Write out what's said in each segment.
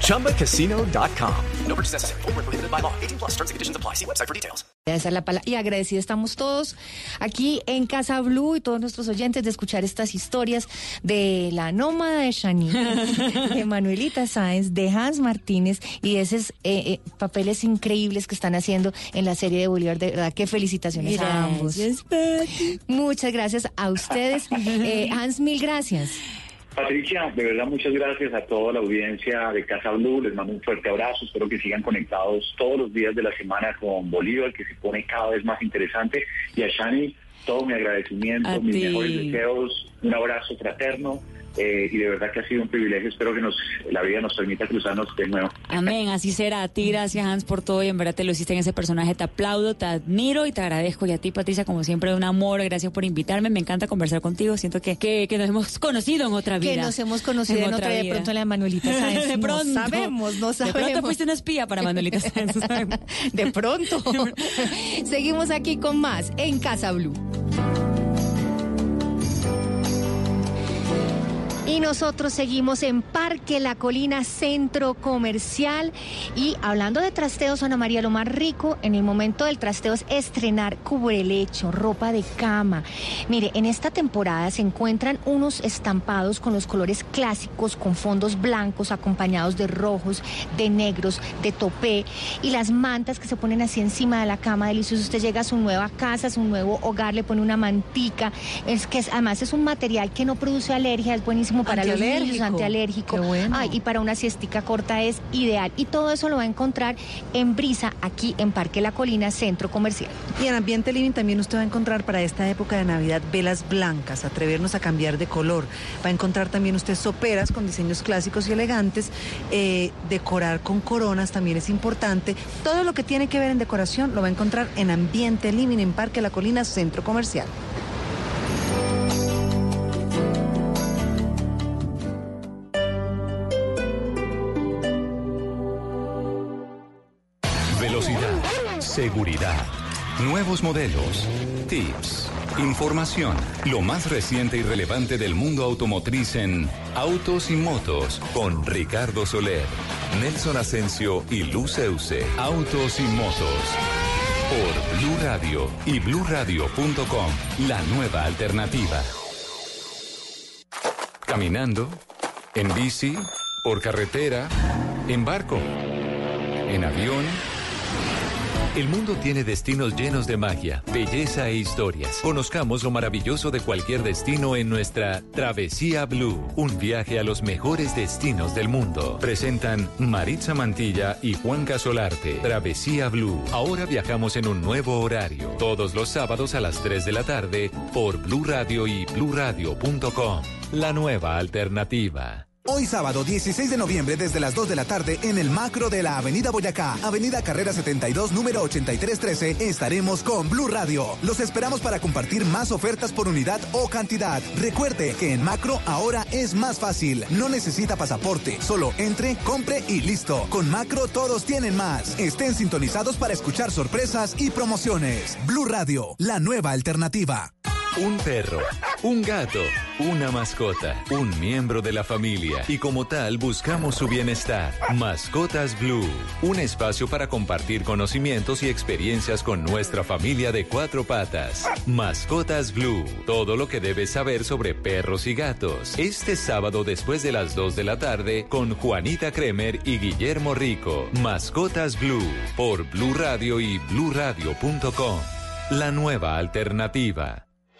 ChumbaCasino.com. No purchase necessary. Full prohibited by law. 18 plus terms and conditions apply. See website for details. Esa es la palabra. Y agradecidos estamos todos aquí en Casa Blue y todos nuestros oyentes de escuchar estas historias de la nómada de Shani, de Manuelita Sáenz, de Hans Martínez y esos eh, eh, papeles increíbles que están haciendo en la serie de Bolívar. De verdad, qué felicitaciones a ambos. Muchas gracias a ustedes. Eh, Hans, mil gracias. Patricia, de verdad muchas gracias a toda la audiencia de Casa Blue, les mando un fuerte abrazo, espero que sigan conectados todos los días de la semana con Bolívar, que se pone cada vez más interesante, y a Shani, todo mi agradecimiento, mis mejores deseos, un abrazo fraterno, eh, y de verdad que ha sido un privilegio. Espero que nos la vida nos permita cruzarnos de nuevo. Amén, así será. A ti, gracias Hans por todo y en verdad te lo hiciste en ese personaje. Te aplaudo, te admiro y te agradezco. Y a ti, Patricia, como siempre, un amor. Gracias por invitarme. Me encanta conversar contigo. Siento que, que, nos hemos conocido en otra vida. Que nos hemos conocido en, otra, vida. De pronto la Manuelita Sáenz. de pronto. No sabemos, no sabemos. De pronto fuiste una espía para Manuelita Sáenz. de pronto. Seguimos aquí con más en Casa Blue. Y nosotros seguimos en Parque La Colina Centro Comercial y hablando de trasteos, Ana María, lo más rico en el momento del trasteo es estrenar cubrelecho, ropa de cama. Mire, en esta temporada se encuentran unos estampados con los colores clásicos, con fondos blancos acompañados de rojos, de negros, de topé y las mantas que se ponen así encima de la cama, delicioso. Usted llega a su nueva casa, a su nuevo hogar, le pone una mantica, es que además es un material que no produce alergia, es buenísimo para los niños, antialérgico. y para una siestica corta es ideal. Y todo eso lo va a encontrar en Brisa, aquí en Parque La Colina, Centro Comercial. Y en Ambiente Living también usted va a encontrar para esta época de Navidad velas blancas, atrevernos a cambiar de color. Va a encontrar también usted soperas con diseños clásicos y elegantes. Eh, decorar con coronas también es importante. Todo lo que tiene que ver en decoración lo va a encontrar en Ambiente Living en Parque La Colina, Centro Comercial. Seguridad. Nuevos modelos. Tips. Información. Lo más reciente y relevante del mundo automotriz en Autos y Motos con Ricardo Soler, Nelson Asensio y Luceuse. Autos y Motos. Por Blue Radio y bluradio.com. La nueva alternativa. Caminando. En bici. Por carretera. En barco. En avión el mundo tiene destinos llenos de magia, belleza e historias. Conozcamos lo maravilloso de cualquier destino en nuestra Travesía Blue, un viaje a los mejores destinos del mundo. Presentan Maritza Mantilla y Juan Casolarte. Travesía Blue. Ahora viajamos en un nuevo horario, todos los sábados a las 3 de la tarde por Blue Radio y bluradio.com. La nueva alternativa. Hoy sábado 16 de noviembre desde las 2 de la tarde en el macro de la Avenida Boyacá, Avenida Carrera 72, número 8313, estaremos con Blue Radio. Los esperamos para compartir más ofertas por unidad o cantidad. Recuerde que en macro ahora es más fácil. No necesita pasaporte, solo entre, compre y listo. Con macro todos tienen más. Estén sintonizados para escuchar sorpresas y promociones. Blue Radio, la nueva alternativa. Un perro, un gato, una mascota, un miembro de la familia y como tal buscamos su bienestar. Mascotas Blue, un espacio para compartir conocimientos y experiencias con nuestra familia de cuatro patas. Mascotas Blue, todo lo que debes saber sobre perros y gatos. Este sábado después de las 2 de la tarde con Juanita Kremer y Guillermo Rico. Mascotas Blue por Blue Radio y bluradio.com. La nueva alternativa.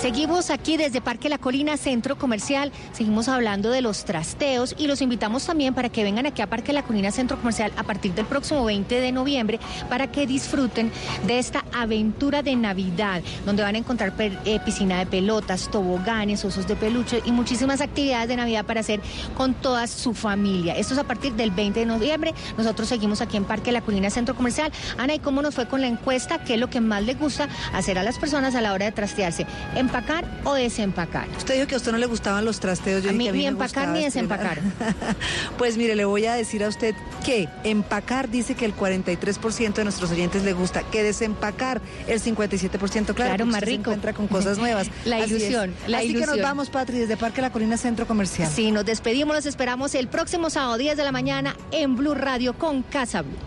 seguimos aquí desde Parque La Colina, Centro Comercial. Seguimos hablando de los trasteos y los invitamos también para que vengan aquí a Parque La Colina, Centro Comercial, a partir del próximo 20 de noviembre, para que disfruten de esta aventura de Navidad, donde van a encontrar eh, piscina de pelotas, toboganes, osos de peluche y muchísimas actividades de Navidad para hacer con toda su familia. Esto es a partir del 20 de noviembre. Nosotros seguimos aquí en Parque La Colina, Centro Comercial. Ana, ¿y cómo nos fue con la encuesta? ¿Qué es lo que más les gusta hacer a las personas a la hora de trastearse? ¿Empacar o desempacar? Usted dijo que a usted no le gustaban los trasteos. Yo a, mí, ni empacar ni desempacar. pues mire, le voy a decir a usted que empacar dice que el 43% de nuestros oyentes le gusta, que desempacar el 57%, claro, claro más rico. Se encuentra con cosas nuevas. la ilusión, la Así que nos vamos, Patri, desde Parque La Colina Centro Comercial. Sí, nos despedimos, los esperamos el próximo sábado 10 de la mañana en Blue Radio con Casa Blue.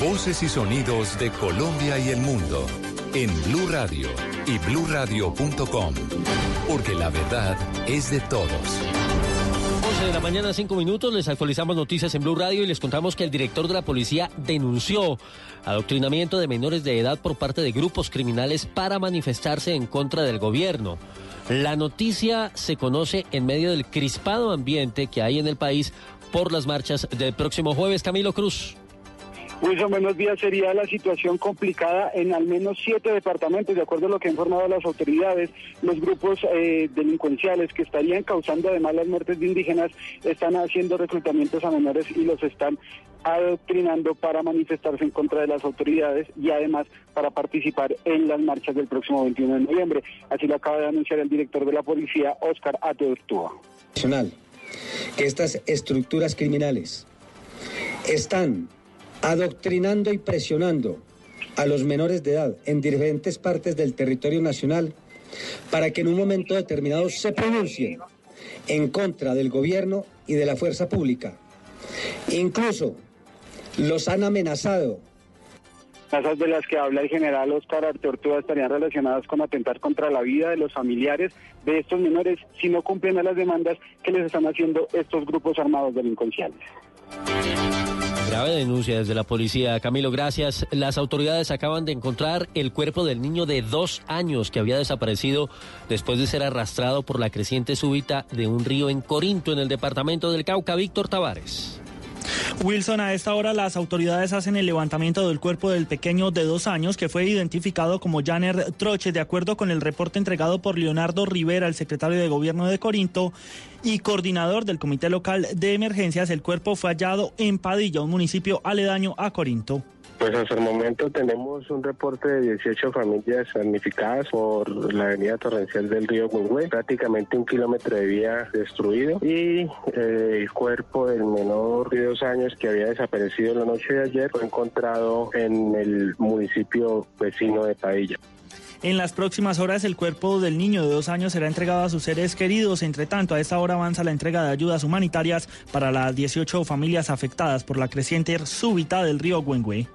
Voces y sonidos de Colombia y el mundo en Blue Radio y bluradio.com, porque la verdad es de todos. 11 de la mañana, 5 minutos, les actualizamos noticias en Blue Radio y les contamos que el director de la policía denunció adoctrinamiento de menores de edad por parte de grupos criminales para manifestarse en contra del gobierno. La noticia se conoce en medio del crispado ambiente que hay en el país por las marchas del próximo jueves. Camilo Cruz. Wilson, buenos días. Sería la situación complicada en al menos siete departamentos, de acuerdo a lo que han informado las autoridades. Los grupos eh, delincuenciales que estarían causando además las muertes de indígenas están haciendo reclutamientos a menores y los están adoctrinando para manifestarse en contra de las autoridades y además para participar en las marchas del próximo 21 de noviembre. Así lo acaba de anunciar el director de la policía, Oscar Ateortúa. Que estas estructuras criminales están adoctrinando y presionando a los menores de edad en diferentes partes del territorio nacional para que en un momento determinado se pronuncien en contra del gobierno y de la fuerza pública. Incluso los han amenazado. Esas de las que habla el general Oscar Arteortúa estarían relacionadas con atentar contra la vida de los familiares de estos menores si no cumplen a las demandas que les están haciendo estos grupos armados delincuenciales. Grave denuncia desde la policía. Camilo, gracias. Las autoridades acaban de encontrar el cuerpo del niño de dos años que había desaparecido después de ser arrastrado por la creciente súbita de un río en Corinto, en el departamento del Cauca. Víctor Tavares. Wilson, a esta hora las autoridades hacen el levantamiento del cuerpo del pequeño de dos años que fue identificado como Janer Troche, de acuerdo con el reporte entregado por Leonardo Rivera, el secretario de Gobierno de Corinto y coordinador del Comité Local de Emergencias. El cuerpo fue hallado en Padilla, un municipio aledaño a Corinto. Pues hasta el momento tenemos un reporte de 18 familias damnificadas por la avenida torrencial del río Gungüe, prácticamente un kilómetro de vía destruido y eh, el cuerpo del menor de dos años que había desaparecido la noche de ayer fue encontrado en el municipio vecino de Padilla. En las próximas horas el cuerpo del niño de dos años será entregado a sus seres queridos. Entre tanto, a esta hora avanza la entrega de ayudas humanitarias para las 18 familias afectadas por la creciente súbita del río Güengüe.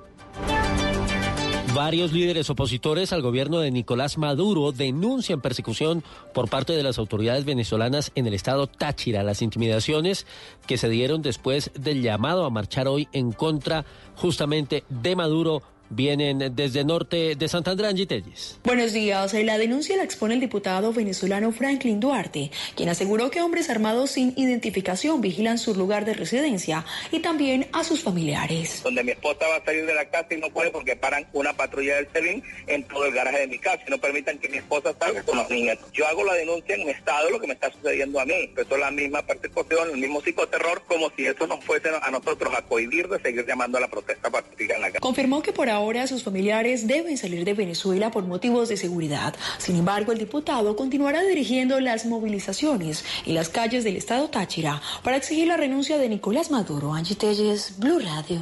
Varios líderes opositores al gobierno de Nicolás Maduro denuncian persecución por parte de las autoridades venezolanas en el estado Táchira, las intimidaciones que se dieron después del llamado a marchar hoy en contra justamente de Maduro vienen desde norte de Santander, Angie Telles. Buenos días. La denuncia la expone el diputado venezolano Franklin Duarte, quien aseguró que hombres armados sin identificación vigilan su lugar de residencia y también a sus familiares. Donde mi esposa va a salir de la casa y no puede porque paran una patrulla del CELIN en todo el garaje de mi casa y no permitan que mi esposa salga con los niños. Yo hago la denuncia en mi estado, lo que me está sucediendo a mí. Empezó la misma persecución, el mismo psicoterror, como si eso nos fuese a nosotros a cohibir de seguir llamando a la protesta pacífica en la calle. Confirmó que por ahora sus familiares deben salir de Venezuela por motivos de seguridad. Sin embargo, el diputado continuará dirigiendo las movilizaciones en las calles del estado Táchira para exigir la renuncia de Nicolás Maduro. Angie Telles, Blue Radio.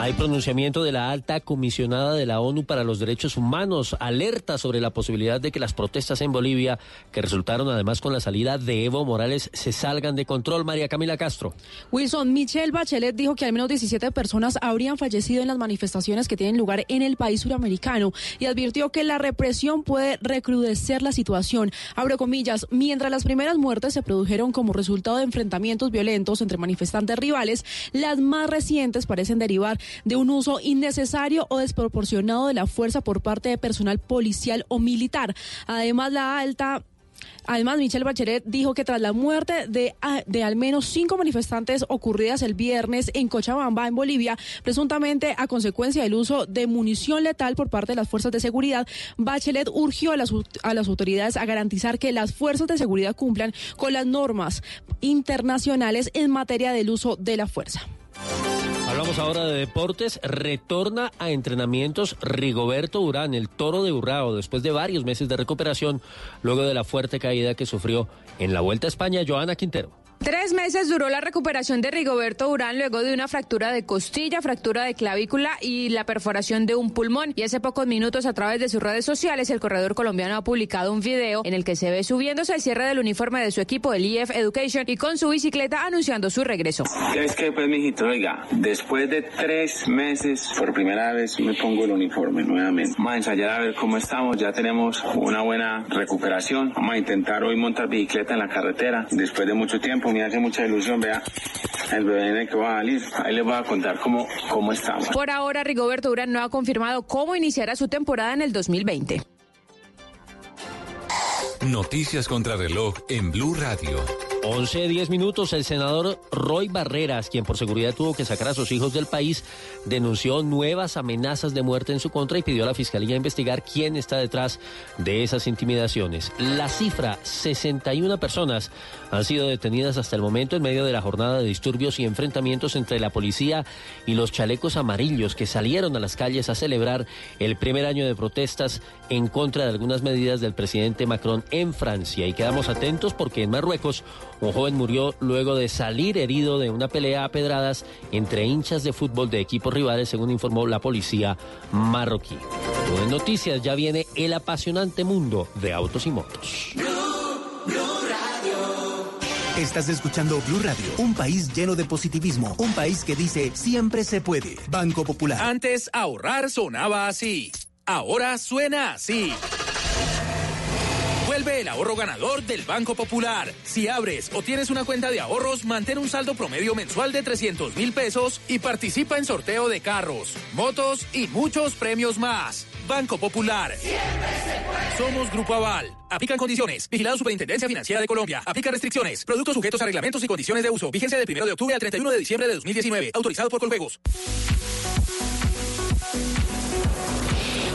Hay pronunciamiento de la alta comisionada de la ONU para los Derechos Humanos, alerta sobre la posibilidad de que las protestas en Bolivia, que resultaron además con la salida de Evo Morales, se salgan de control. María Camila Castro. Wilson, Michelle Bachelet dijo que al menos 17 personas habrían fallecido en las manifestaciones que tienen lugar en el país suramericano y advirtió que la represión puede recrudecer la situación. Abro comillas, mientras las primeras muertes se produjeron como resultado de enfrentamientos violentos entre manifestantes rivales, las más recientes parecen derivar de un uso innecesario o desproporcionado de la fuerza por parte de personal policial o militar. Además, la alta Además, Michelle Bachelet dijo que tras la muerte de, de, al menos cinco manifestantes ocurridas el viernes en Cochabamba, en Bolivia, presuntamente a consecuencia del uso de munición letal por parte de las fuerzas de seguridad, Bachelet urgió a las, a las autoridades a garantizar que las fuerzas de seguridad cumplan con las normas internacionales en materia del uso de la fuerza. Hablamos ahora de deportes. Retorna a entrenamientos Rigoberto Urán, el toro de Urrao, después de varios meses de recuperación, luego de la fuerte caída que sufrió en la Vuelta a España, Joana Quintero. Tres meses duró la recuperación de Rigoberto Urán luego de una fractura de costilla, fractura de clavícula y la perforación de un pulmón. Y hace pocos minutos a través de sus redes sociales el corredor colombiano ha publicado un video en el que se ve subiéndose al cierre del uniforme de su equipo, el EF Education, y con su bicicleta anunciando su regreso. Es que pues mijito, oiga, después de tres meses por primera vez me pongo el uniforme nuevamente. Vamos a ensayar a ver cómo estamos, ya tenemos una buena recuperación. Vamos a intentar hoy montar bicicleta en la carretera después de mucho tiempo me hace mucha ilusión, vea, el bebé en el que va a salir. Ahí les voy a contar cómo, cómo estamos. Por ahora, Rigoberto Durán no ha confirmado cómo iniciará su temporada en el 2020. Noticias contra reloj en Blue Radio. 11, 10 minutos, el senador Roy Barreras, quien por seguridad tuvo que sacar a sus hijos del país, denunció nuevas amenazas de muerte en su contra y pidió a la Fiscalía investigar quién está detrás de esas intimidaciones. La cifra, 61 personas han sido detenidas hasta el momento en medio de la jornada de disturbios y enfrentamientos entre la policía y los chalecos amarillos que salieron a las calles a celebrar el primer año de protestas en contra de algunas medidas del presidente Macron en Francia. Y quedamos atentos porque en Marruecos un joven murió luego de salir herido de una pelea a pedradas entre hinchas de fútbol de equipos rivales, según informó la policía marroquí. En noticias ya viene el apasionante mundo de autos y motos. Estás escuchando Blue Radio, un país lleno de positivismo, un país que dice siempre se puede. Banco Popular. Antes ahorrar sonaba así, ahora suena así. Vuelve el ahorro ganador del Banco Popular. Si abres o tienes una cuenta de ahorros, mantén un saldo promedio mensual de 300 mil pesos y participa en sorteo de carros, motos y muchos premios más. Banco Popular. Somos Grupo Aval. Aplican condiciones. Vigilado Superintendencia Financiera de Colombia. Aplica restricciones. Productos sujetos a reglamentos y condiciones de uso. Vigencia del 1 de octubre al 31 de diciembre de 2019. Autorizado por Coljuegos.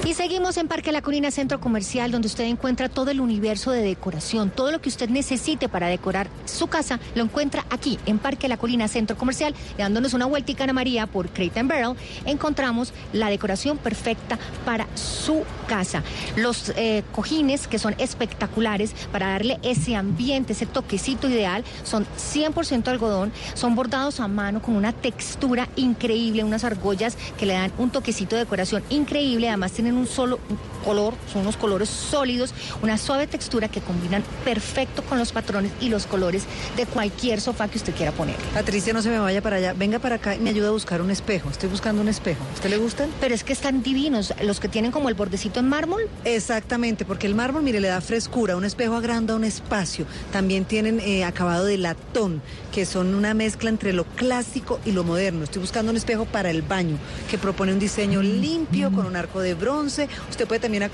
Y seguimos en Parque La Colina Centro Comercial, donde usted encuentra todo el universo de decoración. Todo lo que usted necesite para decorar su casa lo encuentra aquí, en Parque La Colina Centro Comercial. Dándonos una vueltica Ana María por Crate Barrel, encontramos la decoración perfecta para su casa. Los eh, cojines, que son espectaculares para darle ese ambiente, ese toquecito ideal, son 100% algodón, son bordados a mano con una textura increíble, unas argollas que le dan un toquecito de decoración increíble. Además, tienen un solo color, son unos colores sólidos, una suave textura que combinan perfecto con los patrones y los colores de cualquier sofá que usted quiera poner. Patricia, no se me vaya para allá, venga para acá y me ayuda a buscar un espejo. Estoy buscando un espejo. ¿A usted le gustan? Pero es que están divinos, los que tienen como el bordecito en mármol. Exactamente, porque el mármol, mire, le da frescura, un espejo agranda un espacio. También tienen eh, acabado de latón, que son una mezcla entre lo clásico y lo moderno. Estoy buscando un espejo para el baño, que propone un diseño limpio con un arco de bronce Usted puede también,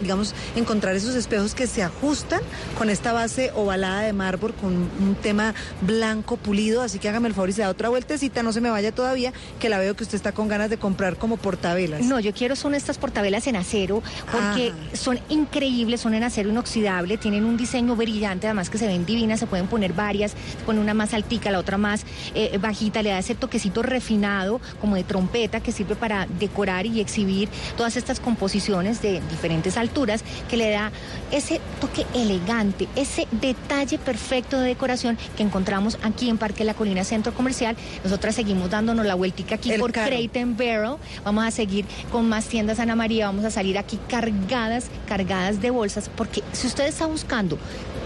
digamos, encontrar esos espejos que se ajustan con esta base ovalada de mármol con un tema blanco pulido. Así que hágame el favor y se da otra vueltecita, no se me vaya todavía, que la veo que usted está con ganas de comprar como portavelas. No, yo quiero son estas portavelas en acero porque son increíbles, son en acero inoxidable, tienen un diseño brillante, además que se ven divinas, se pueden poner varias, se pone una más altica, la otra más eh, bajita, le da ese toquecito refinado como de trompeta que sirve para decorar y exhibir todas estas composiciones de diferentes alturas que le da ese toque elegante, ese detalle perfecto de decoración que encontramos aquí en Parque La Colina Centro Comercial. Nosotras seguimos dándonos la vueltica aquí por Creighton Barrel. Vamos a seguir con más tiendas Ana María, vamos a salir aquí cargadas, cargadas de bolsas, porque si usted está buscando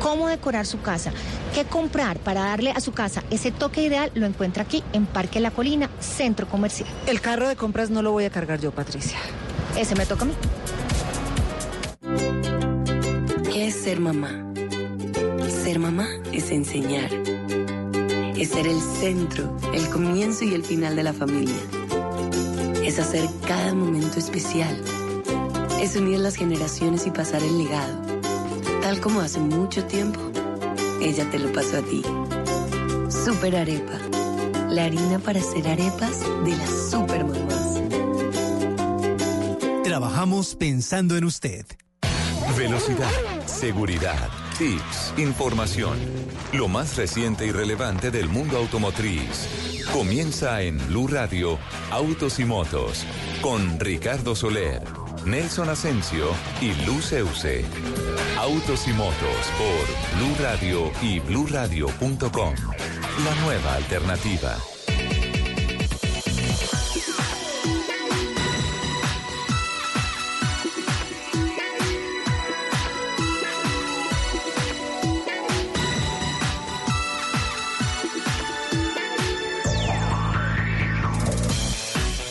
cómo decorar su casa, qué comprar para darle a su casa ese toque ideal, lo encuentra aquí en Parque La Colina, Centro Comercial. El carro de compras no lo voy a cargar yo, Patricia. Ese me toca a mí. ¿Qué es ser mamá? Ser mamá es enseñar. Es ser el centro, el comienzo y el final de la familia. es hacer cada momento especial. Es unir las generaciones y pasar el legado. Tal como hace mucho tiempo, ella te lo pasó a ti. Super Arepa. La harina para hacer arepas de las super mamás. Trabajamos pensando en usted. Velocidad, seguridad, tips, información. Lo más reciente y relevante del mundo automotriz. Comienza en Blue Radio, Autos y Motos, con Ricardo Soler, Nelson Asensio y Luz Euse. Autos y Motos por Blue Radio y bluradio.com. La nueva alternativa.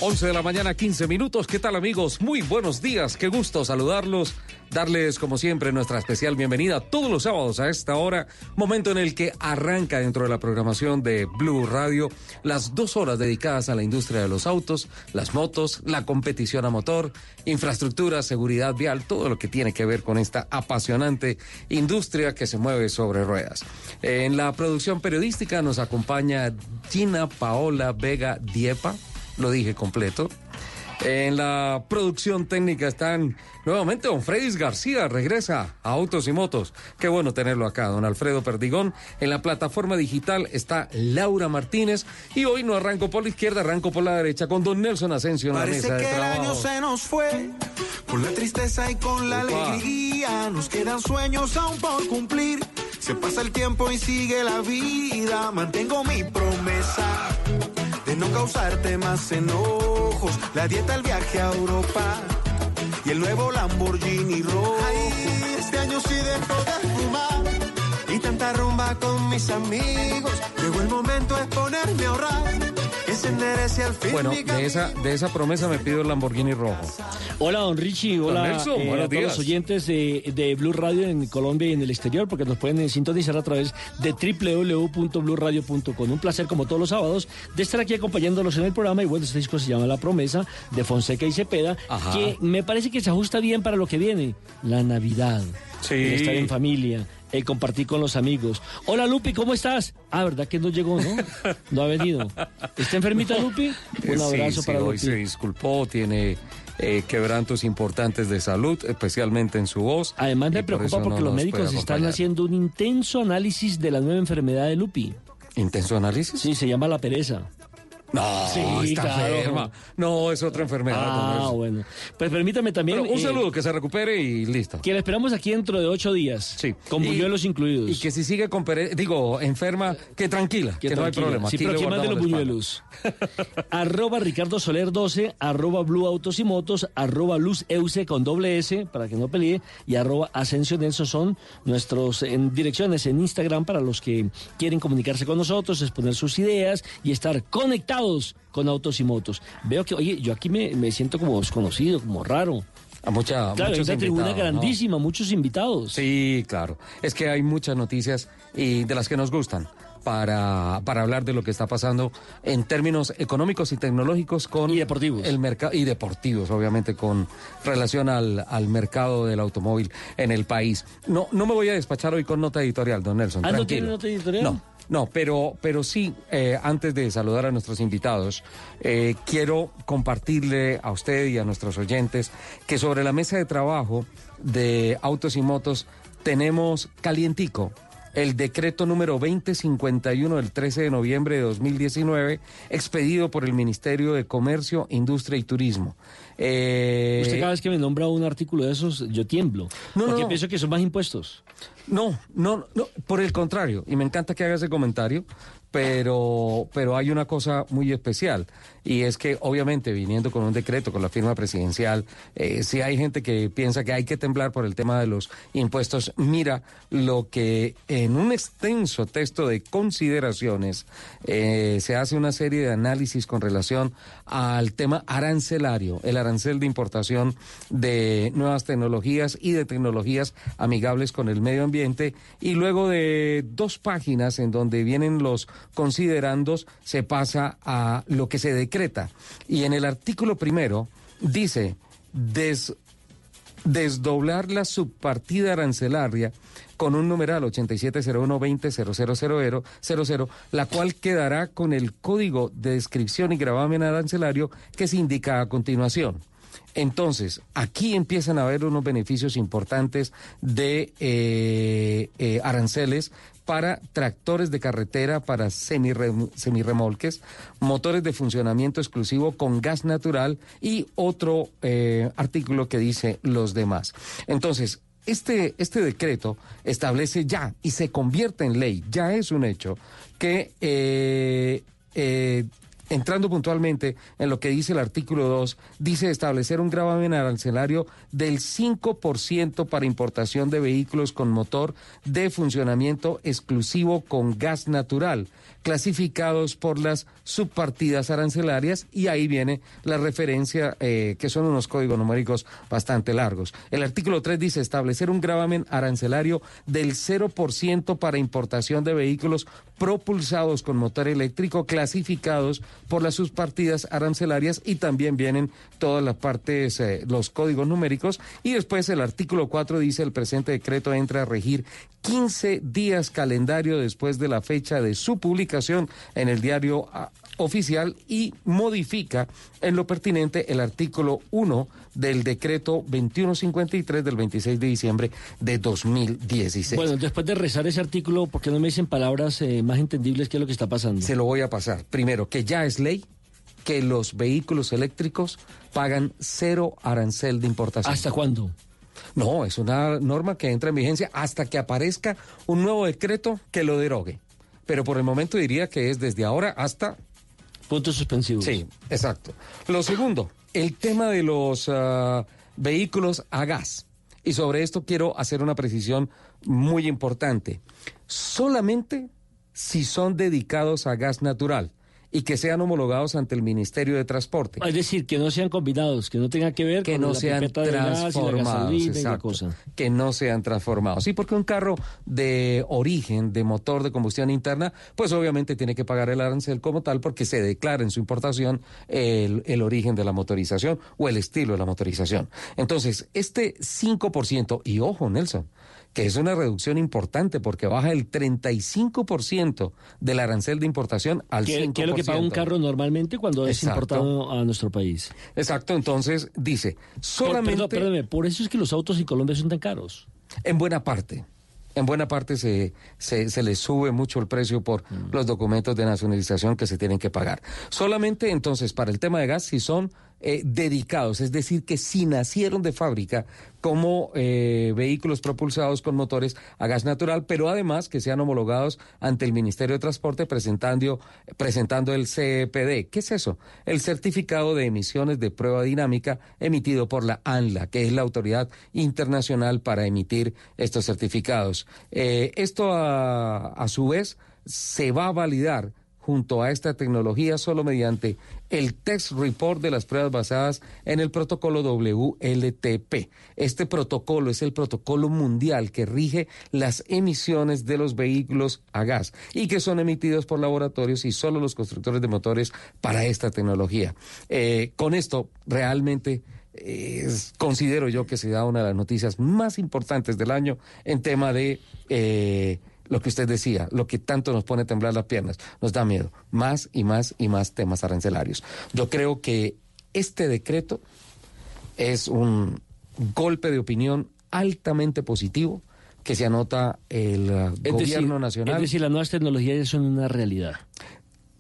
11 de la mañana, 15 minutos. ¿Qué tal amigos? Muy buenos días. Qué gusto saludarlos. Darles, como siempre, nuestra especial bienvenida todos los sábados a esta hora. Momento en el que arranca dentro de la programación de Blue Radio las dos horas dedicadas a la industria de los autos, las motos, la competición a motor, infraestructura, seguridad vial, todo lo que tiene que ver con esta apasionante industria que se mueve sobre ruedas. En la producción periodística nos acompaña Gina Paola Vega Diepa lo dije completo. En la producción técnica están nuevamente don Fredis García, regresa a Autos y Motos. Qué bueno tenerlo acá, don Alfredo Perdigón. En la plataforma digital está Laura Martínez y hoy no arranco por la izquierda, arranco por la derecha con don Nelson Asensio en la mesa de que trabajo. el año se nos fue, con la tristeza y con la alegría, nos quedan sueños aún por cumplir. Se pasa el tiempo y sigue la vida, mantengo mi promesa no causarte más enojos. La dieta, el viaje a Europa y el nuevo Lamborghini rojo. Ay, este año sí dejo de fumar y tanta rumba con mis amigos. Llegó el momento de ponerme a ahorrar, Bueno, de esa, de esa promesa me pido el Lamborghini rojo. Hola, don Richie. Don Hola Nelson, eh, buenos a todos días. los oyentes de, de Blue Radio en Colombia y en el exterior, porque nos pueden sintonizar a través de www.bluradio.com. Un placer, como todos los sábados, de estar aquí acompañándolos en el programa. Y bueno, este disco se llama La Promesa, de Fonseca y Cepeda, Ajá. que me parece que se ajusta bien para lo que viene. La Navidad. Sí. El estar en familia. El compartir con los amigos. Hola Lupi, ¿cómo estás? Ah, ¿verdad que no llegó, no? No ha venido. ¿Está enfermita Lupi? Eh, Un sí, abrazo sí, para hoy Lupi. se disculpó, tiene eh, quebrantos importantes de salud, especialmente en su voz. Además me por preocupa porque no los médicos están haciendo un intenso análisis de la nueva enfermedad de Lupi. ¿Intenso análisis? Sí, se llama la pereza. No, Sí, está claro. enferma. No, es otra enfermedad. Ah, Nelson. bueno. Pues permítame también... Pero un eh, saludo, que se recupere y listo. Que la esperamos aquí dentro de ocho días. Sí. Con Y- buñuelos incluidos. Y que si sigue con pere- digo, enferma, que tranquila, que, no hay problema. Sí, Aquí pero ¿quién más de los buñuelos? arroba Ricardo Soler 12, arroba Blue Autos y Motos, arroba Luz Euse con doble S, para que no pelee, y arroba Asensio Nelson son nuestros en direcciones en Instagram para los que quieren comunicarse con nosotros, exponer sus ideas y estar conectados con Autos y Motos. Veo que, oye, yo aquí me, me siento como desconocido, como raro. A mucha, Claro, hay muchos una tribuna ¿no? grandísima, muchos invitados. Sí, claro. Es que hay muchas noticias y de las que nos gustan para, para hablar de lo que está pasando en términos económicos y tecnológicos con Y deportivos. el mercado y deportivos, obviamente, con relación al, al mercado del automóvil en el país. No, no me voy a despachar hoy con nota editorial, don Nelson. Ah, ¿no tranquilo. tiene nota editorial? No. No, pero, pero sí, eh, antes de saludar a nuestros invitados, eh, quiero compartirle a usted y a nuestros oyentes que sobre la mesa de trabajo de autos y motos tenemos calientico el decreto número 2051 del 13 de noviembre de 2019, expedido por el Ministerio de Comercio, Industria y Turismo. Eh, Usted cada vez que me nombra un artículo de esos, yo tiemblo. No, porque no. pienso que son más impuestos. No, no, no, por el contrario, y me encanta que haga ese comentario, pero, pero hay una cosa muy especial, y es que obviamente viniendo con un decreto, con la firma presidencial, eh, si hay gente que piensa que hay que temblar por el tema de los impuestos, mira lo que en un extenso texto de consideraciones eh, se hace una serie de análisis con relación al tema arancelario, el arancel de importación de nuevas tecnologías y de tecnologías amigables con el medio ambiente y luego de dos páginas en donde vienen los considerandos se pasa a lo que se decreta. Y en el artículo primero dice des- desdoblar la subpartida arancelaria con un numeral 8701200000, la cual quedará con el código de descripción y gravamen arancelario que se indica a continuación. Entonces, aquí empiezan a haber unos beneficios importantes de eh, eh, aranceles para tractores de carretera, para semirrem- semirremolques, motores de funcionamiento exclusivo con gas natural y otro eh, artículo que dice los demás. Entonces, este, este decreto establece ya y se convierte en ley, ya es un hecho, que eh, eh, entrando puntualmente en lo que dice el artículo 2, dice establecer un gravamen arancelario del 5% para importación de vehículos con motor de funcionamiento exclusivo con gas natural, clasificados por las subpartidas arancelarias y ahí viene la referencia eh, que son unos códigos numéricos bastante largos. El artículo 3 dice establecer un gravamen arancelario del 0% para importación de vehículos propulsados con motor eléctrico clasificados por las subpartidas arancelarias y también vienen todas las partes, eh, los códigos numéricos y después el artículo 4 dice el presente decreto entra a regir 15 días calendario después de la fecha de su publicación en el diario ah, oficial y modifica en lo pertinente el artículo 1 del decreto 2153 del 26 de diciembre de 2016. Bueno, después de rezar ese artículo, ¿por qué no me dicen palabras eh, más entendibles qué es lo que está pasando? Se lo voy a pasar. Primero, que ya es ley que los vehículos eléctricos pagan cero arancel de importación. ¿Hasta cuándo? No, es una norma que entra en vigencia hasta que aparezca un nuevo decreto que lo derogue. Pero por el momento diría que es desde ahora hasta... Puntos suspensivos. Sí, exacto. Lo segundo, el tema de los ah, vehículos a gas. Y sobre esto quiero hacer una precisión muy importante. Solamente si son dedicados a gas natural y que sean homologados ante el Ministerio de Transporte. Es decir, que no sean combinados, que no tenga que ver que con no la sean y la transformados, y la exacto, cosa. que no sean transformados. Sí, porque un carro de origen, de motor de combustión interna, pues obviamente tiene que pagar el arancel como tal porque se declara en su importación el, el origen de la motorización o el estilo de la motorización. Entonces, este 5%, y ojo Nelson, que es una reducción importante porque baja el 35% del arancel de importación al ¿Qué, 5%. qué es lo que paga un carro normalmente cuando es importado a nuestro país? Exacto, entonces dice, Por- solamente... perdón, perdóneme, por eso es que los autos en Colombia son tan caros. En buena parte. En buena parte se, se, se le sube mucho el precio por Mm. los documentos de nacionalización que se tienen que pagar. Solamente entonces para el tema de gas, si son eh, dedicados, es decir, que si nacieron de fábrica como eh, vehículos propulsados con motores a gas natural, pero además que sean homologados ante el Ministerio de Transporte presentando, presentando el CPD. ¿Qué es eso? El certificado de emisiones de prueba dinámica emitido por la ANLA, que es la autoridad internacional para emitir estos certificados. Eh, esto a, a su vez se va a validar junto a esta tecnología solo mediante el test report de las pruebas basadas en el protocolo WLTP. Este protocolo es el protocolo mundial que rige las emisiones de los vehículos a gas y que son emitidos por laboratorios y solo los constructores de motores para esta tecnología. Eh, con esto realmente considero yo que se da una de las noticias más importantes del año en tema de eh, lo que usted decía, lo que tanto nos pone a temblar las piernas, nos da miedo, más y más y más temas arancelarios. Yo creo que este decreto es un golpe de opinión altamente positivo que se anota el Es gobierno decir, nacional. Es decir, las nuevas tecnologías ya son una realidad.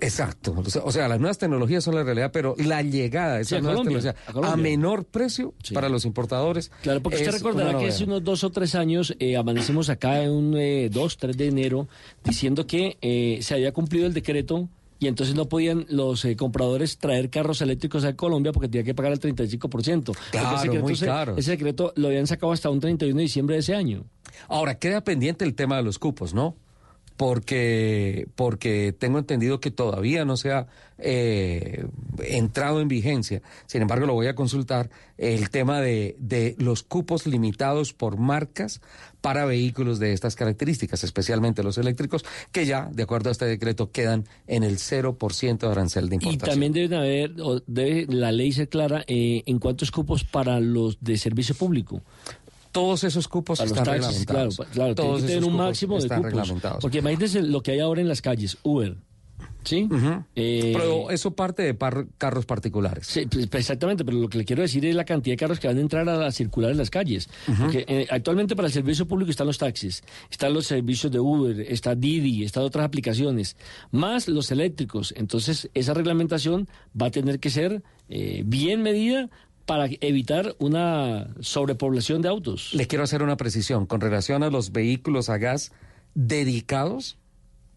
Exacto. O sea, las nuevas tecnologías son la realidad, pero la llegada de esas nuevas Colombia, tecnologías a menor precio para los importadores. Claro, porque usted recordará que hace unos dos o tres años eh, amanecimos acá en un eh, 2, 3 de enero diciendo que eh, se había cumplido el decreto y entonces no podían los eh, compradores traer carros eléctricos a Colombia porque tenían que pagar el 35%. Porque Claro, ese decreto muy caro. Ese decreto lo habían sacado hasta un 31 de diciembre de ese año. Ahora, queda pendiente el tema de los cupos, ¿no? Porque, porque tengo entendido que todavía no se ha eh, entrado en vigencia. Sin embargo, lo voy a consultar, el tema de, de los cupos limitados por marcas para vehículos de estas características, especialmente los eléctricos, que ya, de acuerdo a este decreto, quedan en el 0% de arancel de Y importación. también deben haber, o debe la ley ser clara eh, en cuántos cupos para los de servicio público. Todos esos cupos los están taxis, claro, reglamentados. claro, tiene Todos que tener esos un cupos máximo de están cupos. reglamentados. Porque imagínense lo que hay ahora en las calles, Uber, ¿sí? Eh, Pero eso parte de par- carros particulares. Sí, pues, exactamente, pero lo que le quiero decir es la cantidad de carros que van a entrar a, a circular en las calles. Porque eh, actualmente para el servicio público están los taxis, están los servicios de Uber, está Didi, están otras aplicaciones, más los eléctricos. Entonces, esa reglamentación va a tener que ser eh, bien medida para evitar una sobrepoblación de autos. Le quiero hacer una precisión con relación a los vehículos a gas dedicados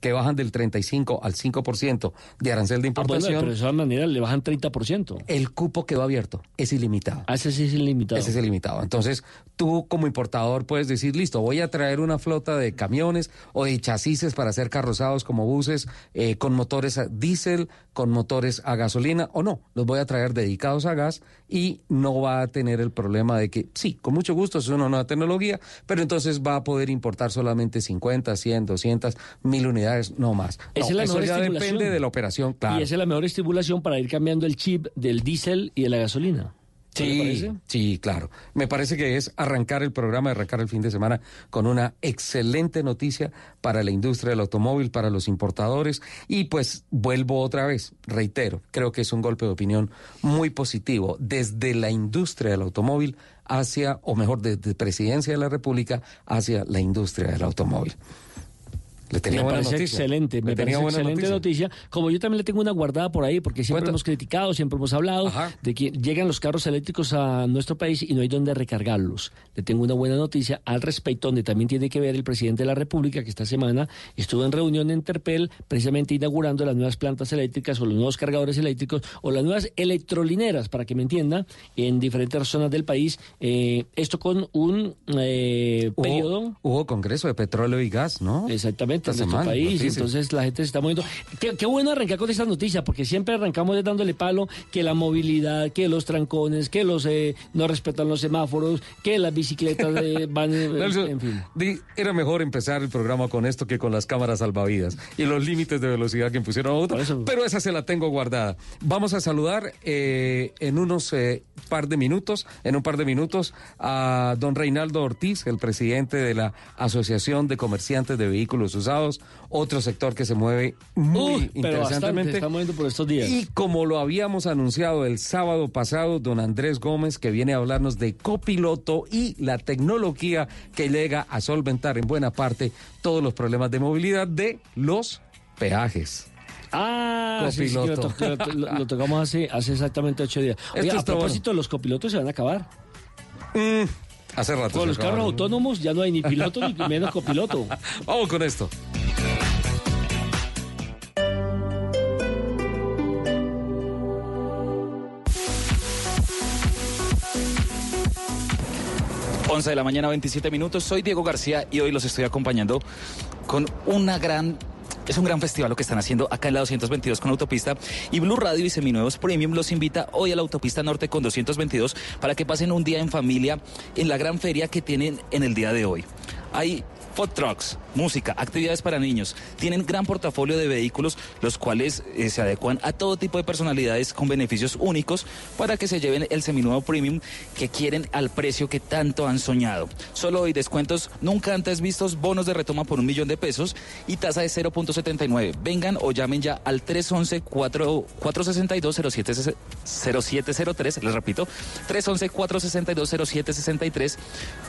que bajan del 35 al 5% de arancel de Ah, bueno, importación. pero de esa manera le bajan 30%. El cupo quedó abierto, es ilimitado. Ah, ese sí es ilimitado. Ese es ilimitado. Entonces, tú como importador puedes decir, listo, voy a traer una flota de camiones o de chasis para ser carrozados como buses eh, con motores a diésel, con motores a gasolina o no. Los voy a traer dedicados a gas y no va a tener el problema de que, sí, con mucho gusto, es una nueva tecnología, pero entonces va a poder importar solamente 50, 100, 200, mil unidades, no más. Esa No, es la eso mejor ya depende de la operación, claro. Y esa es la mejor estimulación para ir cambiando el chip del diésel y de la gasolina. ¿No le Sí, sí, claro. Me parece que es arrancar el programa, arrancar el fin de semana con una excelente noticia para la industria del automóvil, para los importadores. Y pues vuelvo otra vez, reitero, creo que es un golpe de opinión muy positivo desde la industria del automóvil hacia, o mejor, desde Presidencia de la República hacia la industria del automóvil. Le tenía me buena parece noticia. excelente, Le me tenía parece excelente noticia. Como yo también le tengo una guardada por ahí, porque siempre Cuenta. hemos criticado, siempre hemos hablado de que llegan los carros eléctricos a nuestro país y no hay dónde recargarlos. Le tengo una buena noticia al respecto, donde también tiene que ver el presidente de la República, que esta semana estuvo en reunión en Terpel, precisamente inaugurando las nuevas plantas eléctricas o los nuevos cargadores eléctricos o las nuevas electrolineras, para que me entienda, en diferentes zonas del país. Eh, esto con un eh, Hubo- periodo Hubo Congreso de Petróleo y Gas, ¿no? Exactamente, En nuestro país. noticia. Entonces la gente se está moviendo. Qué, qué bueno arrancar con esta noticia, porque siempre arrancamos dándole palo que la movilidad, que los trancones, que los eh, no respetan los semáforos, que las bicicletas eh, van, eh, Nelson, en fin. di- era mejor empezar el programa con esto que con las cámaras salvavidas y los límites de velocidad que impusieron a otros, pero esa se la tengo guardada. Vamos a saludar eh, en unos par de minutos, en un par de minutos, a don Reinaldo Ortiz, el presidente de la Asociación de Comerciantes de Vehículos Usados, otro sector que se mueve muy Uy, interesantemente. se está moviendo por estos días. Y como lo habíamos anunciado el sábado pasado, don Andrés Gómez, que viene a hablarnos de copiloto y la tecnología que llega a solventar en buena parte todos los problemas de movilidad de los peajes. Ah, sí, lo, Copiloto. to- lo- lo tocamos hace, hace exactamente ocho días. Esto a propósito, los copilotos se van a acabar. Hace rato. Con los carros acabaron. autónomos ya no hay ni piloto ni menos copiloto. Vamos con esto. Once de la mañana, 27 minutos. Soy Diego García y hoy los estoy acompañando con una gran. Es un gran festival lo que están haciendo acá en la 222 con autopista y Blue Radio y Seminuevos Premium los invita hoy a la autopista norte con 222 para que pasen un día en familia en la gran feria que tienen en el día de hoy. Hay food trucks, música, actividades para niños. Tienen gran portafolio de vehículos, los cuales eh, se adecuan a todo tipo de personalidades con beneficios únicos para que se lleven el seminuevo premium que quieren al precio que tanto han soñado. Solo hoy descuentos nunca antes vistos, bonos de retoma por un millón de pesos y tasa de 0.79. Vengan o llamen ya al 311-462-0703. Les repito, 311-462-0763.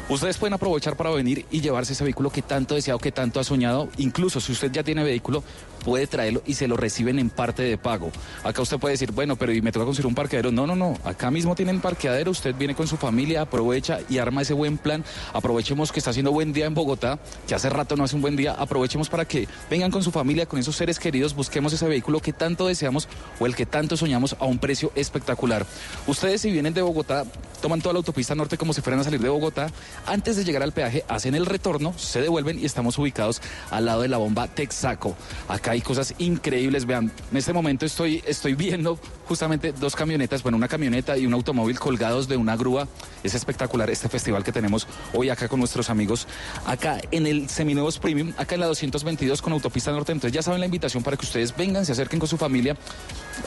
Ustedes pueden aprovechar para venir y llevarse ese vehículo que tanto deseado, que tanto ha soñado. Incluso si usted ya tiene vehículo, puede traerlo y se lo reciben en parte de pago. Acá usted puede decir, bueno, pero ¿y me toca conseguir un parqueadero? No, no, no. Acá mismo tienen parqueadero. Usted viene con su familia, aprovecha y arma ese buen plan. Aprovechemos que está haciendo buen día en Bogotá, que hace rato no hace un buen día. Aprovechemos para que vengan con su familia, con esos seres queridos. Busquemos ese vehículo que tanto deseamos o el que tanto soñamos a un precio espectacular. Ustedes, si vienen de Bogotá, toman toda la autopista norte como si fueran a salir de Bogotá. Antes de llegar al peaje, hacen el retorno, se devuelven y estamos ubicados al lado de la bomba Texaco. Acá hay cosas increíbles, vean, en este momento estoy, estoy viendo justamente dos camionetas, bueno, una camioneta y un automóvil colgados de una grúa. Es espectacular este festival que tenemos hoy acá con nuestros amigos, acá en el Seminuevos Premium, acá en la 222 con Autopista Norte. Entonces ya saben la invitación para que ustedes vengan, se acerquen con su familia,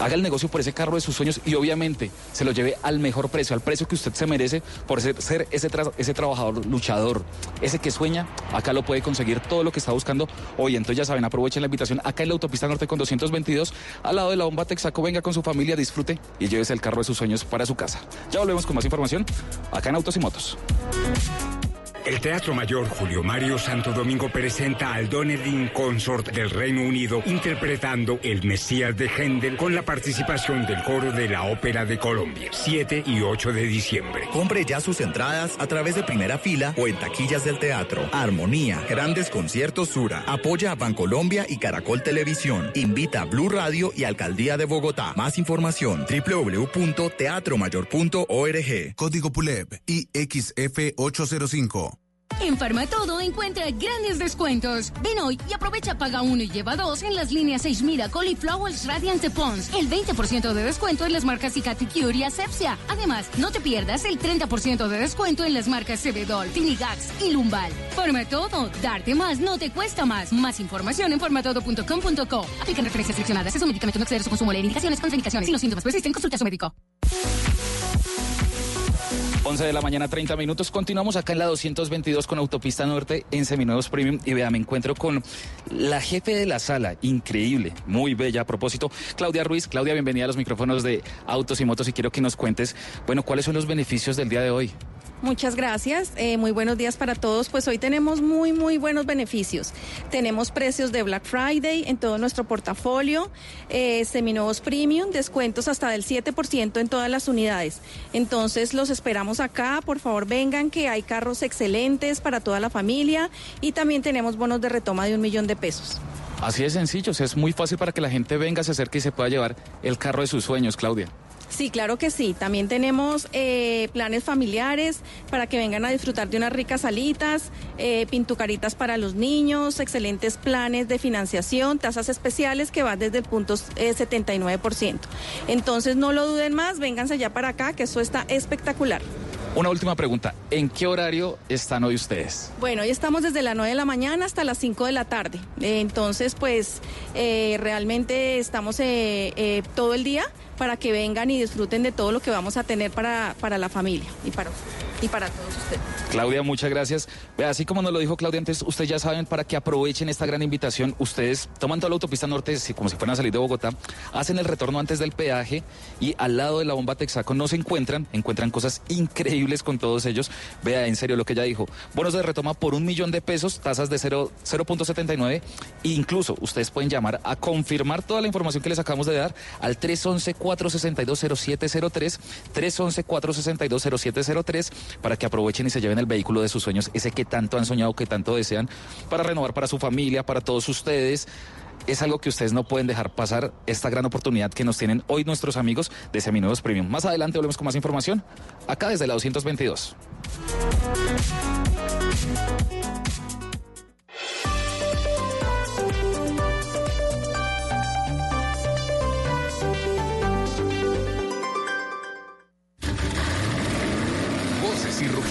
haga el negocio por ese carro de sus sueños y obviamente se lo lleve al mejor precio, al precio que usted se merece por ser, ese, ese trabajador luchador, ese que sueña, acá lo puede conseguir todo lo que está buscando hoy. Entonces ya saben, aprovechen la invitación acá en la Autopista Norte con 222, al lado de la bomba Texaco, venga con su familia, disfrute y llévese el carro de sus sueños para su casa. Ya volvemos con más información acá en Autos y Motos. El Teatro Mayor Julio Mario Santo Domingo presenta al Donedin Consort del Reino Unido interpretando El Mesías de Händel con la participación del coro de la Ópera de Colombia, 7 y 8 de diciembre. Compre ya sus entradas a través de primera fila o en taquillas del teatro. Armonía, grandes conciertos Sura. Apoya a Bancolombia y Caracol Televisión. Invita a Blue Radio y Alcaldía de Bogotá. Más información www.teatromayor.org. Código PULEB IXF 805. En Farmatodo encuentra grandes descuentos. Ven hoy y aprovecha paga uno y lleva dos en las líneas 6000 Cauliflowers Radiant de Pons. El 20% de descuento en las marcas Cicatricure y Asepsia. Además, no te pierdas el 30% de descuento en las marcas Cebedol, Finigax y Lumbal. Farmatodo, darte más no te cuesta más. Más información en farmatodo.com.co. Aplican referencias seleccionadas. Es un medicamento no exceder su consumo. Leer indicaciones, contraindicaciones. Si los síntomas persisten, consulta a su médico. 11 de la mañana, 30 minutos. Continuamos acá en la 222 con Autopista Norte en Seminuevos Premium. Y vea, me encuentro con la jefe de la sala, increíble, muy bella a propósito, Claudia Ruiz. Claudia, bienvenida a los micrófonos de Autos y Motos y quiero que nos cuentes, bueno, cuáles son los beneficios del día de hoy. Muchas gracias, eh, muy buenos días para todos. Pues hoy tenemos muy, muy buenos beneficios. Tenemos precios de Black Friday en todo nuestro portafolio, eh, seminuevos premium, descuentos hasta del 7% en todas las unidades. Entonces los esperamos acá, por favor vengan que hay carros excelentes para toda la familia y también tenemos bonos de retoma de un millón de pesos. Así de sencillo, es muy fácil para que la gente venga, se acerque y se pueda llevar el carro de sus sueños, Claudia. Sí, claro que sí. También tenemos eh, planes familiares para que vengan a disfrutar de unas ricas salitas, eh, pintucaritas para los niños, excelentes planes de financiación, tasas especiales que van desde el punto eh, 79%. Entonces no lo duden más, vénganse ya para acá, que eso está espectacular. Una última pregunta, ¿en qué horario están hoy ustedes? Bueno, hoy estamos desde las 9 de la mañana hasta las 5 de la tarde. Entonces, pues eh, realmente estamos todo el día para que vengan y disfruten de todo lo que vamos a tener para, para la familia y para, y para todos ustedes. Claudia, muchas gracias. Así como nos lo dijo Claudia antes, ustedes ya saben para que aprovechen esta gran invitación. Ustedes toman toda la autopista norte como si fueran a salir de Bogotá, hacen el retorno antes del peaje y al lado de la bomba Texaco no se encuentran, encuentran cosas increíbles con todos ellos. Vea, en serio lo que ella dijo. Bonos de retoma por un millón de pesos, tasas de cero- 0.79. E incluso ustedes pueden llamar a confirmar toda la información que les acabamos de dar al 311-462-0703, 311-462-0703 para que aprovechen y se lleven el vehículo de sus sueños, ese que tanto han soñado, que tanto desean, para renovar para su familia, para todos ustedes. Es algo que ustedes no pueden dejar pasar, esta gran oportunidad que nos tienen hoy nuestros amigos de Seminuevos Premium. Más adelante volvemos con más información, acá desde la 222.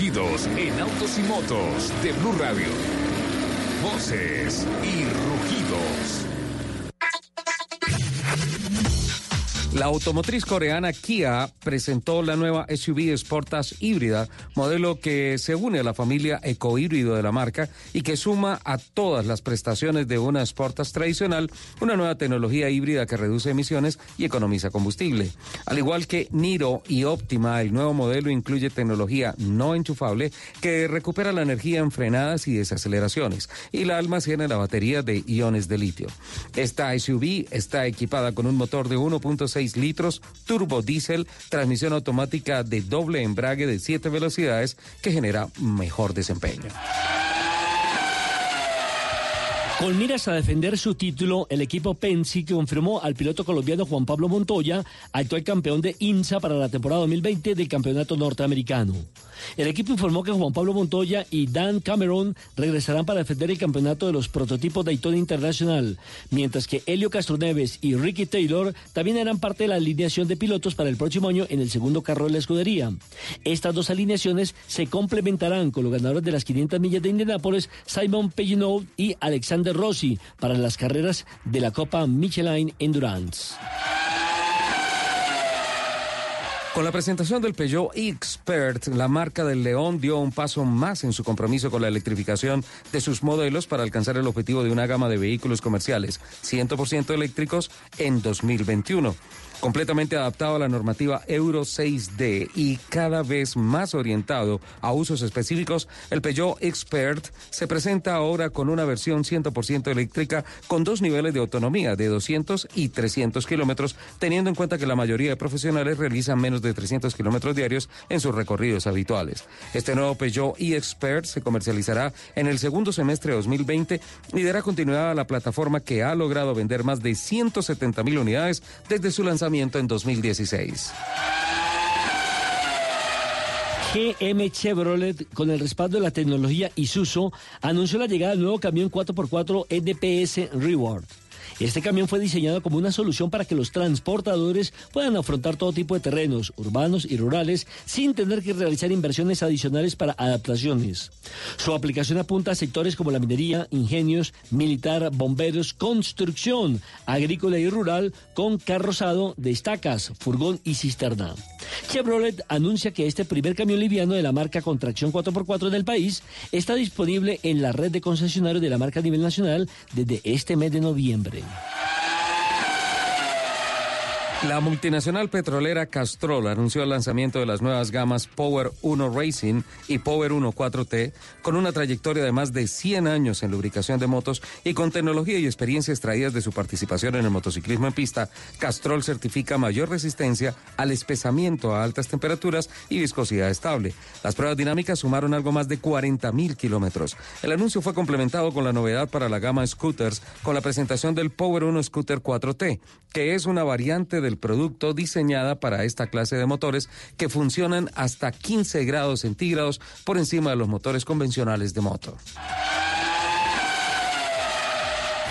En autos y motos de Blue Radio. Voces y rugidos. La automotriz coreana Kia presentó la nueva SUV Sportage híbrida, modelo que se une a la familia ecohíbrido de la marca y que suma a todas las prestaciones de una Sportage tradicional una nueva tecnología híbrida que reduce emisiones y economiza combustible. Al igual que Niro y Optima, el nuevo modelo incluye tecnología no enchufable que recupera la energía en frenadas y desaceleraciones y la almacena en la batería de iones de litio. Esta SUV está equipada con un motor de 1.6 litros, turbo diésel, transmisión automática de doble embrague de 7 velocidades que genera mejor desempeño. Con miras a defender su título, el equipo Pensi confirmó al piloto colombiano Juan Pablo Montoya, actual campeón de INSA para la temporada 2020 del Campeonato Norteamericano. El equipo informó que Juan Pablo Montoya y Dan Cameron regresarán para defender el campeonato de los prototipos Daytona Internacional, mientras que Helio Castroneves y Ricky Taylor también eran parte de la alineación de pilotos para el próximo año en el segundo carro de la escudería. Estas dos alineaciones se complementarán con los ganadores de las 500 millas de Indianápolis, Simon Pagenaud y Alexander Rossi, para las carreras de la Copa Michelin Endurance. Con la presentación del Peugeot Expert, la marca del León dio un paso más en su compromiso con la electrificación de sus modelos para alcanzar el objetivo de una gama de vehículos comerciales 100% eléctricos en 2021 completamente adaptado a la normativa Euro 6D y cada vez más orientado a usos específicos, el Peugeot Expert se presenta ahora con una versión 100% eléctrica con dos niveles de autonomía de 200 y 300 kilómetros, teniendo en cuenta que la mayoría de profesionales realizan menos de 300 kilómetros diarios en sus recorridos habituales. Este nuevo Peugeot E-Expert se comercializará en el segundo semestre de 2020 y dará continuidad a la plataforma que ha logrado vender más de 170 mil unidades desde su lanzamiento en 2016. GM Chevrolet, con el respaldo de la tecnología Isuzu, anunció la llegada del nuevo camión 4x4 EDPS Reward. Este camión fue diseñado como una solución para que los transportadores puedan afrontar todo tipo de terrenos, urbanos y rurales, sin tener que realizar inversiones adicionales para adaptaciones. Su aplicación apunta a sectores como la minería, ingenios, militar, bomberos, construcción, agrícola y rural, con carrozado de estacas, furgón y cisterna. Chevrolet anuncia que este primer camión liviano de la marca con tracción 4x4 en el país está disponible en la red de concesionarios de la marca a nivel nacional desde este mes de noviembre. Amen. La multinacional petrolera Castrol anunció el lanzamiento de las nuevas gamas Power 1 Racing y Power 1 4T con una trayectoria de más de 100 años en lubricación de motos y con tecnología y experiencia extraídas de su participación en el motociclismo en pista. Castrol certifica mayor resistencia al espesamiento a altas temperaturas y viscosidad estable. Las pruebas dinámicas sumaron algo más de 40 mil kilómetros. El anuncio fue complementado con la novedad para la gama scooters con la presentación del Power 1 Scooter 4T, que es una variante de del producto diseñada para esta clase de motores que funcionan hasta 15 grados centígrados por encima de los motores convencionales de moto.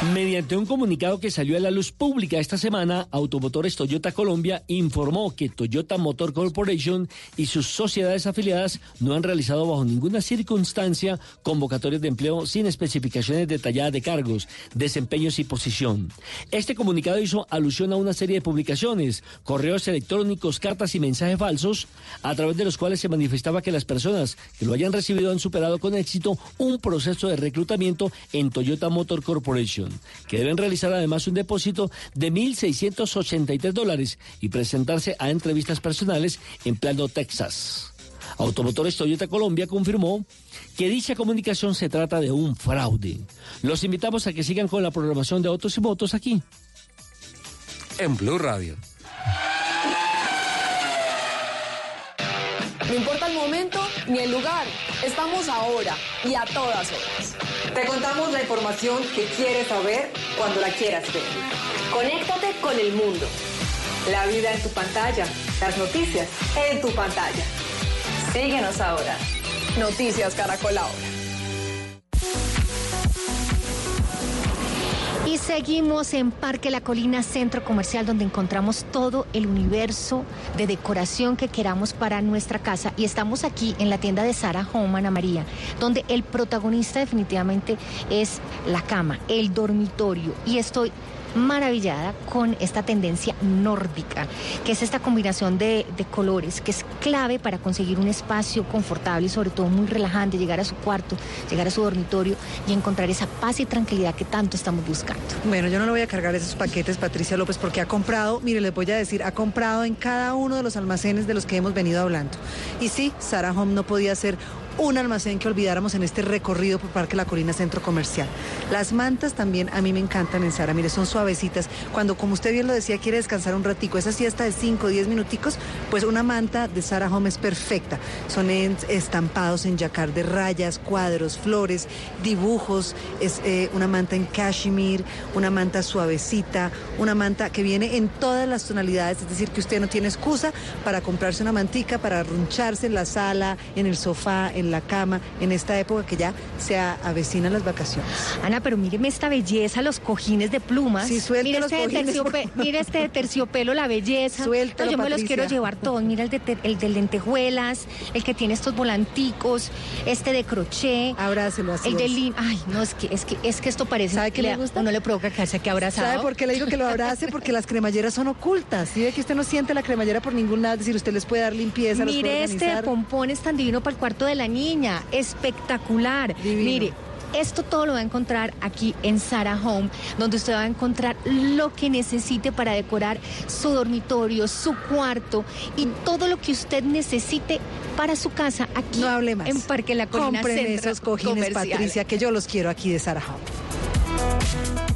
Mediante un comunicado que salió a la luz pública esta semana, Automotores Toyota Colombia informó que Toyota Motor Corporation y sus sociedades afiliadas no han realizado bajo ninguna circunstancia convocatorias de empleo sin especificaciones detalladas de cargos, desempeños y posición. Este comunicado hizo alusión a una serie de publicaciones, correos electrónicos, cartas y mensajes falsos, a través de los cuales se manifestaba que las personas que lo hayan recibido han superado con éxito un proceso de reclutamiento en Toyota Motor Corporation que deben realizar además un depósito de 1.683 dólares y presentarse a entrevistas personales en Plano, Texas. Automotores Toyota Colombia confirmó que dicha comunicación se trata de un fraude. Los invitamos a que sigan con la programación de Autos y Motos aquí. En Blue Radio. No importa el momento ni el lugar, estamos ahora y a todas horas. Te contamos la información que quieres saber cuando la quieras ver. Conéctate con el mundo. La vida en tu pantalla, las noticias en tu pantalla. Síguenos ahora. Noticias Caracol ahora. Seguimos en Parque La Colina, centro comercial, donde encontramos todo el universo de decoración que queramos para nuestra casa. Y estamos aquí en la tienda de Sara Home, Ana María, donde el protagonista definitivamente es la cama, el dormitorio. Y estoy maravillada con esta tendencia nórdica, que es esta combinación de, colores, que es clave para conseguir un espacio confortable y sobre todo muy relajante, llegar a su cuarto, llegar a su dormitorio y encontrar esa paz y tranquilidad que tanto estamos buscando. Bueno, yo no le voy a cargar esos paquetes, Patricia López, porque ha comprado, mire, les voy a decir, ha comprado en cada uno de los almacenes de los que hemos venido hablando. Y sí, Sara Home no podía ser un almacén que olvidáramos en este recorrido por Parque La Colina Centro Comercial. Las mantas también a mí me encantan en Sara, mire, son suavecitas. Cuando, como usted bien lo decía, quiere descansar un ratico, esa siesta de 5 o 10 minuticos, pues una manta de Sara Home es perfecta. Son estampados en yacar de rayas, cuadros, flores, dibujos, es eh, una manta en cashmere, una manta suavecita, una manta que viene en todas las tonalidades, es decir, que usted no tiene excusa para comprarse una mantica, para arruncharse en la sala, en el sofá, en la cama, en esta época que ya se avecinan las vacaciones. Ana, pero míreme esta belleza, los cojines de plumas. Sí, suelte mire los este cojines, terciope- mire este terciopelo, la belleza. Suéltalo, No, yo me los quiero llevar todos. Mira el de, el de lentejuelas, el que tiene estos volanticos, este de crochet. Abrácelo así El de es. lin. Ay, no, es que, es que, es que esto parece. ¿Sabe qué le a gusta? uno le provoca quedarse aquí abrazado. ¿Sabe por qué le digo que lo abrace? Porque las cremalleras son ocultas. Si ve que usted no siente la cremallera por ningún lado, es decir, usted les puede dar limpieza, los Mire puede este de organizar. pompones tan divino para el cuarto de la niña. Espectacular. Mire. Esto todo lo va a encontrar aquí en Sara Home, donde usted va a encontrar lo que necesite para decorar su dormitorio, su cuarto y todo lo que usted necesite para su casa aquí No hable más. en Parque La Colina Compren Centro esos cojines, Comercial. Patricia, que yo los quiero aquí de Sara Home.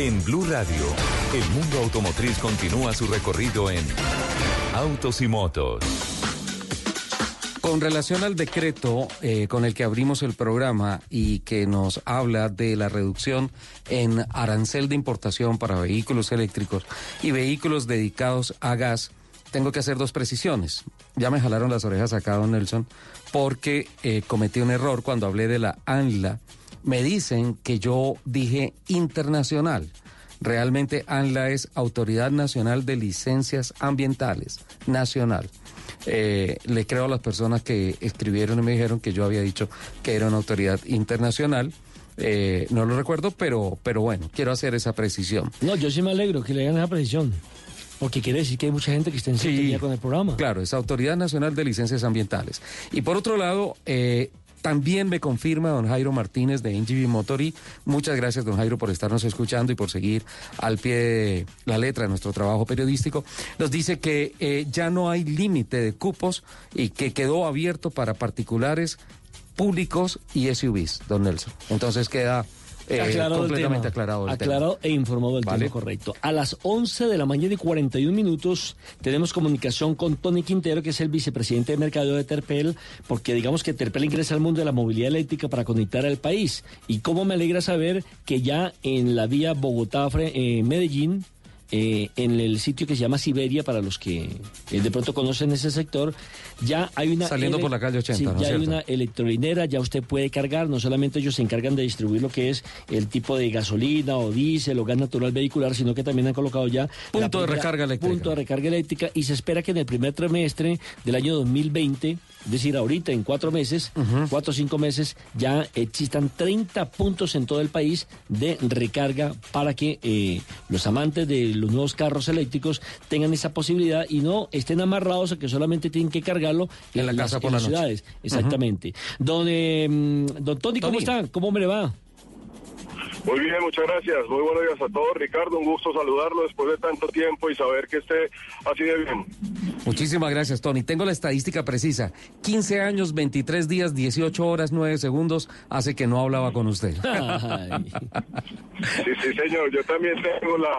En Blue Radio, el mundo automotriz continúa su recorrido en Autos y Motos. Con relación al decreto eh, con el que abrimos el programa y que nos habla de la reducción en arancel de importación para vehículos eléctricos y vehículos dedicados a gas, tengo que hacer dos precisiones. Ya me jalaron las orejas acá, don Nelson, porque eh, cometí un error cuando hablé de la ANLA. Me dicen que yo dije internacional. Realmente ANLA es Autoridad Nacional de Licencias Ambientales, nacional. Eh, le creo a las personas que escribieron y me dijeron que yo había dicho que era una autoridad internacional. Eh, no lo recuerdo, pero, pero bueno, quiero hacer esa precisión. No, yo sí me alegro que le hagan esa precisión. Porque quiere decir que hay mucha gente que está en sintonía con el programa. Claro, es Autoridad Nacional de Licencias Ambientales. Y por otro lado, eh, también me confirma don Jairo Martínez de NGV Motori. Muchas gracias, don Jairo, por estarnos escuchando y por seguir al pie de la letra de nuestro trabajo periodístico. Nos dice que eh, ya no hay límite de cupos y que quedó abierto para particulares, públicos y SUVs, don Nelson. Entonces queda eh, Aclarado el completamente tema. aclarado el tema. Aclarado e informado del Vale. tema correcto. A las 11 de la mañana y 41 minutos tenemos comunicación con Tony Quintero, que es el vicepresidente de mercadeo de Terpel, porque digamos que Terpel ingresa al mundo de la movilidad eléctrica para conectar al país. Y cómo me alegra saber que ya en la vía Bogotá-Medellín, eh, en el sitio que se llama Siberia, para los que eh, de pronto conocen ese sector, ya hay una... Saliendo ele- por la calle 80, Sí, ¿no es ya hay una electrolinera, ya usted puede cargar, no solamente ellos se encargan de distribuir lo que es el tipo de gasolina o diésel o gas natural vehicular, sino que también han colocado ya... Punto de recarga eléctrica. Punto de recarga eléctrica y se espera que en el primer trimestre del año 2020, es decir, ahorita en cuatro meses, cuatro o cinco meses, ya existan 30 puntos en todo el país de recarga para que eh, los amantes de los nuevos carros eléctricos tengan esa posibilidad y no estén amarrados a que solamente tienen que cargarlo En la las- casa por en la las noche. ciudades. Exactamente. Don, eh, don Tony, ¿cómo Tony. está? ¿Cómo me le va? Muy bien, muchas gracias. Muy buenos días a todos. Ricardo, un gusto saludarlo después de tanto tiempo y saber que esté así de bien. Muchísimas gracias, Tony. Tengo la estadística precisa. 15 años, 23 días, 18 horas, 9 segundos hace que no hablaba con usted. Sí, sí, señor. Yo también tengo la,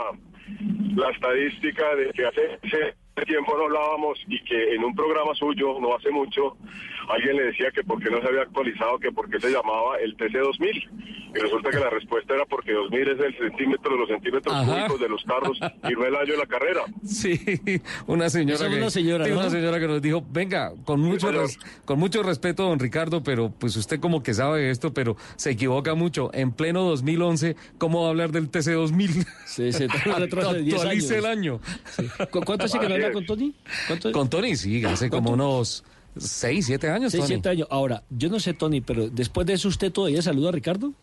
la estadística de que hace tiempo no hablábamos y que en un programa suyo, no hace mucho, alguien le decía que por qué no se había actualizado, que por qué se llamaba el TC2000. Y resulta que la respuesta era porque 2000 es el centímetro de los centímetros Ajá. cúbicos de los carros y no el año de la carrera. Sí, una señora, que, una señora, sí, ¿no? una señora que nos dijo, venga, con mucho, res- con mucho respeto, don Ricardo, pero pues usted como que sabe esto, pero se equivoca mucho. En pleno 2011, ¿cómo va a hablar del TC2000? Sí, se trae un retraso de 10 Actualice años. el año. ¿Cu- ¿Cuánto hace que no habla con Tony? ¿Cuánto? Con Tony, sí, hace como unos seis, siete años, Seis, Tony. siete años. Ahora, yo no sé, Tony, pero después de eso, ¿usted todavía saluda a Ricardo?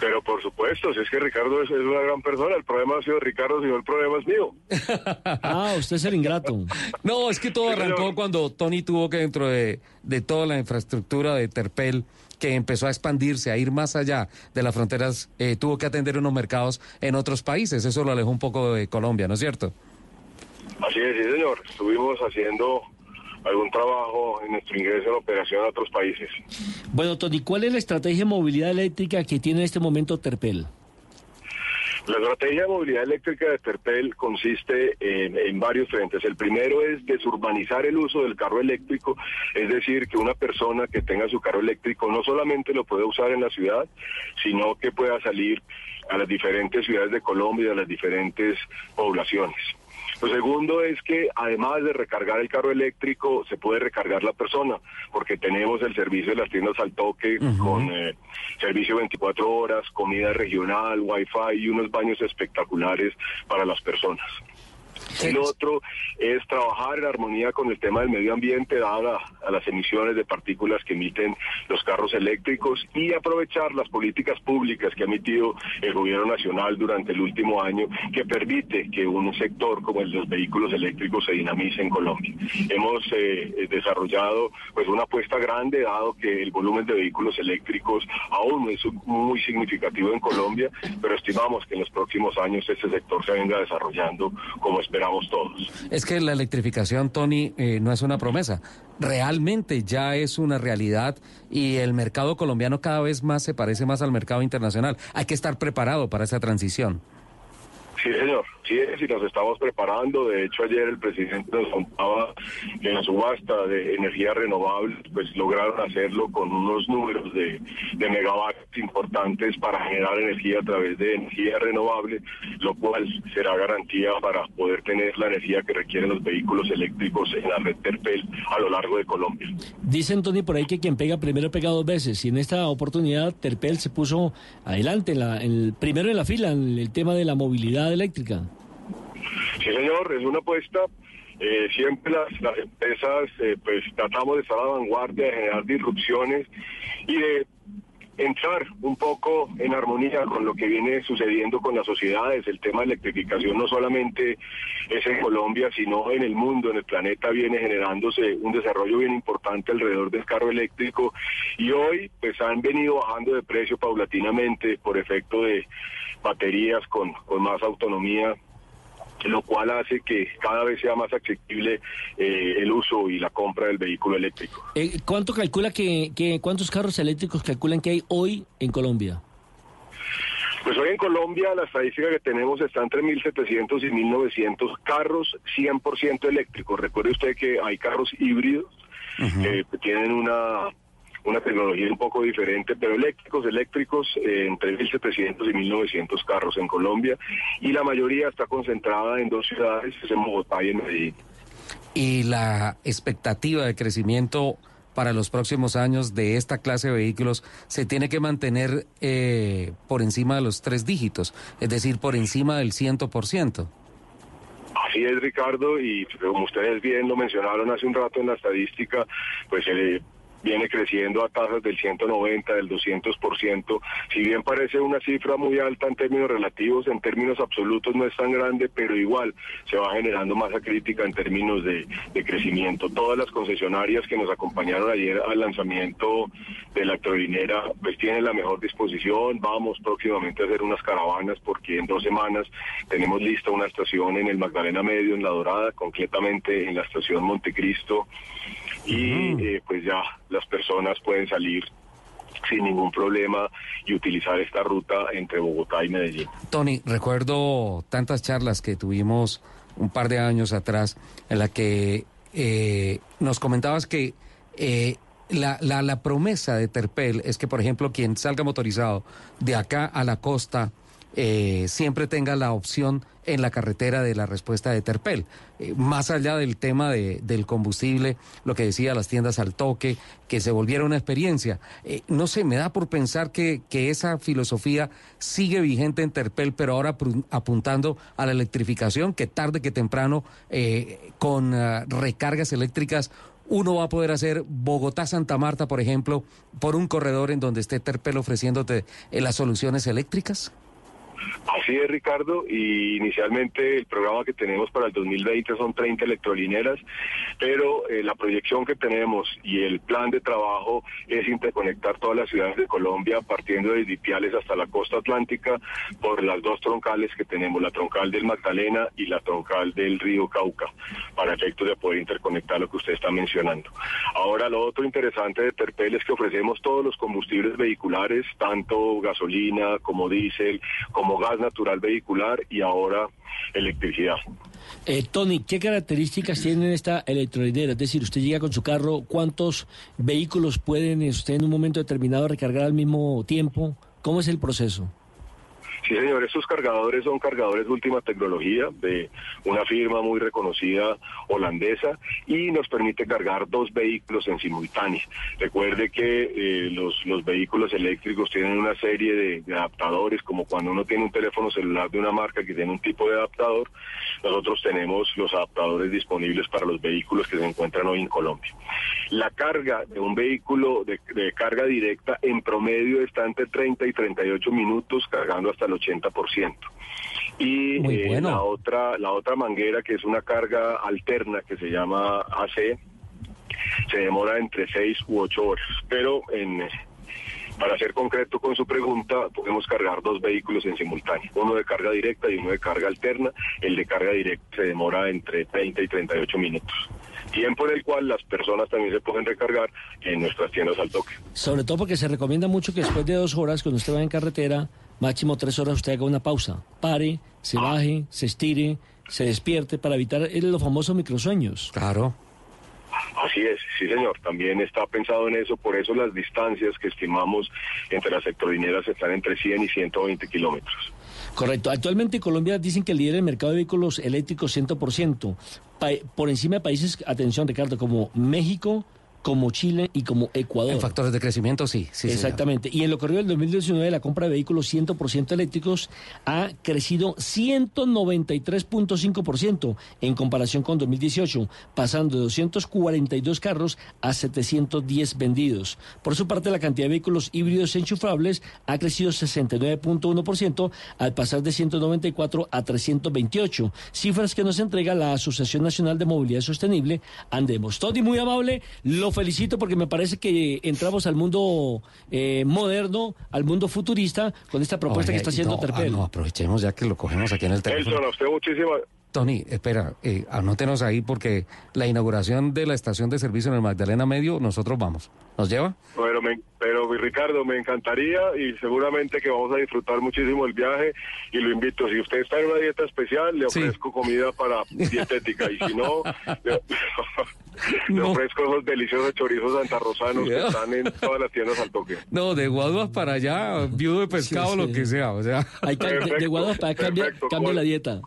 Pero por supuesto, si es que Ricardo es, es una gran persona, el problema ha sido Ricardo, sino el problema es mío. Ah, usted es el ingrato. No, es que todo arrancó cuando Tony tuvo que dentro de, de toda la infraestructura de Terpel que empezó a expandirse, a ir más allá de las fronteras, eh, tuvo que atender unos mercados en otros países. Eso lo alejó un poco de Colombia, ¿no es cierto? Así es, sí, señor. Estuvimos haciendo algún trabajo en nuestro ingreso en operación a otros países. Bueno, Tony, ¿cuál es la estrategia de movilidad eléctrica que tiene en este momento Terpel? La estrategia de movilidad eléctrica de Terpel consiste en, en, varios frentes. El primero es desurbanizar el uso del carro eléctrico, es decir, que una persona que tenga su carro eléctrico no solamente lo pueda usar en la ciudad, sino que pueda salir a las diferentes ciudades de Colombia a las diferentes poblaciones. Lo segundo es que además de recargar el carro eléctrico, se puede recargar la persona, porque tenemos el servicio de las tiendas al toque uh -huh. con eh, servicio 24 horas, comida regional, wifi y unos baños espectaculares para las personas. El otro es trabajar en armonía con el tema del medio ambiente, dada a las emisiones de partículas que emiten los carros eléctricos y aprovechar las políticas públicas que ha emitido el gobierno nacional durante el último año, que permite que un sector como el de los vehículos eléctricos se dinamice en Colombia. Hemos eh, desarrollado pues una apuesta grande, dado que el volumen de vehículos eléctricos aún no es muy significativo en Colombia, pero estimamos que en los próximos años este sector se venga desarrollando como esperamos todos. Es que la electrificación, Tony, eh, no es una promesa. Realmente ya es una realidad y el mercado colombiano cada vez más se parece más al mercado internacional. Hay que estar preparado para esa transición. Sí, señor. Sí, es, y nos estamos preparando. De hecho, ayer el presidente nos contaba que en la subasta de energía renovable, pues lograron hacerlo con unos números de, de megawatts importantes para generar energía a través de energía renovable, lo cual será garantía para poder tener la energía que requieren los vehículos eléctricos en la red Terpel a lo largo de Colombia. Dicen, Tony, por ahí que quien pega primero pega dos veces. Y en esta oportunidad, Terpel se puso adelante, la, el primero en la fila, en el tema de la movilidad eléctrica. Sí, señor, es una apuesta. Eh, siempre las, las empresas eh, pues tratamos de estar a la vanguardia, de generar disrupciones y de entrar un poco en armonía con lo que viene sucediendo con las sociedades. El tema de electrificación no solamente es en Colombia, sino en el mundo, en el planeta viene generándose un desarrollo bien importante alrededor del carro eléctrico y hoy pues han venido bajando de precio paulatinamente por efecto de baterías con, con más autonomía lo cual hace que cada vez sea más accesible eh, el uso y la compra del vehículo eléctrico. Eh, ¿Cuánto calcula que, que, cuántos carros eléctricos calculan que hay hoy en Colombia? Pues hoy en Colombia la estadística que tenemos está entre 1.700 y 1.900 carros 100% eléctricos. Recuerde usted que hay carros híbridos uh -huh. eh, que tienen una una tecnología un poco diferente, pero eléctricos, eléctricos, eh, entre 1.700 y 1.900 carros en Colombia, y la mayoría está concentrada en dos ciudades, es en Bogotá y en Medellín. Y la expectativa de crecimiento para los próximos años de esta clase de vehículos se tiene que mantener eh, por encima de los tres dígitos, es decir, por encima del 100%. Así es, Ricardo, y como ustedes bien lo mencionaron hace un rato en la estadística, pues eh, viene creciendo a tasas del 190, del 200%. Si bien parece una cifra muy alta en términos relativos, en términos absolutos no es tan grande, pero igual se va generando masa crítica en términos de, crecimiento. Todas las concesionarias que nos acompañaron ayer al lanzamiento de la electrolinera, pues tienen la mejor disposición. Vamos próximamente a hacer unas caravanas porque en dos semanas tenemos lista una estación en el Magdalena Medio, en La Dorada, concretamente en la estación Montecristo y eh, pues ya las personas pueden salir sin ningún problema y utilizar esta ruta entre Bogotá y Medellín. Tony, recuerdo tantas charlas que tuvimos un par de años atrás en la que eh, nos comentabas que eh, la, la, la promesa de Terpel es que, por ejemplo, quien salga motorizado de acá a la costa eh, siempre tenga la opción en la carretera de la respuesta de Terpel. Eh, más allá del tema de, del combustible, lo que decía las tiendas al toque, que se volviera una experiencia. Eh, no sé, me da por pensar que, que esa filosofía sigue vigente en Terpel, pero ahora apuntando a la electrificación, que tarde que temprano, con uh, recargas eléctricas, uno va a poder hacer Bogotá-Santa Marta, por ejemplo, por un corredor en donde esté Terpel ofreciéndote eh, las soluciones eléctricas? Así es, Ricardo, y inicialmente el programa que tenemos para el 2020 son 30 electrolineras, pero eh, la proyección que tenemos y el plan de trabajo es interconectar todas las ciudades de Colombia, partiendo de Ipiales hasta la costa atlántica, por las dos troncales que tenemos, la troncal del Magdalena y la troncal del río Cauca, para efectos de poder interconectar lo que usted está mencionando. Ahora, lo otro interesante de Terpel es que ofrecemos todos los combustibles vehiculares, tanto gasolina como diésel, como gas natural vehicular y ahora electricidad. Eh, Tony, ¿qué características tiene esta electrolinera? Es decir, usted llega con su carro, ¿cuántos vehículos pueden usted en un momento determinado recargar al mismo tiempo? ¿Cómo es el proceso? Sí, señor, estos cargadores son cargadores de última tecnología de una firma muy reconocida holandesa y nos permite cargar dos vehículos en simultáneo. Recuerde que eh, los, los vehículos eléctricos tienen una serie de, de, adaptadores, como cuando uno tiene un teléfono celular de una marca que tiene un tipo de adaptador, nosotros tenemos los adaptadores disponibles para los vehículos que se encuentran hoy en Colombia. La carga de un vehículo de, de carga directa en promedio está entre 30 y 38 minutos cargando hasta el 80%. Y eh, la otra la otra manguera que es una carga alterna que se llama AC se demora entre 6 u 8 horas, pero en para ser concreto con su pregunta, podemos cargar dos vehículos en simultáneo, uno de carga directa y uno de carga alterna. El de carga directa se demora entre 30 y 38 minutos tiempo en el cual las personas también se pueden recargar en nuestras tiendas al toque. Sobre todo porque se recomienda mucho que después de dos horas, cuando usted va en carretera, máximo tres horas, usted haga una pausa, pare, se baje, se estire, se despierte para evitar los famosos microsueños. Claro. Así es, sí señor, también está pensado en eso, por eso las distancias que estimamos entre las sectorineras están entre 100 y 120 kilómetros. Correcto. Actualmente en Colombia dicen que lidera el mercado de vehículos eléctricos 100%, por encima de países, atención Ricardo, como México, como Chile y como Ecuador. En factores de crecimiento, sí. sí Exactamente. Y en lo corrido del 2019, la compra de vehículos 100% eléctricos ha crecido 193.5% en comparación con 2018, pasando de 242 carros a 710 vendidos. Por su parte, la cantidad de vehículos híbridos enchufables ha crecido 69.1% al pasar de 194 a 328, cifras que nos entrega la Asociación Nacional de Movilidad Sostenible, Andemos. Todi, muy amable, lo felicito porque me parece que entramos al mundo eh, moderno, al mundo futurista, con esta propuesta Oye, que está haciendo no, Terpel. ah, no, aprovechemos ya que lo cogemos aquí en el teléfono. Nelson, a usted muchísimas... Tony, espera, eh, anótenos ahí porque la inauguración de la estación de servicio en el Magdalena Medio, nosotros vamos. ¿Nos lleva? Pero, me, pero Ricardo, me encantaría y seguramente que vamos a disfrutar muchísimo el viaje y lo invito. Si usted está en una dieta especial, le ofrezco sí. comida para dietética y si no, le, le no. ofrezco esos deliciosos chorizos santarrosanos yeah. que están en todas las tiendas al toque. No, de Guaduas para allá, viudo de pescado, sí, sí. lo que sea. O sea. Hay perfecto, de, de Guaduas para acá, cambia, cambia la dieta.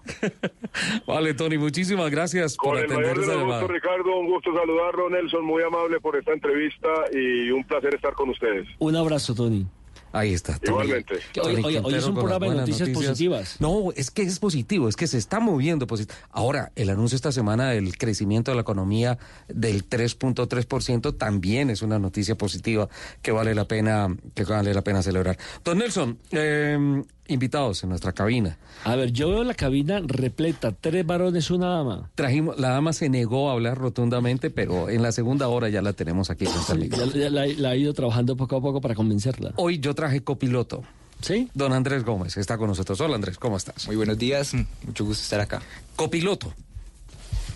Vale, Tony, muchísimas gracias Con por el atender esa llamada. Ricardo, un gusto saludarlo, Nelson, muy amable por esta entrevista y un placer estar con ustedes. Un abrazo, Tony. Ahí está. Tony. Igualmente. Oye, oye, hoy es un programa de noticias, noticias, positivas. No, es que es positivo, es que se está moviendo positivo. Ahora, el anuncio esta semana del crecimiento de la economía del 3.3% también es una noticia positiva que vale la pena, que vale la pena celebrar. Don Nelson, eh, invitados en nuestra cabina. A ver, yo veo la cabina repleta, tres varones, una dama. Trajimos, la dama se negó a hablar rotundamente, pero en la segunda hora ya la tenemos aquí. Sí, ya, ya la, la, ha ido trabajando poco a poco para convencerla. Hoy yo traje copiloto. ¿Sí? Don Andrés Gómez está con nosotros. Hola Andrés, ¿cómo estás? Muy buenos días, mucho gusto estar acá. Copiloto.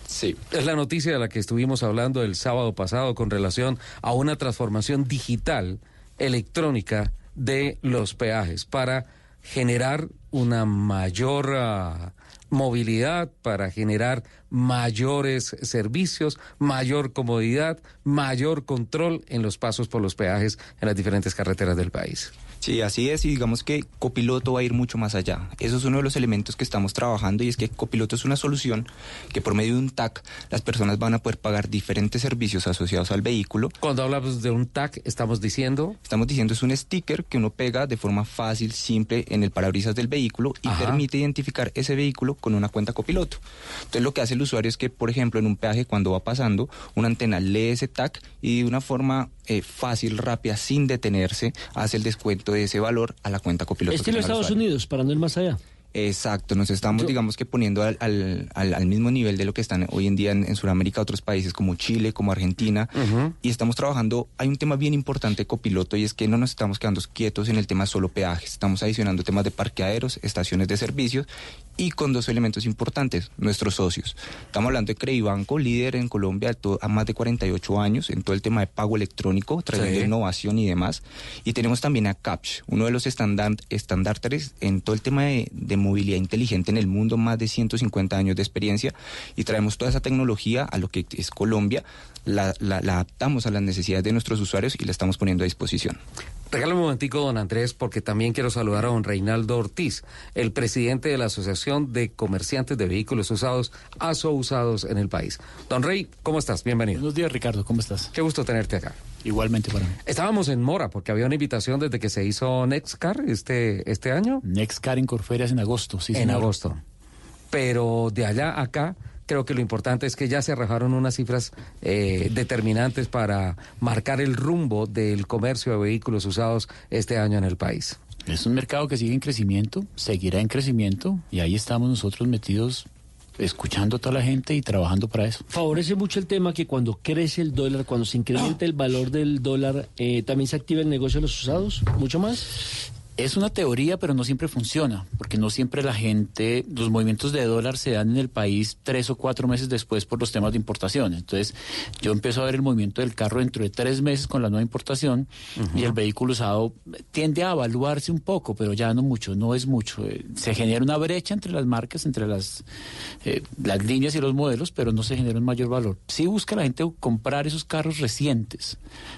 Sí. Es la noticia de la que estuvimos hablando el sábado pasado con relación a una transformación digital, electrónica de los peajes para generar una mayor uh, movilidad, para generar mayores servicios, mayor comodidad, mayor control en los pasos por los peajes en las diferentes carreteras del país. Sí, así es, y digamos que Copiloto va a ir mucho más allá. Eso es uno de los elementos que estamos trabajando y es que Copiloto es una solución que por medio de un TAC las personas van a poder pagar diferentes servicios asociados al vehículo. Cuando hablamos de un TAC, estamos diciendo... Estamos diciendo es un sticker que uno pega de forma fácil, simple en el parabrisas del vehículo y Ajá. permite identificar ese vehículo con una cuenta copiloto. Entonces lo que hace el usuario es que, por ejemplo, en un peaje cuando va pasando, una antena lee ese tag y de una forma eh, fácil, rápida, sin detenerse, hace el descuento de ese valor a la cuenta copiloto. Estilo Estados usuario. Unidos, para no ir más allá. Exacto, nos estamos, digamos que poniendo al, al, al- al mismo nivel de lo que están hoy en día en, en Sudamérica otros países como Chile, como Argentina, y estamos trabajando, hay un tema bien importante copiloto y es que no nos estamos quedando quietos en el tema solo peajes, estamos adicionando temas de parqueaderos, estaciones de servicios y con dos elementos importantes, nuestros socios. Estamos hablando de Credibanco, líder en Colombia a más de 48 años en todo el tema de pago electrónico, trayendo Sí. innovación y demás. Y tenemos también a Capsch, uno de los estandar- estandartes en todo el tema de, de movilidad inteligente en el mundo, más de 150 años de experiencia. Y traemos toda esa tecnología a lo que es Colombia, la, la- la adaptamos a las necesidades de nuestros usuarios y la estamos poniendo a disposición. Regálame un momentico, don Andrés, porque también quiero saludar a don Reinaldo Ortiz, el presidente de la Asociación de Comerciantes de Vehículos Usados, ASO Usados en el país. Don Rey, ¿cómo estás? Bienvenido. Buenos días, Ricardo, ¿cómo estás? Qué gusto tenerte acá. Igualmente para mí. Estábamos en Mora, porque había una invitación desde que se hizo Nextcar este, este año. Nextcar en Corferias en agosto, sí, en señor. agosto. Pero de allá a acá, creo que lo importante es que ya se arrojaron unas cifras eh, determinantes para marcar el rumbo del comercio de vehículos usados este año en el país. Es un mercado que sigue en crecimiento, seguirá en crecimiento y ahí estamos nosotros metidos escuchando a toda la gente y trabajando para eso. Favorece mucho el tema que cuando crece el dólar, cuando se incrementa el valor del dólar, eh, también se activa el negocio de los usados, mucho más. Es una teoría, pero no siempre funciona, porque no siempre la gente, los movimientos de dólar se dan en el país tres o cuatro meses después por los temas de importación. Entonces, yo empiezo a ver el movimiento del carro dentro de tres meses con la nueva importación y el vehículo usado tiende a evaluarse un poco, pero ya no mucho, no es mucho. Eh, Se genera una brecha entre las marcas, entre las, eh, las líneas y los modelos, pero no se genera un mayor valor. Sí busca la gente comprar esos carros recientes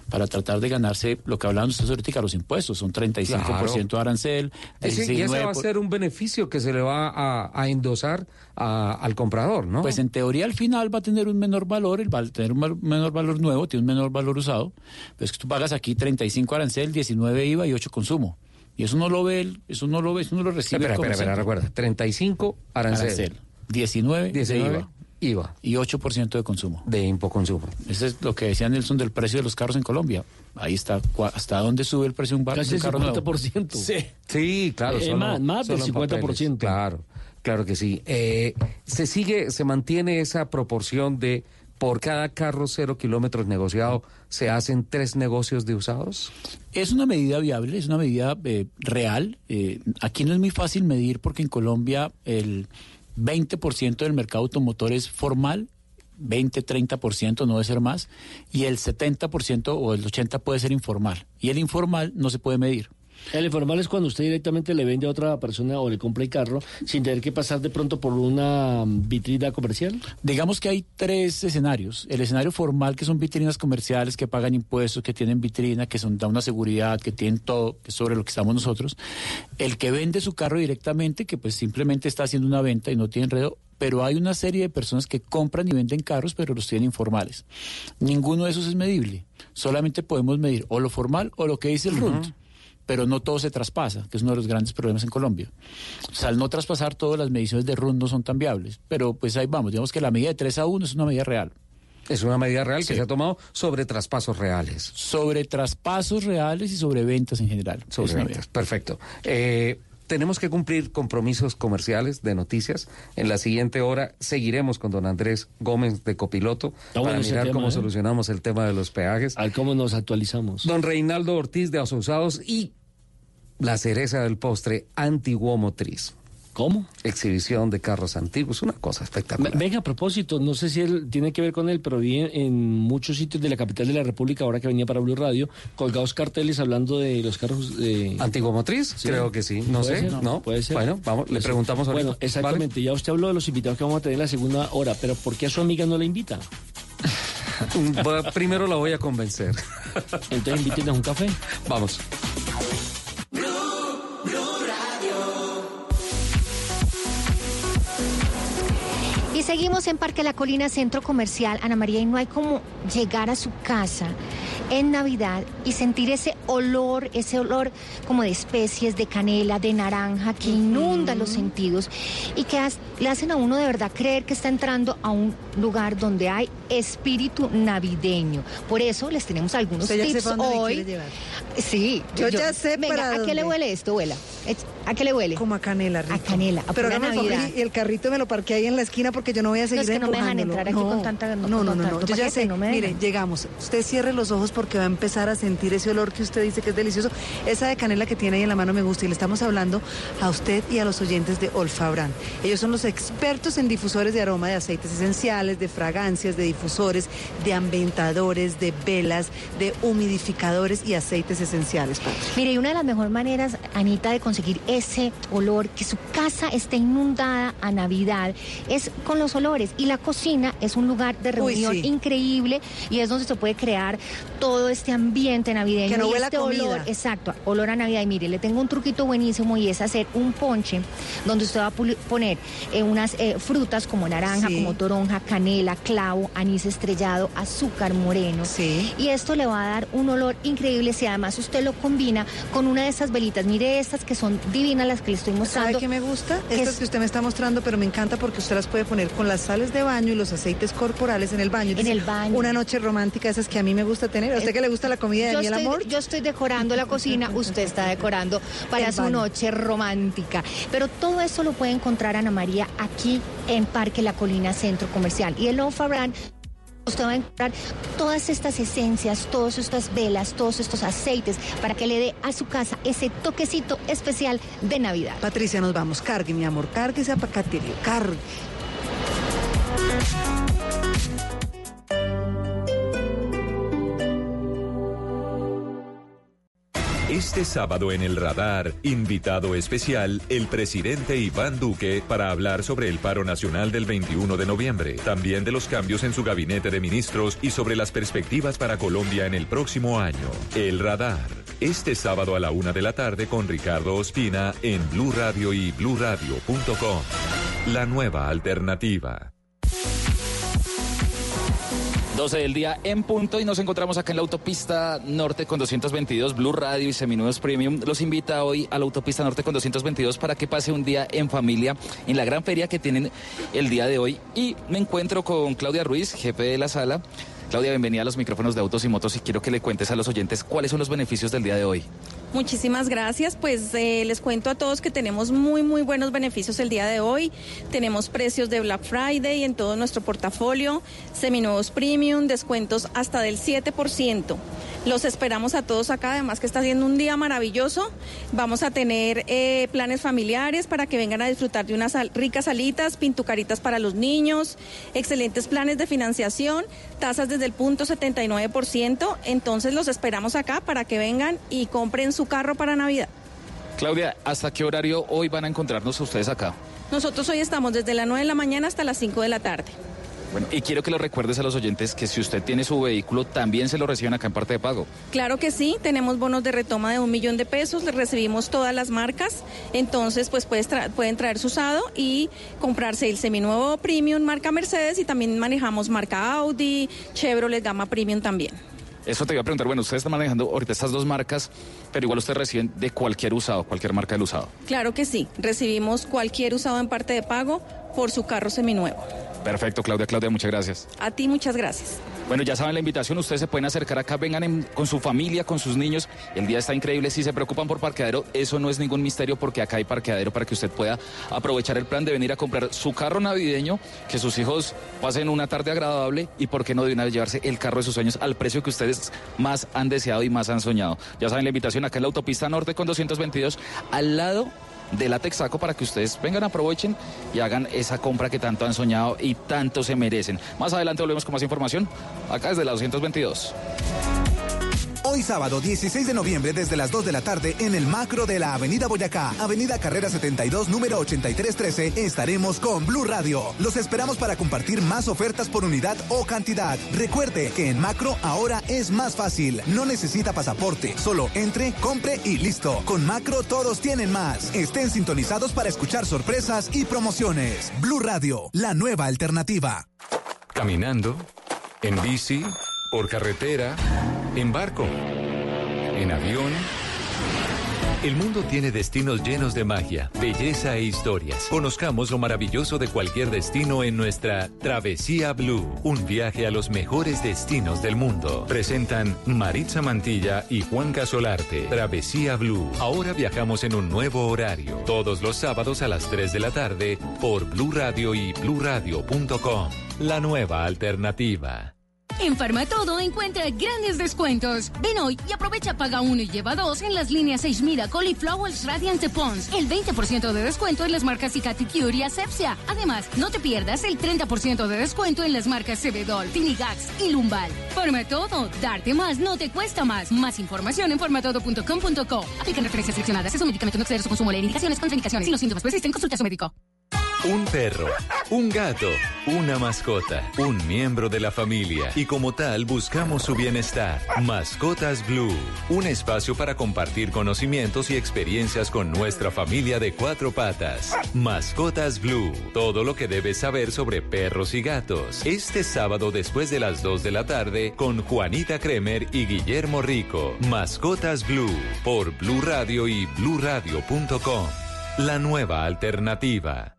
para tratar de ganarse lo que hablábamos ustedes ahorita, los impuestos, son 35% de arancel. Ese- y ese va a 19 ser un beneficio que se le va a, a endosar a- al comprador, ¿no? Pues en teoría al final va a tener un menor valor, el va a tener un menor valor nuevo, tiene un menor valor usado. Pero es que tú pagas aquí 35 arancel, 19 IVA y 8 consumo. Y eso no lo ve, el- eso no lo ve, eso no lo recibe. Espera, el espera, espera, recuerda. 35 arancel. Arancel. 19, 19 de IVA. IVA. Y 8% de consumo. De impoconsumo. Eso es lo que decía Nelson del precio de los carros en Colombia. Ahí está, hasta dónde sube el precio de un, bar- Casi de un el carro nuevo. 50%. Sí. Sí, claro. Eh, solo- más- más del solo en 50%. papeles. Claro, claro que sí. Eh, se sigue, se mantiene esa proporción de por cada carro cero kilómetros negociado, se hacen tres negocios de usados. Es una medida viable, es una medida eh, real. Eh, aquí no es muy fácil medir porque en Colombia el 20% del mercado automotor es formal, 20-30% no debe ser más, y el 70% o el 80% puede ser informal. Y el informal no se puede medir. El informal es cuando usted directamente le vende a otra persona o le compra el carro sin tener que pasar de pronto por una mm, vitrina comercial. Digamos que hay tres escenarios. El escenario formal, que son vitrinas comerciales que pagan impuestos, que tienen vitrina, que son, da una seguridad, que tienen todo, que es sobre lo que estamos nosotros. El que vende su carro directamente, que pues simplemente está haciendo una venta y no tiene enredo. Pero hay una serie de personas que compran y venden carros, pero los tienen informales. Ninguno de esos es medible. Solamente podemos medir o lo formal o lo que dice el RUNT pero no todo se traspasa, que es uno de los grandes problemas en Colombia. O sea, al no traspasar todas las mediciones de RUN no son tan viables, pero pues ahí vamos, digamos que la medida de 3 a 1 es una medida real. Es una medida real Sí. que se ha tomado sobre traspasos reales. Sobre traspasos reales y sobre ventas en general. Sobre ventas. Perfecto. Eh, tenemos que cumplir compromisos comerciales de noticias. En la siguiente hora seguiremos con don Andrés Gómez de Copiloto para mirar tema, cómo ¿eh? solucionamos el tema de los peajes. A ver cómo nos actualizamos. Don Reinaldo Ortiz de Asociados y la cereza del postre Antiguomotriz. ¿Cómo? Exhibición de carros antiguos, una cosa espectacular. Venga, a propósito, no sé si él tiene que ver con él, pero vi en, en muchos sitios de la capital de la República, ahora que venía para Blue Radio, colgados carteles hablando de los carros de... ¿Antiguomotriz? Creo que sí. No ¿Puede sé, ser? ¿no? Puede ser. Bueno, vamos, le Puede preguntamos ahorita. Bueno, exactamente. Ya usted habló de los invitados que vamos a tener en la segunda hora, pero ¿por qué a su amiga no la invita? Primero la voy a convencer. Entonces invítenos a un café. Vamos. Seguimos en Parque La Colina, centro comercial. Ana María, y no hay como llegar a su casa en Navidad y sentir ese olor, ese olor como de especies, de canela, de naranja, que inunda los sentidos y que has- le hacen a uno de verdad creer que está entrando a un lugar donde hay espíritu navideño. Por eso les tenemos algunos tips hoy. Sí, Yo ya sé Venga, para ¿a qué le huele esto, abuela? ¿A qué le huele? Como a canela, rico. A canela, a Pero pura el Navidad. y el carrito me lo parqué ahí en la esquina porque yo no voy a seguir es que no me dejan entrar aquí con tanta- No, con no, no, no. tanto Yo ya sé. no Mire, llegamos. Usted cierre los ojos porque va a empezar a sentir ese olor que usted dice que es delicioso. Esa de canela que tiene ahí en la mano me gusta y le estamos hablando a usted y a los oyentes de Olfabran. Ellos son los expertos en difusores de aroma de aceites esenciales, de fragancias, de difusores, de ambientadores, de velas, de humidificadores y aceites esenciales. Mire, y una de las mejores maneras, Anita, de conseguir ese olor, que su casa esté inundada a Navidad, es con los olores. Y la cocina es un lugar de Uy, reunión sí. increíble y es donde se puede crear todo este ambiente navideño. Que no huela este comida. olor, exacto, olor a Navidad. Y mire, le tengo un truquito buenísimo y es hacer un ponche donde usted va a poner eh, unas eh, frutas como naranja, Sí. como toronja, canela, clavo, anís estrellado, azúcar moreno. Y esto le va a dar un olor increíble si además usted lo combina con una de esas velitas. Mire estas que son divinas las que le estoy ¿Sabe mostrando. qué me gusta? Estas es- que usted me está mostrando, pero me encanta porque usted las puede poner con las sales de baño y los aceites corporales en el baño. En el baño. Una noche romántica, esas que a mí me gusta tener. ¿A usted que le gusta la comida de yo miel estoy, amor? yo estoy decorando la cocina, usted está decorando para El su baño. noche romántica. Pero todo eso lo puede encontrar Ana María aquí en Parque La Colina Centro Comercial. Y el Ofa Brand Usted va a encontrar todas estas esencias, todas estas velas, todos estos aceites para que le dé a su casa ese toquecito especial de Navidad. Patricia, nos vamos. Cargue, mi amor. Cargue ese apacaterio. Cargue. Este sábado en el radar, invitado especial, el presidente Iván Duque para hablar sobre el paro nacional del 21 de noviembre, también de los cambios en su gabinete de ministros y sobre las perspectivas para Colombia en el próximo año. El radar, este sábado a la una de la tarde con Ricardo Ospina en Blue Radio y bluradio.com. La nueva alternativa. 12 del día en punto y nos encontramos acá en la autopista norte con 222 Blue Radio y Seminuevos Premium. Los invita hoy a la autopista norte con 222 para que pase un día en familia en la gran feria que tienen el día de hoy. Y me encuentro con Claudia Ruiz, jefe de la sala. Claudia, bienvenida a los micrófonos de autos y motos y quiero que le cuentes a los oyentes cuáles son los beneficios del día de hoy. Muchísimas gracias. Pues eh, les cuento a todos que tenemos muy, muy buenos beneficios el día de hoy. Tenemos precios de Black Friday en todo nuestro portafolio, seminuevos premium, descuentos hasta del 7%. Los esperamos a todos acá, además que está siendo un día maravilloso. Vamos a tener eh, planes familiares para que vengan a disfrutar de unas ricas salitas, pintucaritas para los niños, excelentes planes de financiación, tasas desde el punto 79%. Entonces los esperamos acá para que vengan y compren su carro para Navidad. Claudia, ¿hasta qué horario hoy van a encontrarnos ustedes acá? Nosotros hoy estamos desde las 9 de la mañana hasta las 5 de la tarde. Bueno, y quiero que lo recuerdes a los oyentes que si usted tiene su vehículo, también se lo reciben acá en parte de pago. Claro que sí, tenemos bonos de retoma de un millón de pesos, le recibimos todas las marcas, entonces pues tra- pueden traer su usado y comprarse el seminuevo Premium marca Mercedes y también manejamos marca Audi, Chevrolet Gama Premium también. Eso te iba a preguntar, bueno, ustedes están manejando ahorita estas dos marcas, pero igual ustedes reciben de cualquier usado, cualquier marca del usado. Claro que sí, recibimos cualquier usado en parte de pago por su carro seminuevo. Perfecto, Claudia, Claudia, muchas gracias. A ti muchas gracias. Bueno, ya saben la invitación, ustedes se pueden acercar acá, vengan en- con su familia, con sus niños. El día está increíble, si se preocupan por parqueadero, eso no es ningún misterio porque acá hay parqueadero para que usted pueda aprovechar el plan de venir a comprar su carro navideño, que sus hijos pasen una tarde agradable y por qué no de una vez llevarse el carro de sus sueños al precio que ustedes más han deseado y más han soñado. Ya saben la invitación acá en la autopista norte con 222 al lado de la Texaco para que ustedes vengan, aprovechen y hagan esa compra que tanto han soñado y tanto se merecen. Más adelante volvemos con más información acá desde la 222. Hoy sábado 16 de noviembre desde las 2 de la tarde en el macro de la Avenida Boyacá, Avenida Carrera 72, número 8313, estaremos con Blue Radio. Los esperamos para compartir más ofertas por unidad o cantidad. Recuerde que en macro ahora es más fácil. No necesita pasaporte, solo entre, compre y listo. Con macro todos tienen más. Estén sintonizados para escuchar sorpresas y promociones. Blue Radio, la nueva alternativa. Caminando, en bici, por carretera, en barco, en avión. El mundo tiene destinos llenos de magia, belleza e historias. Conozcamos lo maravilloso de cualquier destino en nuestra Travesía Blue, un viaje a los mejores destinos del mundo. Presentan Maritza Mantilla y Juan Casolarte. Travesía Blue. Ahora viajamos en un nuevo horario, todos los sábados a las 3 de la tarde por Blue Radio y bluradio.com. La nueva alternativa. En Farmatodo encuentra grandes descuentos. Ven hoy y aprovecha paga uno y lleva dos en las líneas 6000 Cauliflowers Radiant Pons. El 20% de descuento en las marcas Cicati y Asepsia. Además, no te pierdas el 30% de descuento en las marcas Cebedol, Tinigax y Lumbal. Farmatodo, darte más no te cuesta más. Más información en farmatodo.com.co. Aplican referencias seleccionadas. Es un medicamento no exceder su consumo. Leer indicaciones, contraindicaciones. Si los síntomas persisten, consulta a su médico. Un perro, un gato, una mascota, un miembro de la familia y como tal buscamos su bienestar. Mascotas Blue, un espacio para compartir conocimientos y experiencias con nuestra familia de cuatro patas. Mascotas Blue, todo lo que debes saber sobre perros y gatos. Este sábado después de las 2 de la tarde con Juanita Kremer y Guillermo Rico. Mascotas Blue por Blue Radio y bluradio.com. La nueva alternativa.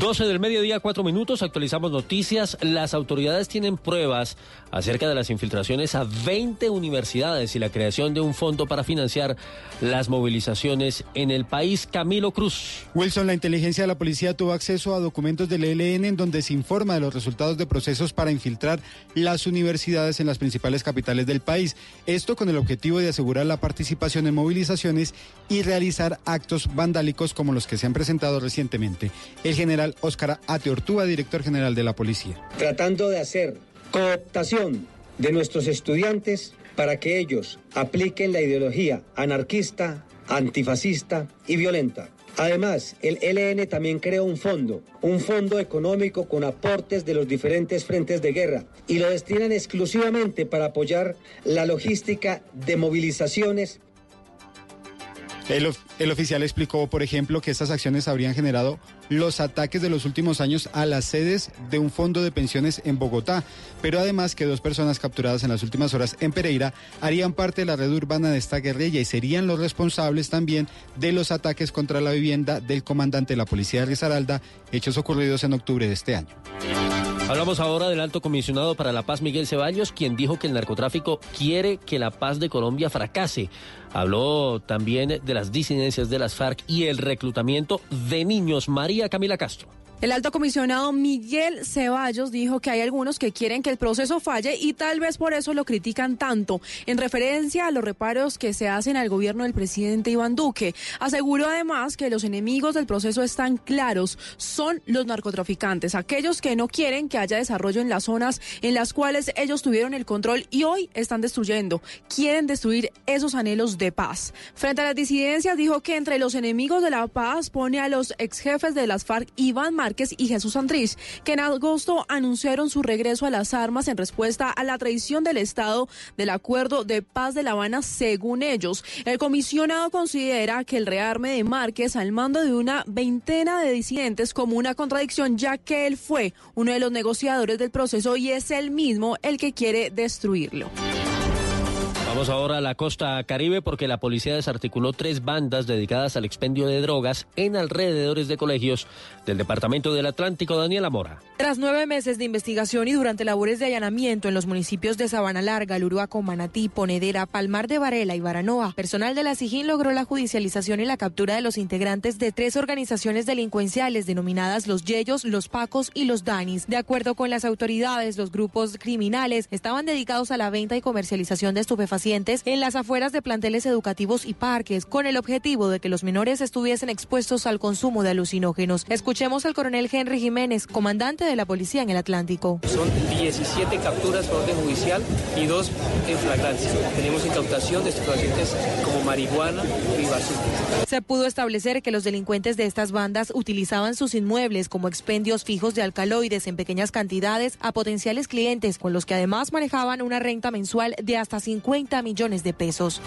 12 del mediodía, 4 minutos, actualizamos noticias. Las autoridades tienen pruebas acerca de las infiltraciones a 20 universidades y la creación de un fondo para financiar las movilizaciones en el país. Camilo Cruz. Wilson, la inteligencia de la policía tuvo acceso a documentos del ELN en donde se informa de los resultados de procesos para infiltrar las universidades en las principales capitales del país. Esto con el objetivo de asegurar la participación en movilizaciones y realizar actos vandálicos como los que se han presentado recientemente. El general Óscar Ateortúa, director general de la policía. Tratando de hacer cooptación de nuestros estudiantes para que ellos apliquen la ideología anarquista, antifascista y violenta. Además, el LN también creó un fondo, un fondo económico con aportes de los diferentes frentes de guerra y lo destinan exclusivamente para apoyar la logística de movilizaciones el, el, oficial explicó, por ejemplo, que estas acciones habrían generado los ataques de los últimos años a las sedes de un fondo de pensiones en Bogotá, pero además que dos personas capturadas en las últimas horas en Pereira harían parte de la red urbana de esta guerrilla y serían los responsables también de los ataques contra la vivienda del comandante de la policía de Risaralda, hechos ocurridos en octubre de este año. Hablamos ahora del alto comisionado para la paz Miguel Ceballos, quien dijo que el narcotráfico quiere que la paz de Colombia fracase. Habló también de las disidencias de las FARC y el reclutamiento de niños. Camila Castro. El alto comisionado Miguel Ceballos dijo que hay algunos que quieren que el proceso falle y tal vez por eso lo critican tanto, en referencia a los reparos que se hacen al gobierno del presidente Iván Duque. Aseguró además que los enemigos del proceso están claros, son los narcotraficantes, aquellos que no quieren que haya desarrollo en las zonas en las cuales ellos tuvieron el control y hoy están destruyendo, quieren destruir esos anhelos de paz. Frente a las disidencias dijo que entre los enemigos de la paz pone a los ex jefes de las FARC Iván Márquez y Jesús Andrés, que en agosto anunciaron su regreso a las armas en respuesta a la traición del Estado del Acuerdo de Paz de La Habana, según ellos. El comisionado considera que el rearme de Márquez al mando de una veintena de disidentes como una contradicción, ya que él fue uno de los negociadores del proceso y es él mismo el que quiere destruirlo. Vamos ahora a la costa caribe porque la policía desarticuló tres bandas dedicadas al expendio de drogas en alrededores de colegios del departamento del Atlántico. Daniela Mora. Tras nueve meses de investigación y durante labores de allanamiento en los municipios de Sabana Larga, Luruaco, Manatí, Ponedera, Palmar de Varela y Baranoa, personal de la SIGIN logró la judicialización y la captura de los integrantes de tres organizaciones delincuenciales denominadas los Yeyos, los Pacos y los Danis. De acuerdo con las autoridades, los grupos criminales estaban dedicados a la venta y comercialización de estupefacientes en las afueras de planteles educativos y parques, con el objetivo de que los menores estuviesen expuestos al consumo de alucinógenos. Escuchemos al coronel Henry Jiménez, comandante de la policía en el Atlántico. Son 17 capturas por orden judicial y dos en flagrancia. Tenemos incautación de estupefacientes como marihuana y basura. Se pudo establecer que los delincuentes de estas bandas utilizaban sus inmuebles como expendios fijos de alcaloides en pequeñas cantidades a potenciales clientes, con los que además manejaban una renta mensual de hasta 50 millones de pesos.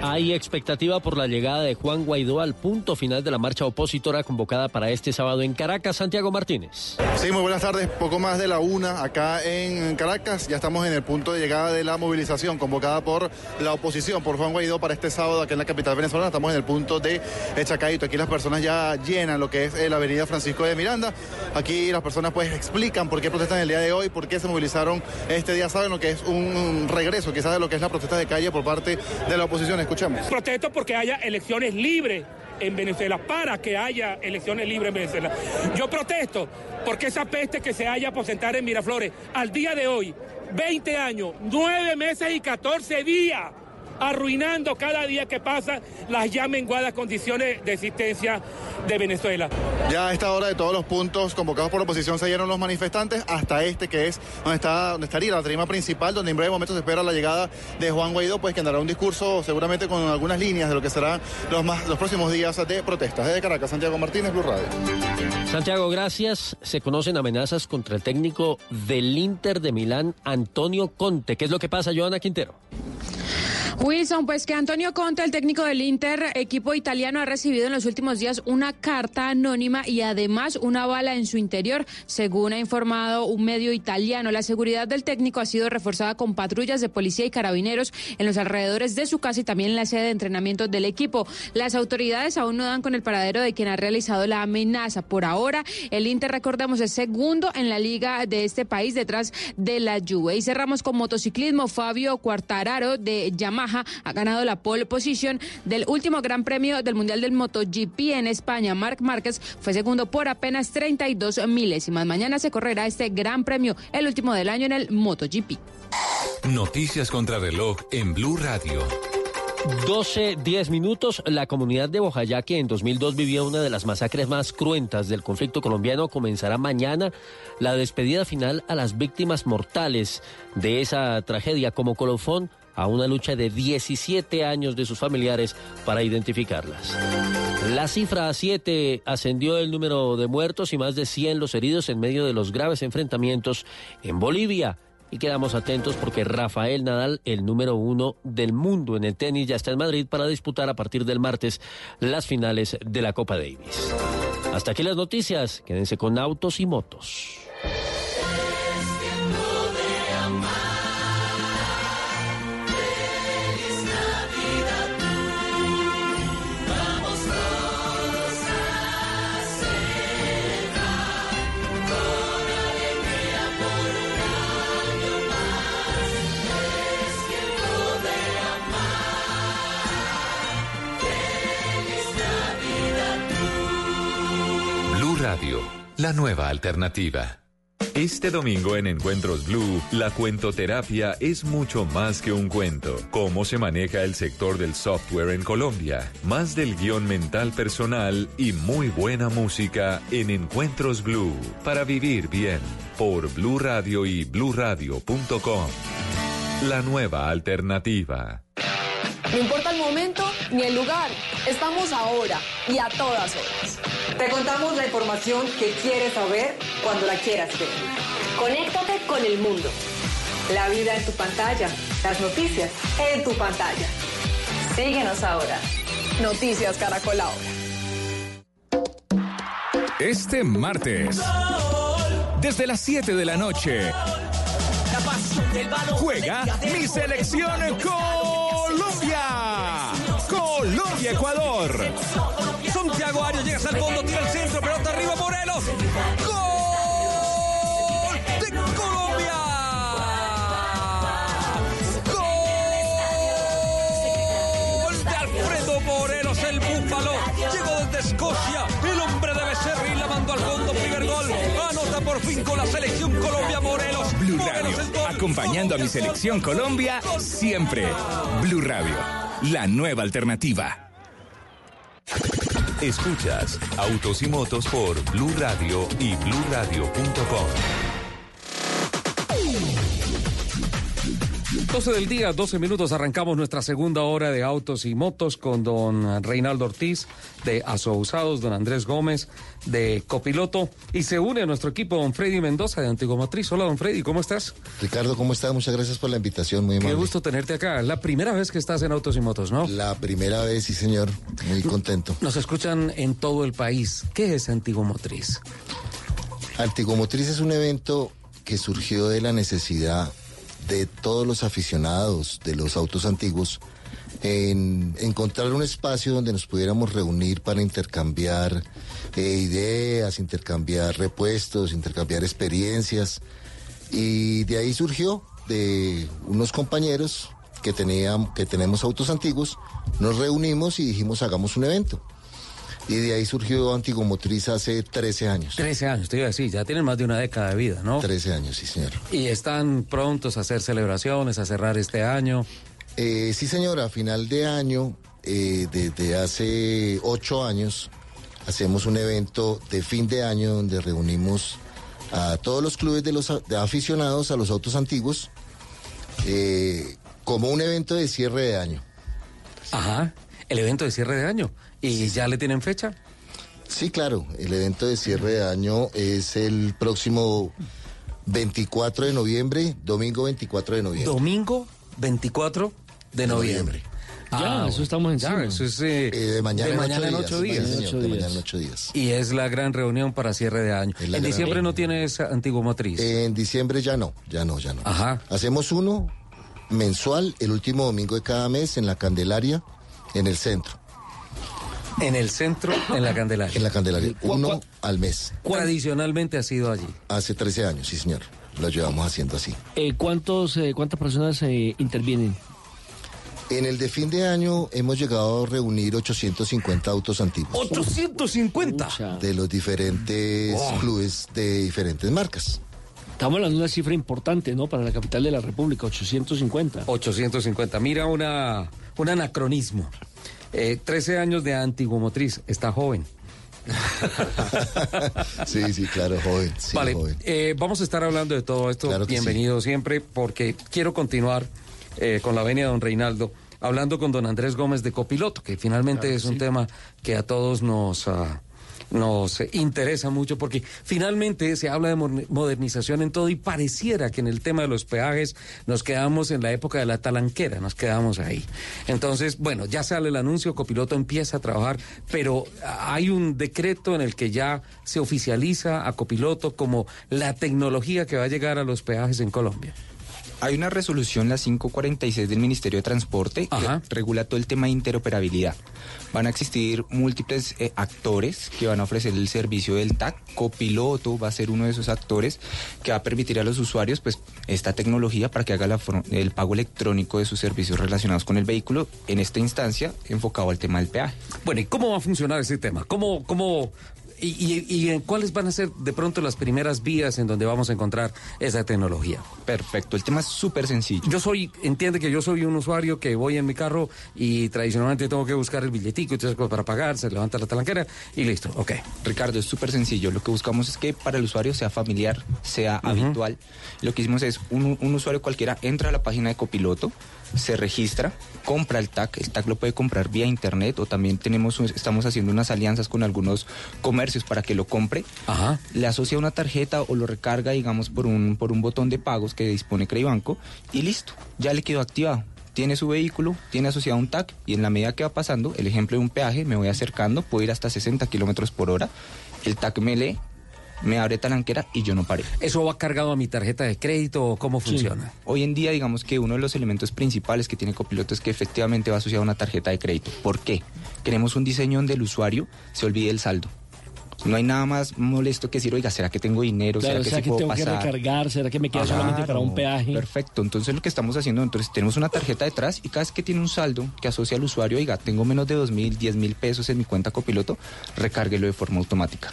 Hay expectativa por la llegada de Juan Guaidó al punto final de la marcha opositora convocada para este sábado en Caracas. Santiago Martínez. Sí, muy buenas tardes. Poco más de la una acá en Caracas. Ya estamos en el punto de llegada de la movilización convocada por la oposición, por Juan Guaidó para este sábado aquí en la capital venezolana. Estamos en el punto de Chacaito. Aquí las personas ya llenan lo que es eh, la avenida Francisco de Miranda. Aquí las personas pues explican por qué protestan el día de hoy, por qué se movilizaron este día sábado, lo que es un regreso quizás de lo que es la protesta de calle por parte de la oposición. Escuchamos. Protesto porque haya elecciones libres en Venezuela, para que haya elecciones libres en Venezuela. Yo protesto porque esa peste que se haya aposentar en Miraflores, al día de hoy, 20 años, 9 meses y 14 días, arruinando cada día que pasa las ya menguadas condiciones de existencia de Venezuela. Ya a esta hora de todos los puntos convocados por la oposición se dieron los manifestantes hasta este que es donde está donde estaría la trima principal donde en breve momento se espera la llegada de Juan Guaidó pues que dará un discurso seguramente con algunas líneas de lo que serán los más los próximos días de protestas desde Caracas Santiago Martínez Blue Radio Santiago gracias se conocen amenazas contra el técnico del Inter de Milán Antonio Conte ¿qué es lo que pasa Joana Quintero? Wilson, pues que Antonio Conte, el técnico del Inter, equipo italiano, ha recibido en los últimos días una carta anónima y además una bala en su interior, según ha informado un medio italiano. La seguridad del técnico ha sido reforzada con patrullas de policía y carabineros en los alrededores de su casa y también en la sede de entrenamiento del equipo. Las autoridades aún no dan con el paradero de quien ha realizado la amenaza. Por ahora, el Inter, recordamos, es segundo en la liga de este país detrás de la Juve. Y cerramos con motociclismo. Fabio Cuartararo de Yamaha ha ganado la pole position del último Gran Premio del Mundial del MotoGP en España. Marc Márquez fue segundo por apenas 32 milésimas. Mañana se correrá este Gran Premio, el último del año en el MotoGP. Noticias contra reloj en Blue Radio. 12, 10 minutos. La comunidad de Bojayá, que en 2002 vivió una de las masacres más cruentas del conflicto colombiano, comenzará mañana la despedida final a las víctimas mortales de esa tragedia como colofón a una lucha de 17 años de sus familiares para identificarlas. La cifra a 7 ascendió el número de muertos y más de 100 los heridos en medio de los graves enfrentamientos en Bolivia. Y quedamos atentos porque Rafael Nadal, el número uno del mundo en el tenis, ya está en Madrid para disputar a partir del martes las finales de la Copa Davis. Hasta aquí las noticias. Quédense con autos y motos. La nueva alternativa. Este domingo en Encuentros Blue, la cuentoterapia es mucho más que un cuento. Cómo se maneja el sector del software en Colombia. Más del guion mental personal y muy buena música en Encuentros Blue. Para vivir bien. Por Blue Radio y bluradio.com. La nueva alternativa. No importa el momento ni el lugar. Estamos ahora y a todas horas. Te contamos la información que quieres saber cuando la quieras ver. Conéctate con el mundo. La vida en tu pantalla. Las noticias en tu pantalla. Síguenos ahora. Noticias Caracol ahora. Este martes, desde las 7 de la noche, juega mi selección Colombia. Colombia-Ecuador. Santiago Arias llega hasta el fondo, tira el centro, pelota arriba, Morelos. ¡Gol de Colombia! ¡Gol de Alfredo Morelos, el búfalo! Llegó desde Escocia, el hombre de Becerril la mandó al fondo, primer gol. Anota por fin con la selección Colombia Morelos. Blue Radio, acompañando a mi selección Colombia siempre. Blue Radio, la nueva alternativa. Escuchas Autos y Motos por Blue Radio y bluradio.com. 12 del día, 12 minutos, arrancamos nuestra segunda hora de autos y motos con don Reinaldo Ortiz de Asousados, don Andrés Gómez de Copiloto y se une a nuestro equipo don Freddy Mendoza de Antiguo Matriz. Hola don Freddy, ¿cómo estás? Ricardo, ¿cómo estás? Muchas gracias por la invitación, muy Qué amable. gusto tenerte acá. La primera vez que estás en Autos y Motos, ¿no? La primera vez, sí señor, muy contento. Nos escuchan en todo el país. ¿Qué es Antiguo Motriz? Antiguo Motriz es un evento que surgió de la necesidad de todos los aficionados de los autos antiguos en encontrar un espacio donde nos pudiéramos reunir para intercambiar eh, ideas, intercambiar repuestos, intercambiar experiencias. Y de ahí surgió de unos compañeros que, tenían, que tenemos autos antiguos, nos reunimos y dijimos hagamos un evento. Y de ahí surgió Antiguo Motriz hace 13 años. 13 años, te iba a decir, ya tienen más de una década de vida, ¿no? 13 años, sí señor. Y están prontos a hacer celebraciones, a cerrar este año. Eh, sí, señora, a final de año, eh, desde hace ocho años, hacemos un evento de fin de año donde reunimos a todos los clubes de los de aficionados a los autos antiguos eh, como un evento de cierre de año. Ajá, el evento de cierre de año. ¿Y ya le tienen fecha? Sí, claro, el evento de cierre de año es el próximo 24 de noviembre, domingo 24 de noviembre. Domingo 24 de noviembre. Ya, eso estamos ya, encima. eso es eh, de mañana, de en, mañana ocho en ocho días. Señor, de mañana en ocho días. Y es la gran reunión para cierre de año. En diciembre no tienes Antiguo Motriz. En diciembre ya no, ya no, ya no. Ajá. Hacemos uno mensual, el último domingo de cada mes, en la Candelaria, en el centro. En el centro, en la Candelaria. En la Candelaria, ¿Cu- uno al mes. Tradicionalmente ha sido allí. Hace 13 años, sí señor. Lo llevamos haciendo así. Eh, ¿cuántos, eh, ¿Cuántas personas eh, intervienen? En el de fin de año hemos llegado a reunir 850 autos antiguos. ¡850! De los diferentes Oh. clubes de diferentes marcas. Estamos hablando de una cifra importante, ¿no? Para la capital de la República, 850. 850. Mira una, un anacronismo. Eh, 13 años de Antiguo Motriz. Está joven. Sí, sí, claro, joven. sí, vale, joven. eh, vamos a estar hablando de todo esto. Claro Bienvenido siempre, porque quiero continuar eh, con la venia de don Reinaldo, hablando con don Andrés Gómez de Copiloto, que finalmente es un tema que a todos nos... ah, nos interesa mucho porque finalmente se habla de mo- modernización en todo y pareciera que en el tema de los peajes nos quedamos en la época de la talanquera, nos quedamos ahí. Entonces, bueno, ya sale el anuncio, Copiloto empieza a trabajar, pero hay un decreto en el que ya se oficializa a Copiloto como la tecnología que va a llegar a los peajes en Colombia. Hay una resolución, la 546 del Ministerio de Transporte, que regula todo el tema de interoperabilidad. Van a existir múltiples eh, actores que van a ofrecer el servicio del TAC. Copiloto va a ser uno de esos actores que va a permitir a los usuarios pues, esta tecnología para que haga la el pago electrónico de sus servicios relacionados con el vehículo, en esta instancia enfocado al tema del peaje. Bueno, ¿y cómo va a funcionar ese tema? ¿Cómo, cómo, y, y- y en cuáles van a ser de pronto las primeras vías en donde vamos a encontrar esa tecnología? Perfecto, el tema es súper sencillo. Yo soy, entiende que yo soy un usuario que voy en mi carro y tradicionalmente tengo que buscar el billetico y todo eso para pagar, se levanta la talanquera y listo, ok. Ricardo, es súper sencillo. Lo que buscamos es que para el usuario sea familiar, sea habitual. Lo que hicimos es, un, un usuario cualquiera entra a la página de Copiloto, se registra, compra el TAC. El TAC lo puede comprar vía internet o también tenemos, estamos haciendo unas alianzas con algunos comercios para que lo compre. Le asocia una tarjeta o lo recarga, digamos, por un, por un botón de pagos que dispone Credibanco y listo, ya le quedó activado. Tiene su vehículo, tiene asociado un TAC y en la medida que va pasando, el ejemplo de un peaje, me voy acercando, puedo ir hasta 60 kilómetros por hora, el TAC me lee, me abre talanquera y yo no paré. ¿Eso va cargado a mi tarjeta de crédito o cómo funciona? Hoy en día, digamos que uno de los elementos principales que tiene Copiloto es que efectivamente va asociado a una tarjeta de crédito. ¿Por qué? Queremos un diseño donde el usuario se olvide el saldo. No hay nada más molesto que decir, oiga, ¿será que tengo dinero? Claro, ¿Será que ¿será sí que puedo tengo que pasar? recargar? ¿Será que me queda solamente para un peaje? Perfecto. Entonces lo que estamos haciendo, entonces tenemos una tarjeta detrás y cada vez que tiene un saldo que asocia al usuario, oiga, tengo menos de dos mil, diez mil pesos en mi cuenta copiloto, recárguelo de forma automática.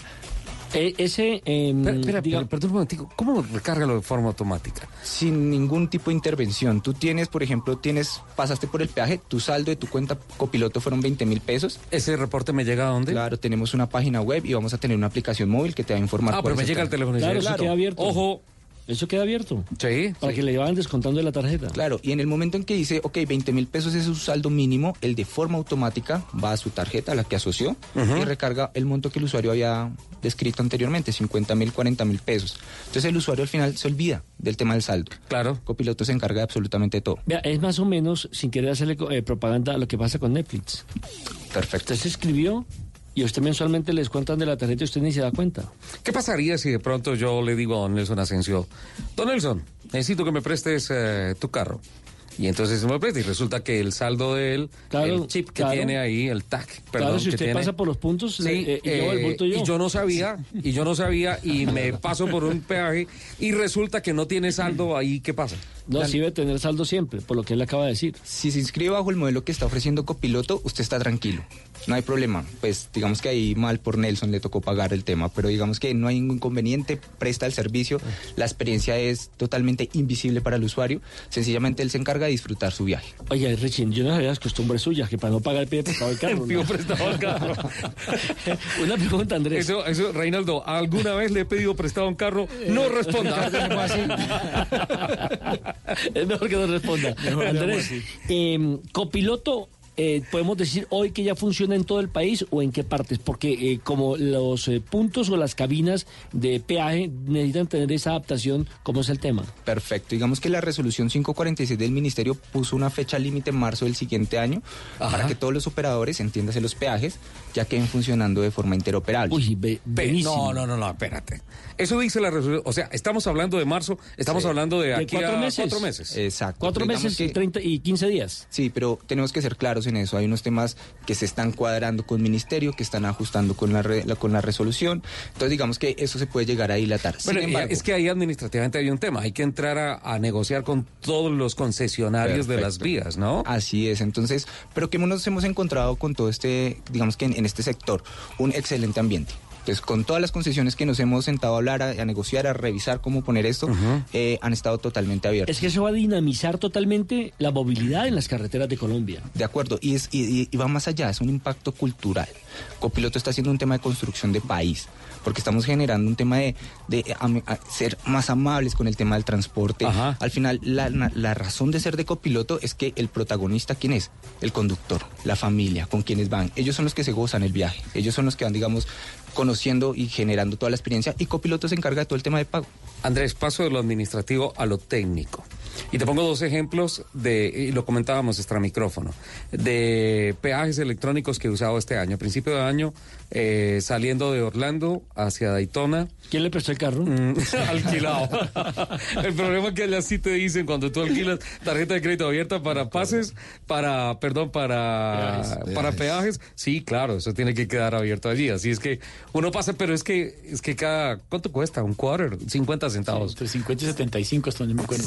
Eh, ese, em, Espera, espera, diga- pero- perdón un momentico. ¿Cómo recárgalo de forma automática? Sin ningún tipo de intervención. Tú tienes, por ejemplo, tienes, pasaste por el peaje, tu saldo de tu cuenta copiloto fueron 20 mil pesos. ¿Ese reporte me llega a dónde? Claro, tenemos una página web y vamos a tener una aplicación móvil que te va a informar. Ah, pero me llega el teléfono Claro, queda abierto. Ojo. Eso queda abierto. Sí. Para que le vayan descontando de la tarjeta. Claro, y en el momento en que dice, ok, 20 mil pesos es su saldo mínimo, él de forma automática va a su tarjeta, a la que asoció, y recarga el monto que el usuario había descrito anteriormente, 50 mil, 40 mil pesos. Entonces el usuario al final se olvida del tema del saldo. Claro. Copiloto se encarga de absolutamente todo. Vea, es más o menos, sin querer hacerle eh, propaganda, a lo que pasa con Netflix. Perfecto. Usted se escribió y usted mensualmente les cuentan de la tarjeta y usted ni se da cuenta. ¿Qué pasaría si de pronto yo le digo a Nelson Asensio, don Nelson, necesito que me prestes eh, tu carro? Y entonces me lo presta y resulta que el saldo de él, Claro, el chip que claro. tiene ahí, el TAC, perdón, claro, si que usted tiene- pasa por los puntos Sí, le- eh, y lleva el eh, bulto yo. y yo no sabía, y yo no sabía, y me paso por un peaje y resulta que no tiene saldo ahí, ¿qué pasa? No, sí debe tener saldo siempre, por lo que él acaba de decir. Si se inscribe bajo el modelo que está ofreciendo Copiloto, usted está tranquilo. No hay problema. Pues digamos que ahí mal por Nelson le tocó pagar el tema, pero digamos que no hay ningún inconveniente, presta el servicio, la experiencia es totalmente invisible para el usuario, sencillamente él se encarga disfrutar su viaje. Oiga, Richie, yo no sabía las costumbres suyas, que para no pagar pide prestado el carro. Pido prestado el carro. Una pregunta, Andrés. Eso, eso, Reinaldo, ¿alguna vez le he pedido prestado un carro? No responda. es mejor que no responda. Andrés, eh, copiloto, eh, podemos decir hoy que ya funciona en todo el país o en qué partes, porque eh, como los eh, puntos o las cabinas de peaje necesitan tener esa adaptación, ¿cómo es el tema? Perfecto. Digamos que la resolución 546 del Ministerio puso una fecha límite en marzo del siguiente año para que todos los operadores, entiéndase los peajes, ya queden funcionando de forma interoperable. Uy, Pe- no, no, no, no, espérate. Eso dice la resolución. O sea, estamos hablando de marzo, estamos Sí. hablando de, ¿De aquí cuatro a meses? cuatro meses. Exacto. Cuatro meses y, que- 30 y 15 días. Sí, pero tenemos que ser claros en eso. Hay unos temas que se están cuadrando con ministerio, que están ajustando con la, re- la- con la resolución. Entonces, digamos que eso se puede llegar a dilatar. Sin Bueno, embargo, es que ahí administrativamente hay un tema. Hay que entrar a, a negociar con todos los concesionarios de las vías, ¿no? Así es, entonces, pero que nos hemos encontrado con todo este, digamos que en, en este sector, un excelente ambiente. Entonces, con todas las concesiones que nos hemos sentado a hablar, a, a negociar, a revisar cómo poner esto, eh, han estado totalmente abiertos. Es que eso va a dinamizar totalmente la movilidad en las carreteras de Colombia. De acuerdo, y, es, y, y- y va más allá, es un impacto cultural. Copiloto está haciendo un tema de construcción de país, porque estamos generando un tema de, de a- ser más amables con el tema del transporte. Al final, la, la- la razón de ser de copiloto es que el protagonista, ¿quién es? El conductor, la familia, con quienes van. Ellos son los que se gozan el viaje, ellos son los que van, digamos, conociendo y generando toda la experiencia, y copiloto se encarga de todo el tema de pago. Andrés, paso de lo administrativo a lo técnico. Y te pongo dos ejemplos de, y lo comentábamos extra micrófono, de peajes electrónicos que he usado este año. A principio de año, eh, saliendo de Orlando hacia Daytona. ¿Quién le prestó el carro? alquilado. el problema es que allá sí te dicen cuando tú alquilas tarjeta de crédito abierta para pases, para, perdón, para Peajes. para peajes. Sí, claro, eso tiene que quedar abierto allí. Así es que uno pasa, pero es que es que cada ¿cuánto cuesta? Un quarter, 50 centavos. Entre 50 y 75, hasta donde me acuerdo.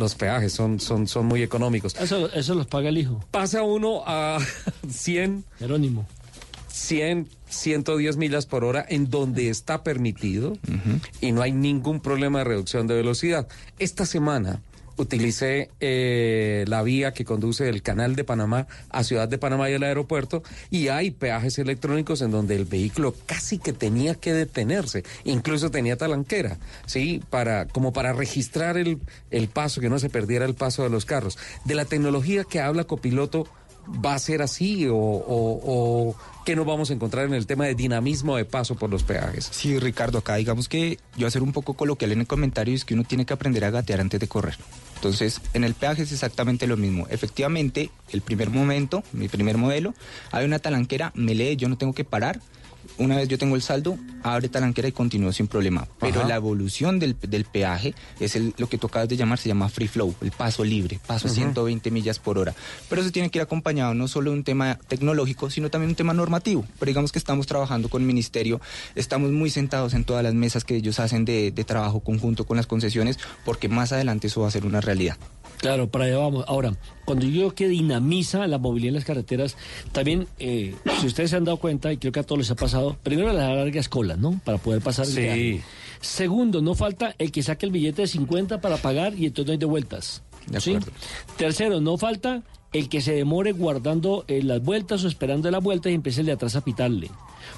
Los peajes son, son, son muy económicos. Eso, eso los paga el hijo. Pasa uno a 100, Jerónimo. 100, 110 millas por hora en donde está permitido y no hay ningún problema de reducción de velocidad. Esta semana utilicé eh, la vía que conduce del canal de Panamá a Ciudad de Panamá y el aeropuerto y hay peajes electrónicos en donde el vehículo casi que tenía que detenerse, incluso tenía talanquera, ¿sí? Para, como para registrar el, el paso, que no se perdiera el paso de los carros. De la tecnología que habla copiloto, ¿va a ser así o, o, qué nos vamos a encontrar en el tema de dinamismo de paso por los peajes? Sí, Ricardo, acá digamos que yo ser un poco coloquial en el comentario es que uno tiene que aprender a gatear antes de correr. Entonces, en el peaje es exactamente lo mismo. Efectivamente, el primer momento, mi primer modelo, hay una talanquera, me lee, yo no tengo que parar. Una vez yo tengo el saldo, abre talanquera y continúo sin problema. Pero Ajá. la evolución del, del peaje es el- lo que tú acabas de llamar, se llama free flow, el paso libre, paso a Ujú. 120 millas por hora. Pero eso tiene que ir acompañado no solo de un tema tecnológico, sino también un tema normativo. Pero digamos que estamos trabajando con el ministerio, estamos muy sentados en todas las mesas que ellos hacen de, de trabajo conjunto con las concesiones, porque más adelante eso va a ser una realidad. Claro, para allá vamos. Ahora, cuando yo digo que dinamiza la movilidad en las carreteras, también, eh, si ustedes se han dado cuenta, y creo que a todos les ha pasado, primero las largas colas, ¿no? Para poder pasar el Sí. Segundo, no falta el que saque el billete de 50 para pagar y entonces no hay de vueltas. ¿sí? Tercero, no falta el que se demore guardando eh, las vueltas o esperando las vueltas y empiece el de atrás a pitarle.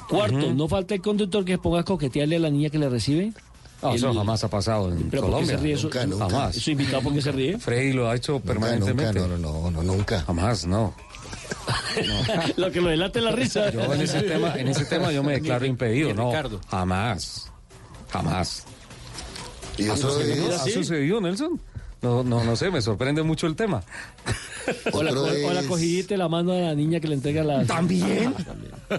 Cuarto, no falta el conductor que ponga a coquetearle a la niña que le recibe. Ah, eso El- jamás ha pasado en Pero ¿por qué Colombia. se ríe eso? Nunca, nunca. Jamás. ¿Su invitado por qué se ríe? Freddy lo ha hecho permanentemente. nunca, no, no, no, nunca. Jamás, no. Lo que lo delate la risa. Yo en ese tema, en ese tema yo me declaro impedido, no. Ricardo. Jamás. Jamás. Y ¿Ha sucedido, ¿Ha sucedido, Nelson? No, no, no sé, me sorprende mucho el tema. O la, o la es- cogidita y la mano a la niña que le entrega la... ¿También?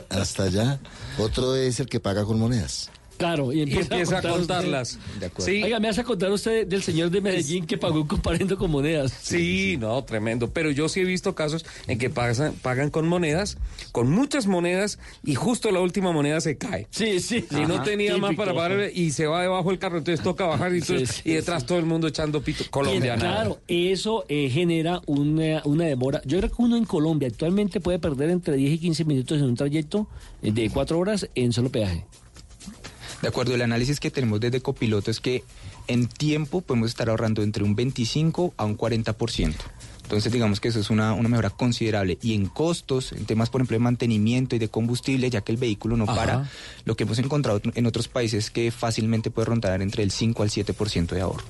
Hasta allá. Otro es el que paga con monedas. Claro, y empieza, Y empieza a contar contarlas. De acuerdo. Sí. Oiga, me vas a contar usted del señor de Medellín que pagó un comparendo con monedas. Sí, no, tremendo. Pero yo sí he visto casos en que pagan, pagan con monedas, con muchas monedas, y justo la última moneda se cae. Sí, sí. Y no tenía más para pagar y se va debajo del carro, entonces toca bajar y, entonces- Sí, sí, y detrás todo el mundo echando pito. Colombia, Y, nada. Claro, eso eh, genera una, una demora. Yo creo que uno en Colombia actualmente puede perder entre 10 y 15 minutos en un trayecto eh, de 4 horas en solo peaje. De acuerdo, el análisis que tenemos desde Copiloto es que en tiempo podemos estar ahorrando entre un 25 a un 40%. Entonces digamos que eso es una, una mejora considerable. Y en costos, en temas por ejemplo de mantenimiento y de combustible, ya que el vehículo no Ajá. para, lo que hemos encontrado en otros países es que fácilmente puede rondar entre el 5 al 7% de ahorro.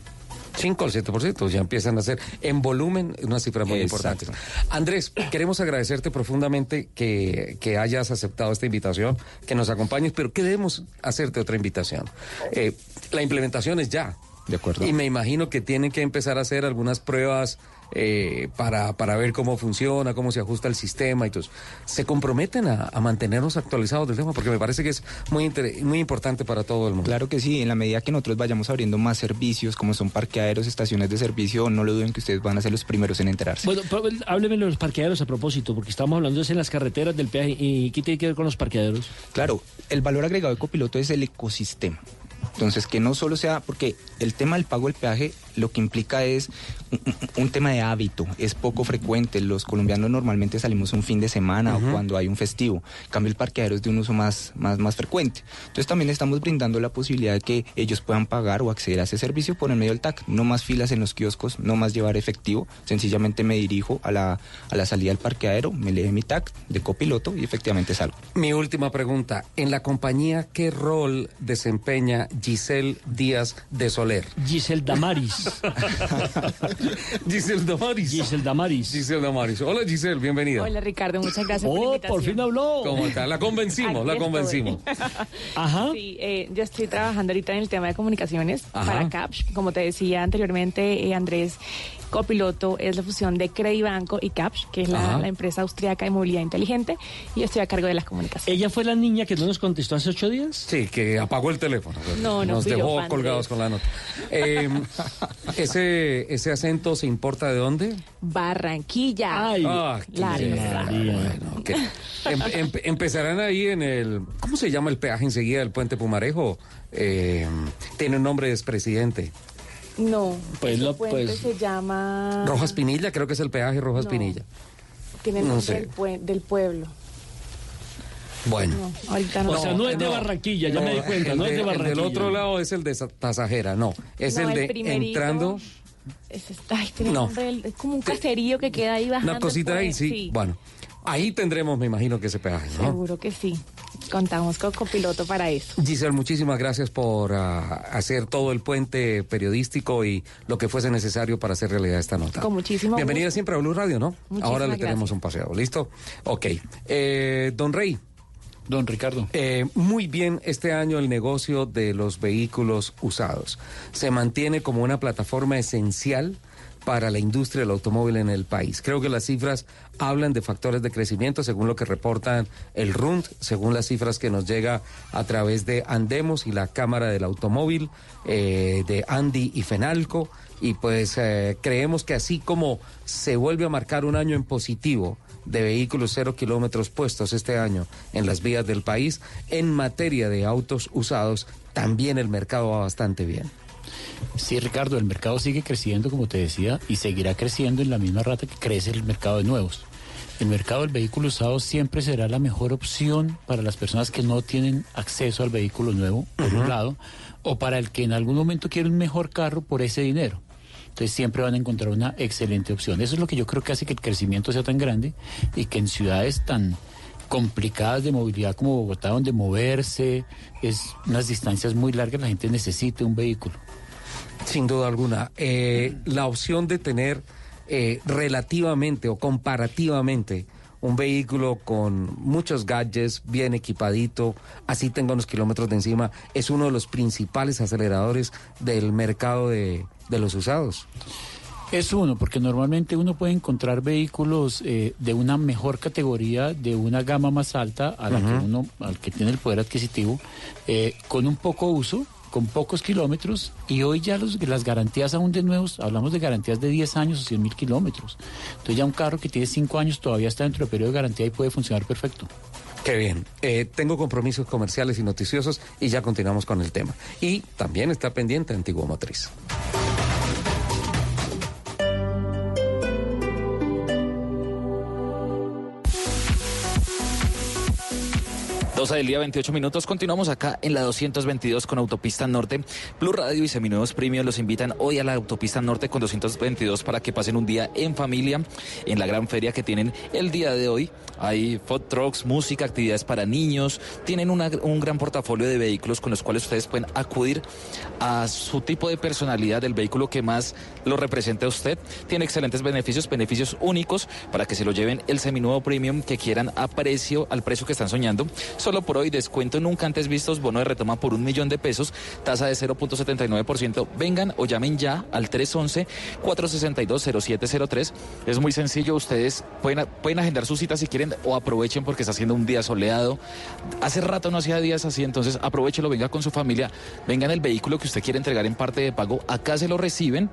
5 al 7%, ya empiezan a ser en volumen una cifra muy Exacto. importante. Andrés, queremos agradecerte profundamente que, que hayas aceptado esta invitación, que nos acompañes, pero queremos hacerte otra invitación. Eh, la implementación es ya. De acuerdo. Y me imagino que tienen que empezar a hacer algunas pruebas eh, para, para ver cómo funciona, cómo se ajusta el sistema y todo. eso. ¿Se comprometen a, a mantenernos actualizados del tema? Porque me parece que es muy, inter- muy importante para todo el mundo. Claro que sí, en la medida que nosotros vayamos abriendo más servicios, como son parqueaderos, estaciones de servicio, no lo duden que ustedes van a ser los primeros en enterarse. Bueno, pero, hábleme de los parqueaderos a propósito, porque estamos hablando de eso en las carreteras del peaje. ¿Y qué tiene que ver con los parqueaderos? Claro, el valor agregado de copiloto es el ecosistema. Entonces, que no solo sea, porque el tema del pago del peaje lo que implica es un, tema de hábito, es poco frecuente. Los colombianos normalmente salimos un fin de semana o cuando hay un festivo. En cambio, el parqueadero es de un uso más, más, más frecuente. Entonces, también estamos brindando la posibilidad de que ellos puedan pagar o acceder a ese servicio por el medio del TAC. No más filas en los kioscos, no más llevar efectivo. Sencillamente me dirijo a la, a la salida del parqueadero, me lee mi TAC de copiloto y efectivamente salgo. Mi última pregunta. En la compañía, ¿qué rol desempeña Giselle Díaz de Soler? Giselle Damaris. Giselle Damaris. Giselle Damaris. Giselle Damaris. Hola Giselle, bienvenida. Hola Ricardo, muchas gracias por la Oh, invitación. por fin habló. ¿Cómo está? La convencimos, Aquí la estoy. convencimos. Ajá. Sí, eh, yo estoy trabajando ahorita en el tema de comunicaciones Ajá. para CAPS. Como te decía anteriormente, eh, Andrés, copiloto es la fusión de Credibanco y CAPS, que es la, la empresa austriaca de movilidad inteligente, y yo estoy a cargo de las comunicaciones. ¿Ella fue la niña que no nos contestó hace ocho días? Sí, que apagó el teléfono. No, no Nos yo, dejó colgados con la nota. Eh, ese, ¿Ese acento se importa de dónde? Barranquilla. Ay, Ah, bueno, que- em- em- empezarán ahí en el. ¿Cómo se llama el peaje enseguida del puente Pumarejo? Eh, tiene un nombre de expresidente. No, Pues ese lo- puente pues- se llama... Rojas Pinilla, creo que es el peaje Rojas No. Pinilla. Tiene el no nombre sé. del, pue- del pueblo. Bueno. No, ahorita no. O sea, no es de Barranquilla, ya me di cuenta, el no es de el Barranquilla. del otro lado es el de Sa- Tasajera, no. Es No, el el de primerito. entrando. Ese está- ay, tiene No. nombre del- es como un caserío que queda ahí bajando. Una cosita el ahí, puente. sí. Bueno, ahí tendremos, me imagino, que ese peaje, ¿no? Seguro que sí. Contamos con copiloto para eso. Giselle, muchísimas gracias por ah, hacer todo el puente periodístico y lo que fuese necesario para hacer realidad esta nota. Con muchísimo Bienvenida gusto. siempre a Blue Radio, ¿no? Muchísimas Ahora le tenemos gracias. un paseo, ¿listo? Ok. Eh, don Rey. Don Ricardo. Eh, muy bien este año el negocio de los vehículos usados. Se mantiene como una plataforma esencial para la industria del automóvil en el país. Creo que las cifras hablan de factores de crecimiento según lo que reportan el RUND, según las cifras que nos llega a través de Andemos y la Cámara del Automóvil, eh, de Andy y Fenalco. Y pues eh, creemos que así como se vuelve a marcar un año en positivo de vehículos cero kilómetros puestos este año en las vías del país, en materia de autos usados, también el mercado va bastante bien. Sí, Ricardo, el mercado sigue creciendo, como te decía, y seguirá creciendo en la misma rata que crece el mercado de nuevos. El mercado del vehículo usado siempre será la mejor opción para las personas que no tienen acceso al vehículo nuevo, por un lado, o para el que en algún momento quiere un mejor carro por ese dinero. Entonces siempre van a encontrar una excelente opción. Eso es lo que yo creo que hace que el crecimiento sea tan grande y que en ciudades tan complicadas de movilidad como Bogotá, donde moverse es unas distancias muy largas, la gente necesite un vehículo. Sin duda alguna. Eh, la opción de tener eh, relativamente o comparativamente un vehículo con muchos gadgets, bien equipadito, así tenga unos kilómetros de encima, es uno de los principales aceleradores del mercado de, de los usados. Es uno, porque normalmente uno puede encontrar vehículos eh, de una mejor categoría, de una gama más alta, a la que uno, al que tiene el poder adquisitivo, eh, con un poco uso, con pocos kilómetros, y hoy ya los, las garantías aún de nuevos, hablamos de garantías de 10 años o 100 mil kilómetros. Entonces ya un carro que tiene 5 años todavía está dentro del periodo de garantía y puede funcionar perfecto. Qué bien. Eh, tengo compromisos comerciales y noticiosos y ya continuamos con el tema. Y también está pendiente Antigua Motriz. 12 del día, 28 minutos. Continuamos acá en la 222 con Autopista Norte. Blue Radio y Seminuevos Premium los invitan hoy a la Autopista Norte con 222 para que pasen un día en familia en la gran feria que tienen el día de hoy. Hay food trucks, música, actividades para niños. Tienen un gran portafolio de vehículos con los cuales ustedes pueden acudir a su tipo de personalidad del vehículo que más lo represente a usted. Tiene excelentes beneficios, beneficios únicos para que se lo lleven el seminuevo premium que quieran a precio, al precio que están soñando. Solo por hoy, descuento nunca antes vistos, bono de retoma por un millón de pesos, tasa de 0.79%. Vengan o llamen ya al 311-462-0703. Es muy sencillo, ustedes pueden, pueden agendar su cita si quieren o aprovechen porque está haciendo un día soleado. Hace rato no hacía días así, entonces aprovechelo, venga con su familia, vengan el vehículo que usted quiere entregar en parte de pago, acá se lo reciben.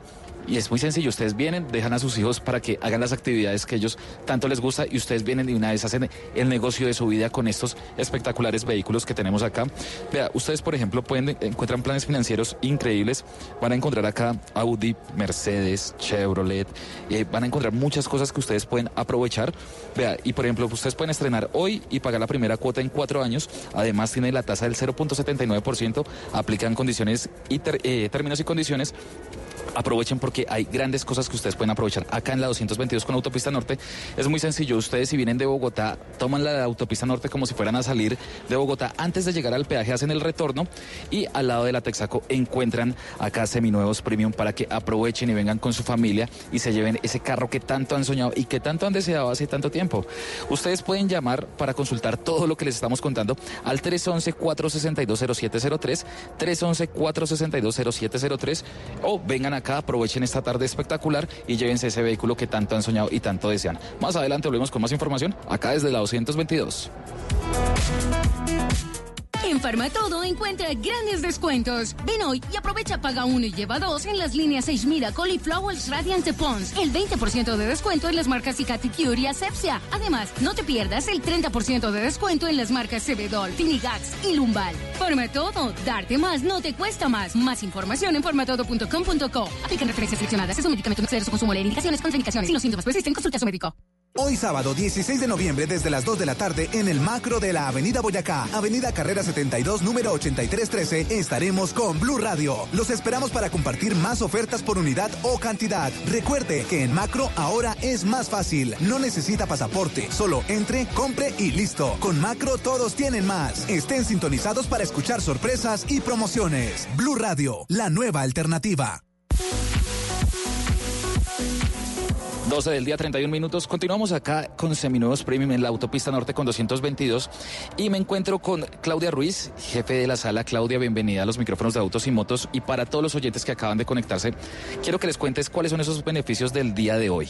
Y es muy sencillo, ustedes vienen, dejan a sus hijos para que hagan las actividades que ellos tanto les gusta y ustedes vienen y una vez hacen el negocio de su vida con estos espectaculares vehículos que tenemos acá. Vea, ustedes por ejemplo pueden encuentran planes financieros increíbles, van a encontrar acá Audi, Mercedes, Chevrolet, eh, van a encontrar muchas cosas que ustedes pueden aprovechar. Vea, y por ejemplo, ustedes pueden estrenar hoy y pagar la primera cuota en cuatro años. Además tiene la tasa del 0.79%, aplican condiciones y eh, términos y condiciones aprovechen porque hay grandes cosas que ustedes pueden aprovechar acá en la 222 con Autopista Norte. Es muy sencillo, ustedes si vienen de Bogotá, toman la Autopista Norte como si fueran a salir de Bogotá antes de llegar al peaje, hacen el retorno y al lado de la Texaco encuentran acá seminuevos premium para que aprovechen y vengan con su familia y se lleven ese carro que tanto han soñado y que tanto han deseado hace tanto tiempo. Ustedes pueden llamar para consultar todo lo que les estamos contando al 311-462-0703, 311-462-0703 o vengan acá, aprovechen esta tarde espectacular y llévense ese vehículo que tanto han soñado y tanto desean. Más adelante volvemos con más información acá desde la 222. En Farmatodo encuentra grandes descuentos. Ven hoy y aprovecha paga uno y lleva dos en las líneas 6 Miracle y Flowers Radiant Pons. El 20% de descuento en las marcas Cicati Cure y Asepsia. Además, no te pierdas el 30% de descuento en las marcas Cebedol, Finigax y Lumbal. Farmatodo, darte más no te cuesta más. Más información en farmatodo.com.co. Aplican referencias seleccionadas. Es un medicamento no exceder su consumo. Leer indicaciones, contraindicaciones. Si los síntomas persisten, consulta a su médico. Hoy sábado 16 de noviembre desde las 2 de la tarde en el macro de la Avenida Boyacá, Avenida Carrera 72, número 8313, estaremos con Blue Radio. Los esperamos para compartir más ofertas por unidad o cantidad. Recuerde que en macro ahora es más fácil. No necesita pasaporte, solo entre, compre y listo. Con macro todos tienen más. Estén sintonizados para escuchar sorpresas y promociones. Blue Radio, la nueva alternativa. 12 del día, 31 minutos. Continuamos acá con Seminuevos Premium en la autopista norte con 222 y me encuentro con Claudia Ruiz, jefe de la sala. Claudia, bienvenida a los micrófonos de autos y motos. Y para todos los oyentes que acaban de conectarse, quiero que les cuentes cuáles son esos beneficios del día de hoy.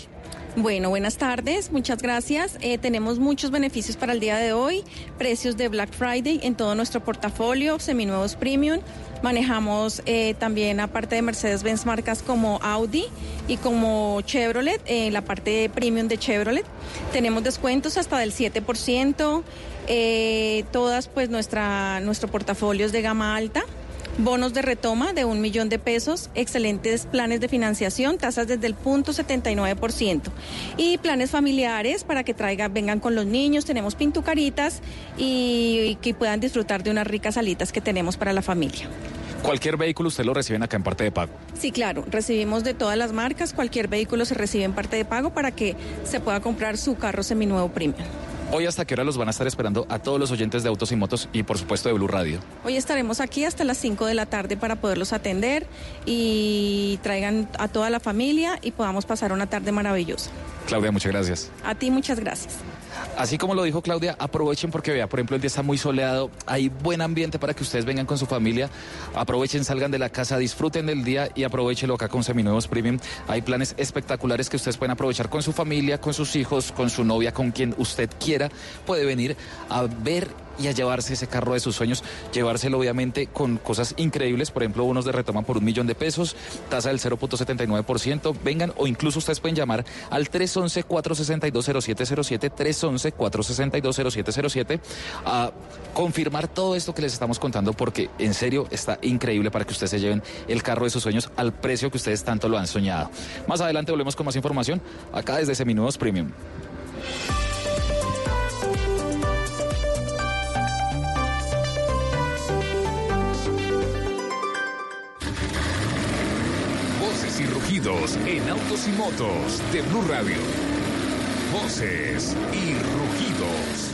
Bueno, buenas tardes, muchas gracias. Eh, tenemos muchos beneficios para el día de hoy, precios de Black Friday en todo nuestro portafolio, seminuevos premium. Manejamos eh, también, aparte de Mercedes-Benz, marcas como Audi y como Chevrolet, eh, la parte premium de Chevrolet. Tenemos descuentos hasta del 7%, eh, todas pues nuestra, nuestro portafolio es de gama alta. Bonos de retoma de un millón de pesos, excelentes planes de financiación, tasas desde el punto 79% y planes familiares para que traigan, vengan con los niños, tenemos pintucaritas y, y que puedan disfrutar de unas ricas salitas que tenemos para la familia. Cualquier vehículo usted lo reciben acá en parte de pago. Sí, claro, recibimos de todas las marcas, cualquier vehículo se recibe en parte de pago para que se pueda comprar su carro seminuevo premium. Hoy hasta qué hora los van a estar esperando a todos los oyentes de Autos y Motos y por supuesto de Blue Radio. Hoy estaremos aquí hasta las 5 de la tarde para poderlos atender y traigan a toda la familia y podamos pasar una tarde maravillosa. Claudia, muchas gracias. A ti muchas gracias. Así como lo dijo Claudia, aprovechen porque vea, por ejemplo, el día está muy soleado, hay buen ambiente para que ustedes vengan con su familia, aprovechen, salgan de la casa, disfruten del día y aprovechenlo acá con Seminuevos Premium. Hay planes espectaculares que ustedes pueden aprovechar con su familia, con sus hijos, con su novia, con quien usted quiera. Puede venir a ver y a llevarse ese carro de sus sueños, llevárselo obviamente con cosas increíbles, por ejemplo, unos de retoma por un millón de pesos, tasa del 0.79%, vengan o incluso ustedes pueden llamar al 311-462-0707, 311-462-0707 a confirmar todo esto que les estamos contando porque en serio está increíble para que ustedes se lleven el carro de sus sueños al precio que ustedes tanto lo han soñado. Más adelante volvemos con más información acá desde Seminuevos Premium. En autos y motos de Blue Radio. Voces y rugidos.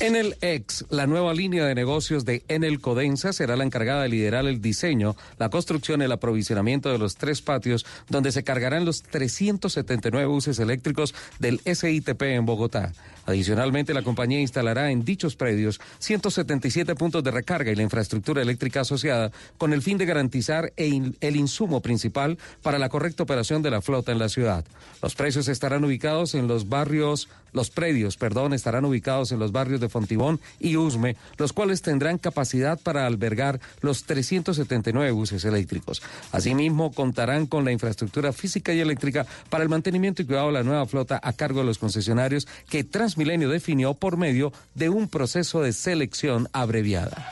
Enel X, la nueva línea de negocios de Enel Codensa, será la encargada de liderar el diseño, la construcción y el aprovisionamiento de los tres patios donde se cargarán los 379 buses eléctricos del SITP en Bogotá. Adicionalmente, la compañía instalará en dichos predios 177 puntos de recarga y la infraestructura eléctrica asociada con el fin de garantizar el insumo principal para la correcta operación de la flota en la ciudad. Los precios estarán ubicados en los barrios, los predios, perdón, estarán ubicados en los barrios de Fontibón y Usme, los cuales tendrán capacidad para albergar los 379 buses eléctricos. Asimismo, contarán con la infraestructura física y eléctrica para el mantenimiento y cuidado de la nueva flota a cargo de los concesionarios que Transmilenio definió por medio de un proceso de selección abreviada.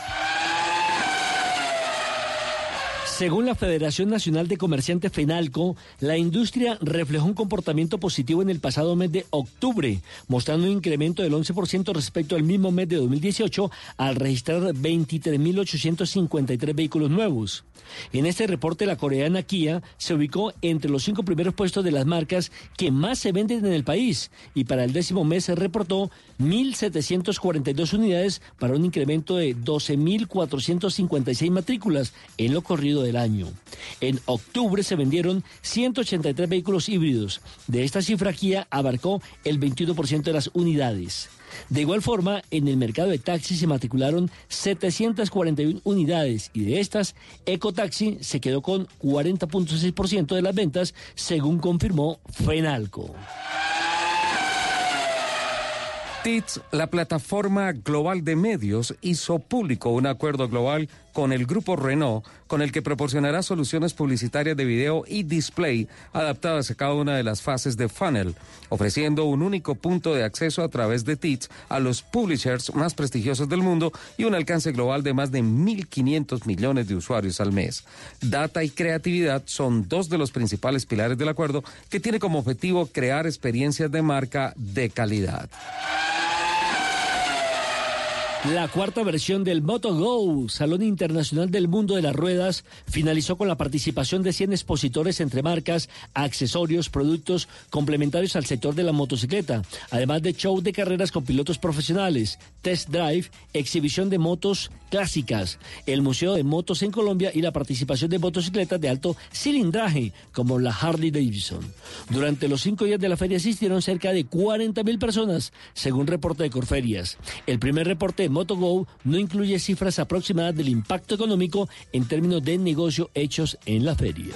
Según la Federación Nacional de Comerciantes FENALCO, la industria reflejó un comportamiento positivo en el pasado mes de octubre, mostrando un incremento del 11% respecto al mismo mes de 2018 al registrar 23.853 vehículos nuevos. En este reporte, la coreana Kia se ubicó entre los cinco primeros puestos de las marcas que más se venden en el país y para el décimo mes se reportó 1.742 unidades para un incremento de 12.456 matrículas en lo corrido del año. En octubre se vendieron 183 vehículos híbridos. De esta cifra, abarcó el 21% de las unidades. De igual forma, en el mercado de taxis se matricularon 741 unidades y de estas, Ecotaxi se quedó con 40.6% de las ventas, según confirmó Fenalco. TITS, la plataforma global de medios, hizo público un acuerdo global con el grupo Renault, con el que proporcionará soluciones publicitarias de video y display adaptadas a cada una de las fases de funnel, ofreciendo un único punto de acceso a través de TITS a los publishers más prestigiosos del mundo y un alcance global de más de 1.500 millones de usuarios al mes. Data y creatividad son dos de los principales pilares del acuerdo que tiene como objetivo crear experiencias de marca de calidad. La cuarta versión del MotoGo, Salón Internacional del Mundo de las Ruedas, finalizó con la participación de 100 expositores entre marcas, accesorios, productos complementarios al sector de la motocicleta, además de show de carreras con pilotos profesionales, test drive, exhibición de motos clásicas, el Museo de Motos en Colombia y la participación de motocicletas de alto cilindraje, como la Harley Davidson. Durante los cinco días de la feria asistieron cerca de 40 mil personas, según reporte de Corferias. El primer reporte MotoGo no incluye cifras aproximadas del impacto económico en términos de negocio hechos en la feria.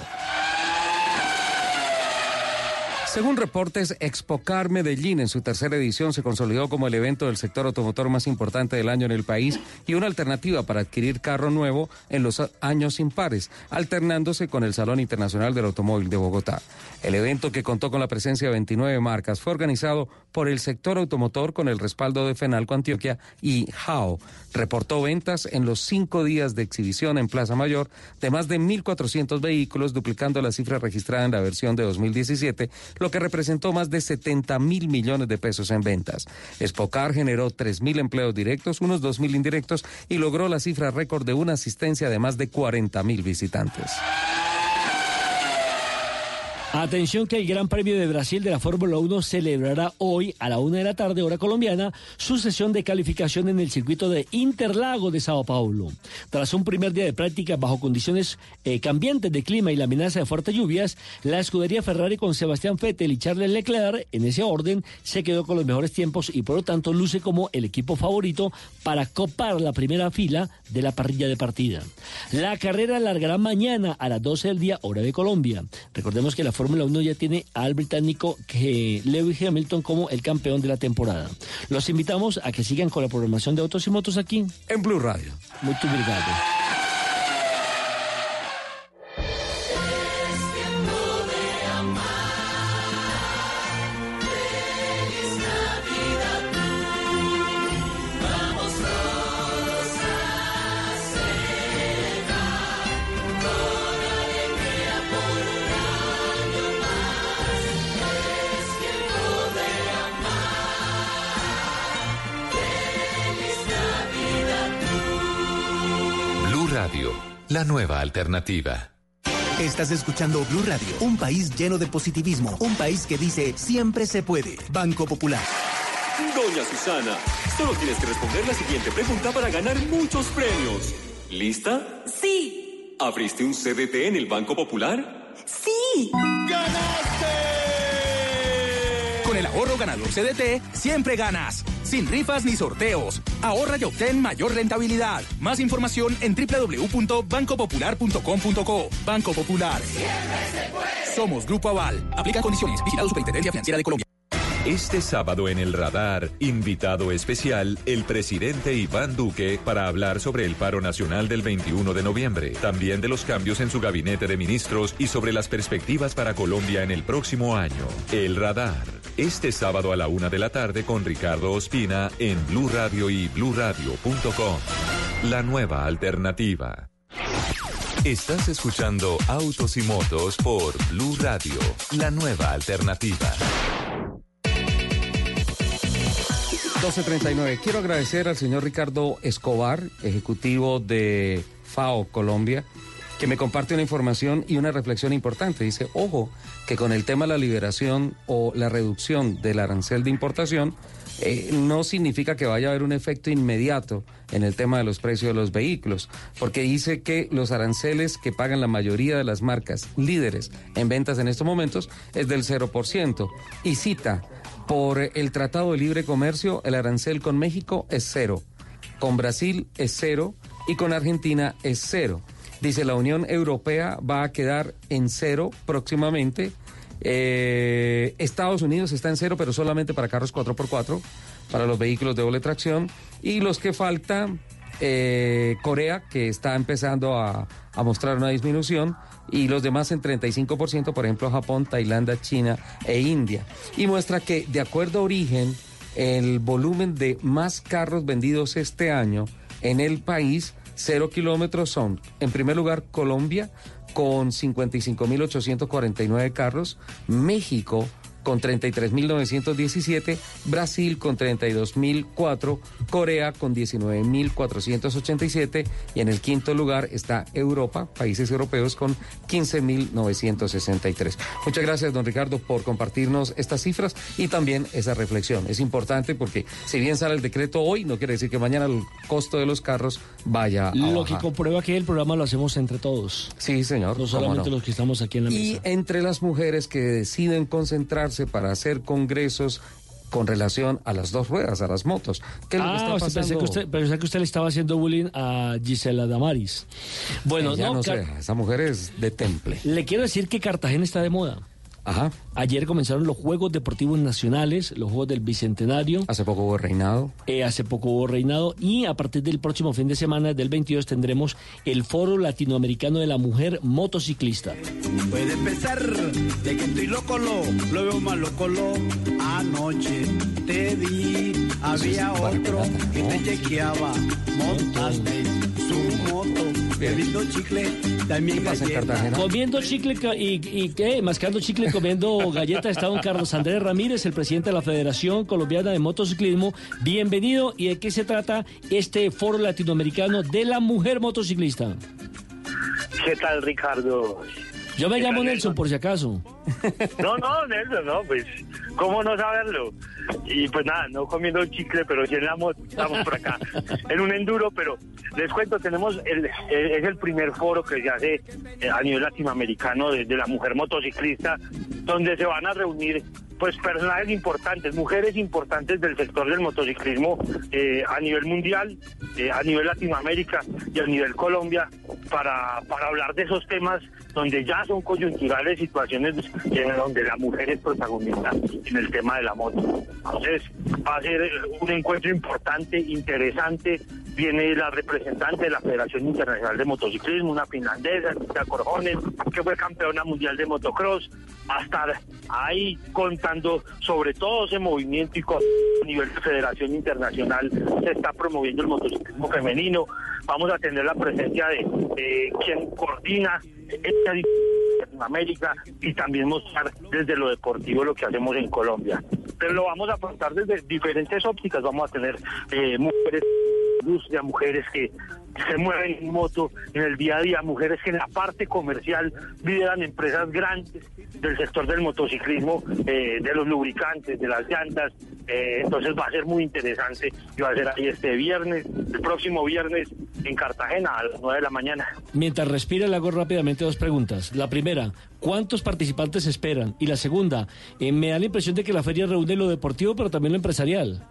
Según reportes, Expocar Medellín en su tercera edición se consolidó como el evento del sector automotor más importante del año en el país y una alternativa para adquirir carro nuevo en los años impares, alternándose con el Salón Internacional del Automóvil de Bogotá. El evento, que contó con la presencia de 29 marcas, fue organizado por el sector automotor con el respaldo de Fenalco Antioquia y HAO. Reportó ventas en los cinco días de exhibición en Plaza Mayor de más de 1.400 vehículos, duplicando la cifra registrada en la versión de 2017 lo que representó más de 70 mil millones de pesos en ventas. Espocar generó 3 mil empleos directos, unos 2 mil indirectos y logró la cifra récord de una asistencia de más de 40 mil visitantes. Atención que el Gran Premio de Brasil de la Fórmula 1 celebrará hoy a la una de la tarde, hora colombiana, su sesión de calificación en el circuito de Interlago de Sao Paulo. Tras un primer día de práctica bajo condiciones eh, cambiantes de clima y la amenaza de fuertes lluvias, la escudería Ferrari con Sebastián Vettel y Charles Leclerc, en ese orden, se quedó con los mejores tiempos y por lo tanto luce como el equipo favorito para copar la primera fila de la parrilla de partida. La carrera largará mañana a las 12 del día, hora de Colombia. Recordemos que la Fórmula 1 ya tiene al británico que Lewis Hamilton como el campeón de la temporada. Los invitamos a que sigan con la programación de Autos y Motos aquí en Blue Radio. Muchas gracias. Nueva alternativa. Estás escuchando Blue Radio, un país lleno de positivismo, un país que dice siempre se puede. Banco Popular. Doña Susana, solo tienes que responder la siguiente pregunta para ganar muchos premios. ¿Lista? Sí. ¿Abriste un CDT en el Banco Popular? Sí. Con el ahorro ganador CDT, siempre ganas. Sin rifas ni sorteos. Ahorra y obtén mayor rentabilidad. Más información en www.bancopopular.com.co. Banco Popular. Somos Grupo Aval. Aplica condiciones. Vigilado Superintendencia Financiera de Colombia. Este sábado en el radar, invitado especial, el presidente Iván Duque para hablar sobre el paro nacional del 21 de noviembre, también de los cambios en su gabinete de ministros y sobre las perspectivas para Colombia en el próximo año. El radar, este sábado a la una de la tarde con Ricardo Ospina en Blue Radio y bluradio.com. La nueva alternativa. Estás escuchando Autos y Motos por Blue Radio, la nueva alternativa. 1239. Quiero agradecer al señor Ricardo Escobar, ejecutivo de FAO Colombia, que me comparte una información y una reflexión importante. Dice, ojo, que con el tema de la liberación o la reducción del arancel de importación, eh, no significa que vaya a haber un efecto inmediato en el tema de los precios de los vehículos, porque dice que los aranceles que pagan la mayoría de las marcas líderes en ventas en estos momentos es del 0%. Y cita, por el Tratado de Libre Comercio, el arancel con México es cero, con Brasil es cero y con Argentina es cero. Dice, la Unión Europea va a quedar en cero próximamente. Eh, Estados Unidos está en cero, pero solamente para carros 4x4, para los vehículos de doble tracción. Y los que faltan, eh, Corea, que está empezando a, a mostrar una disminución, y los demás en 35%, por ejemplo, Japón, Tailandia, China e India. Y muestra que, de acuerdo a origen, el volumen de más carros vendidos este año en el país, cero kilómetros son, en primer lugar, Colombia, con 55.849 carros, México, con 33.917, Brasil con 32.004, Corea con 19.487 y en el quinto lugar está Europa, países europeos con 15.963. Muchas gracias, don Ricardo, por compartirnos estas cifras y también esa reflexión. Es importante porque si bien sale el decreto hoy, no quiere decir que mañana el costo de los carros vaya a Lo bajar. que comprueba que el programa lo hacemos entre todos. Sí, señor. No solamente no. los que estamos aquí en la Y mesa. entre las mujeres que deciden concentrarse para hacer congresos con relación a las dos ruedas, a las motos. ¿Qué es lo que Ah, está usted pensé pasando? que usted, pensé que usted le estaba haciendo bullying a Gisela Damaris. Bueno, Eh, ya no, no, sé, esa mujer es de temple. le quiero decir que Cartagena está de moda. Ajá. Ayer comenzaron los Juegos Deportivos Nacionales, los Juegos del Bicentenario. Hace poco hubo reinado. Eh, hace poco hubo reinado y a partir del próximo fin de semana, del 22, tendremos el Foro Latinoamericano de la Mujer Motociclista. Puede pensar de que estoy loco, lo, lo veo más loco, lo. Anoche te vi, había otro que te chequeaba. Montaste su moto, bebiendo chicle, también galleta. Comiendo chicle y, y qué, mascando chicle, y comiendo galletas está don Carlos Andrés Ramírez, el presidente de la Federación Colombiana de Motociclismo. Bienvenido. ¿Y de qué se trata este foro latinoamericano de la mujer motociclista? ¿Qué tal, Ricardo? Yo me ¿Qué llamo Nelson, por si acaso. No, no, Nelson, no, pues, ¿cómo no saberlo? Y pues nada, no comiendo chicle, pero sí en la moto, estamos por acá, en un enduro, pero les cuento, tenemos, el, el- es el primer foro que se hace eh, a nivel latinoamericano de, de la mujer motociclista, donde se van a reunir pues personajes importantes, mujeres importantes del sector del motociclismo eh, a nivel mundial, eh, a nivel Latinoamérica y a nivel Colombia, para, para hablar de esos temas donde ya son coyunturales situaciones en donde la mujer es protagonista en el tema de la moto. Entonces va a ser un encuentro importante, interesante. Viene la representante de la Federación Internacional de Motociclismo, una finlandesa, Anita Corjones, que fue campeona mundial de motocross, a estar ahí contando sobre todo ese movimiento y con a nivel de Federación Internacional se está promoviendo el motociclismo femenino. Vamos a tener la presencia de eh, quien coordina esta Latinoamérica y también mostrar desde lo deportivo lo que hacemos en Colombia. Pero lo vamos a afrontar desde diferentes ópticas. Vamos a tener eh, mujeres industria, mujeres que se mueven en moto en el día a día, mujeres que en la parte comercial lideran empresas grandes del sector del motociclismo, eh, de los lubricantes, de las llantas. Eh, entonces va a ser muy interesante y va a ser ahí este viernes, el próximo viernes en Cartagena a las 9 de la mañana. Mientras respira, le hago rápidamente dos preguntas. La primera, ¿cuántos participantes esperan? Y la segunda, eh, me da la impresión de que la feria reúne lo deportivo, pero también lo empresarial.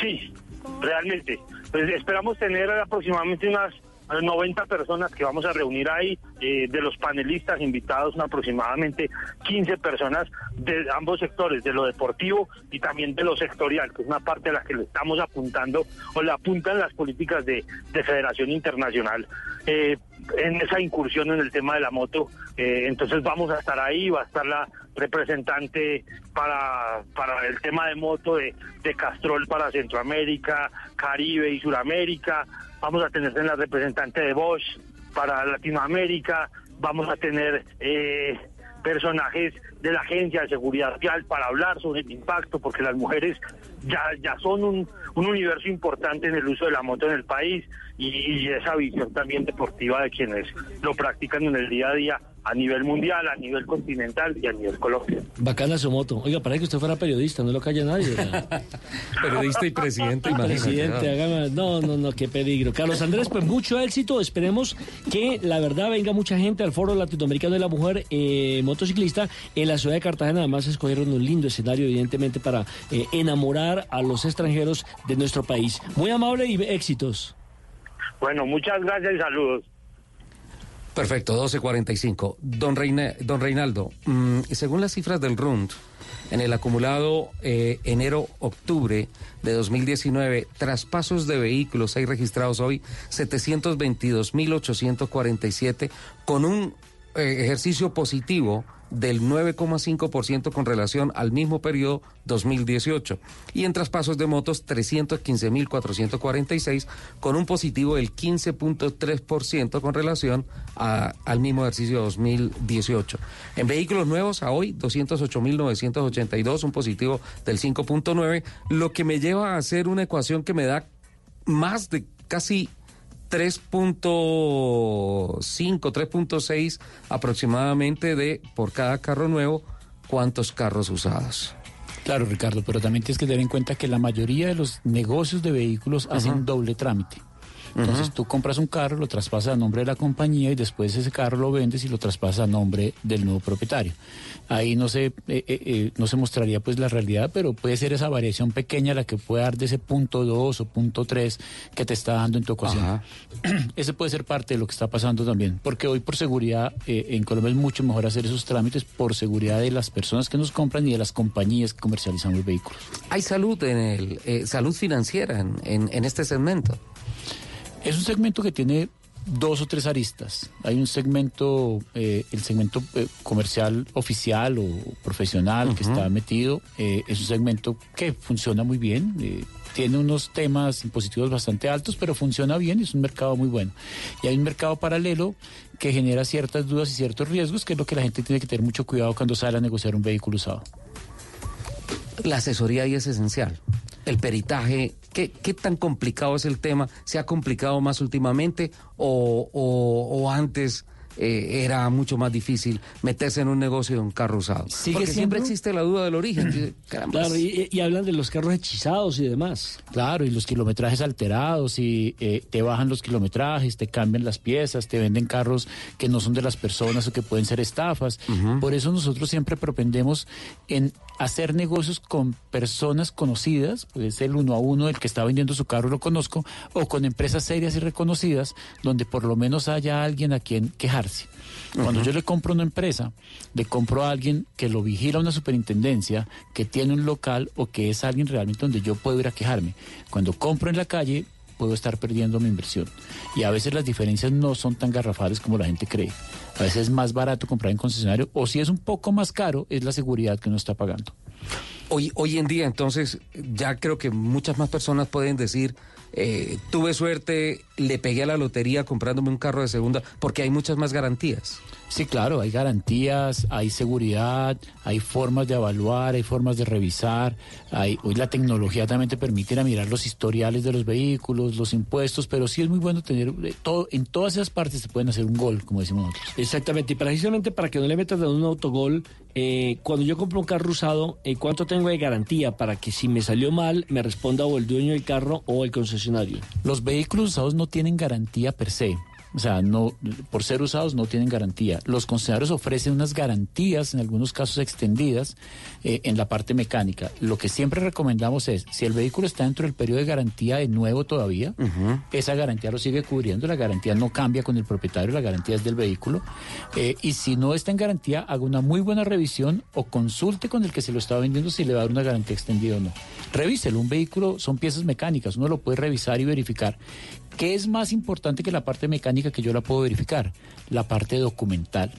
Sí, realmente. Pues esperamos tener aproximadamente unas eh, 90 personas que vamos a reunir ahí, eh, de los panelistas invitados, aproximadamente 15 personas de ambos sectores, de lo deportivo y también de lo sectorial, que es una parte a la que le estamos apuntando o le apuntan las políticas de, de Federación Internacional. eh, en esa incursión en el tema de la moto, eh, entonces vamos a estar ahí, va a estar la representante para, para el tema de moto de, de Castrol para Centroamérica, Caribe y Suramérica, vamos a tener la representante de Bosch para Latinoamérica, vamos a tener eh, personajes de la Agencia de Seguridad Vial para hablar sobre el impacto, porque las mujeres ya, ya son un, un universo importante en el uso de la moto en el país y, y esa visión también deportiva de quienes lo practican en el día a día a nivel mundial, a nivel continental y a nivel Colombia. Bacana su moto. Oiga, para que usted fuera periodista, no lo calla nadie. Periodista y presidente. Presidente, hágame- no, no, no, qué peligro. Carlos Andrés, pues mucho éxito. Esperemos que la verdad venga mucha gente al Foro Latinoamericano de la Mujer eh, Motociclista en la ciudad de Cartagena. Además, escogieron un lindo escenario, evidentemente, para eh, enamorar a los extranjeros de nuestro país. Muy amable y éxitos. Bueno, muchas gracias y saludos. Perfecto, 12.45. Don, Reina- don Reinaldo, mm, según las cifras del RUND, en el acumulado eh, enero-octubre de 2019, traspasos de vehículos hay registrados hoy 722.847 con un eh, ejercicio positivo del 9,5% con relación al mismo periodo 2018 y en traspasos de motos 315.446 con un positivo del 15.3% con relación a- al mismo ejercicio 2018. En vehículos nuevos a hoy 208.982, un positivo del 5.9, lo que me lleva a hacer una ecuación que me da más de casi 3.5, 3.6 aproximadamente de por cada carro nuevo, cuántos carros usados. Claro, Ricardo, pero también tienes que tener en cuenta que la mayoría de los negocios de vehículos hacen doble trámite. Entonces tú compras un carro, lo traspasas a nombre de la compañía y después ese carro lo vendes y lo traspasas a nombre del nuevo propietario. Ahí no se, eh, eh, eh, no se mostraría pues la realidad, pero puede ser esa variación pequeña la que puede dar de ese punto 2 o punto 3 que te está dando en tu ecuación. Ese puede ser parte de lo que está pasando también, porque hoy por seguridad eh, en Colombia es mucho mejor hacer esos trámites por seguridad de las personas que nos compran y de las compañías que comercializan los vehículos. Hay salud en el salud financiera en, en- en este segmento. Es un segmento que tiene dos o tres aristas. Hay un segmento, eh, el segmento eh, comercial oficial o profesional que está metido. eh, es un segmento que funciona muy bien. eh, tiene unos temas impositivos bastante altos, pero funciona bien y es un mercado muy bueno. Y hay un mercado paralelo que genera ciertas dudas y ciertos riesgos, que es lo que la gente tiene que tener mucho cuidado cuando sale a negociar un vehículo usado. La asesoría ahí es esencial. El peritaje, ¿qué, tan complicado es el tema? ¿Se ha complicado más últimamente o antes eh, era mucho más difícil meterse en un negocio de un carro usado? Sigue Porque siempre existe la duda del origen. Claro, y, y hablan de los carros hechizados y demás. Claro, y los kilometrajes alterados, y eh, te bajan los kilometrajes, te cambian las piezas, te venden carros que no son de las personas o que pueden ser estafas. Por eso nosotros siempre propendemos en hacer negocios con personas conocidas, pues el uno a uno, el que está vendiendo su carro lo conozco, o con empresas serias y reconocidas, donde por lo menos haya alguien a quien Cuando yo le compro una empresa, le compro a alguien que lo vigila una superintendencia, que tiene un local o que es alguien realmente donde yo puedo ir a quejarme. Cuando compro en la calle, puedo estar perdiendo mi inversión. Y a veces las diferencias no son tan garrafales como la gente cree. A veces es más barato comprar en concesionario o si es un poco más caro, es la seguridad que uno está pagando. Hoy, hoy en día, entonces, ya creo que muchas más personas pueden decir, eh, tuve suerte, le pegué a la lotería comprándome un carro de segunda, porque hay muchas más garantías. Sí, claro, hay garantías, hay seguridad, hay formas de evaluar, hay formas de revisar. Hay, hoy la tecnología también te permite ir a mirar los historiales de los vehículos, los impuestos, pero sí es muy bueno tener eh, todo, en todas esas partes se pueden hacer un gol, como decimos nosotros. Exactamente, y precisamente para que no le metas de un autogol, eh, cuando yo compro un carro usado, eh, ¿cuánto tengo de garantía para que si me salió mal me responda o el dueño del carro o el concesionario? Los vehículos usados no tienen garantía per se. O sea, no, por ser usados no tienen garantía. Los concesionarios ofrecen unas garantías, en algunos casos extendidas, eh, en la parte mecánica. Lo que siempre recomendamos es, si el vehículo está dentro del periodo de garantía de nuevo todavía, esa garantía lo sigue cubriendo, la garantía no cambia con el propietario, la garantía es del vehículo. Eh, y si no está en garantía, haga una muy buena revisión o consulte con el que se lo está vendiendo si le va a dar una garantía extendida o no. Revíselo, un vehículo son piezas mecánicas, uno lo puede revisar y verificar. ¿Qué es más importante que la parte mecánica que yo la puedo verificar? La parte documental.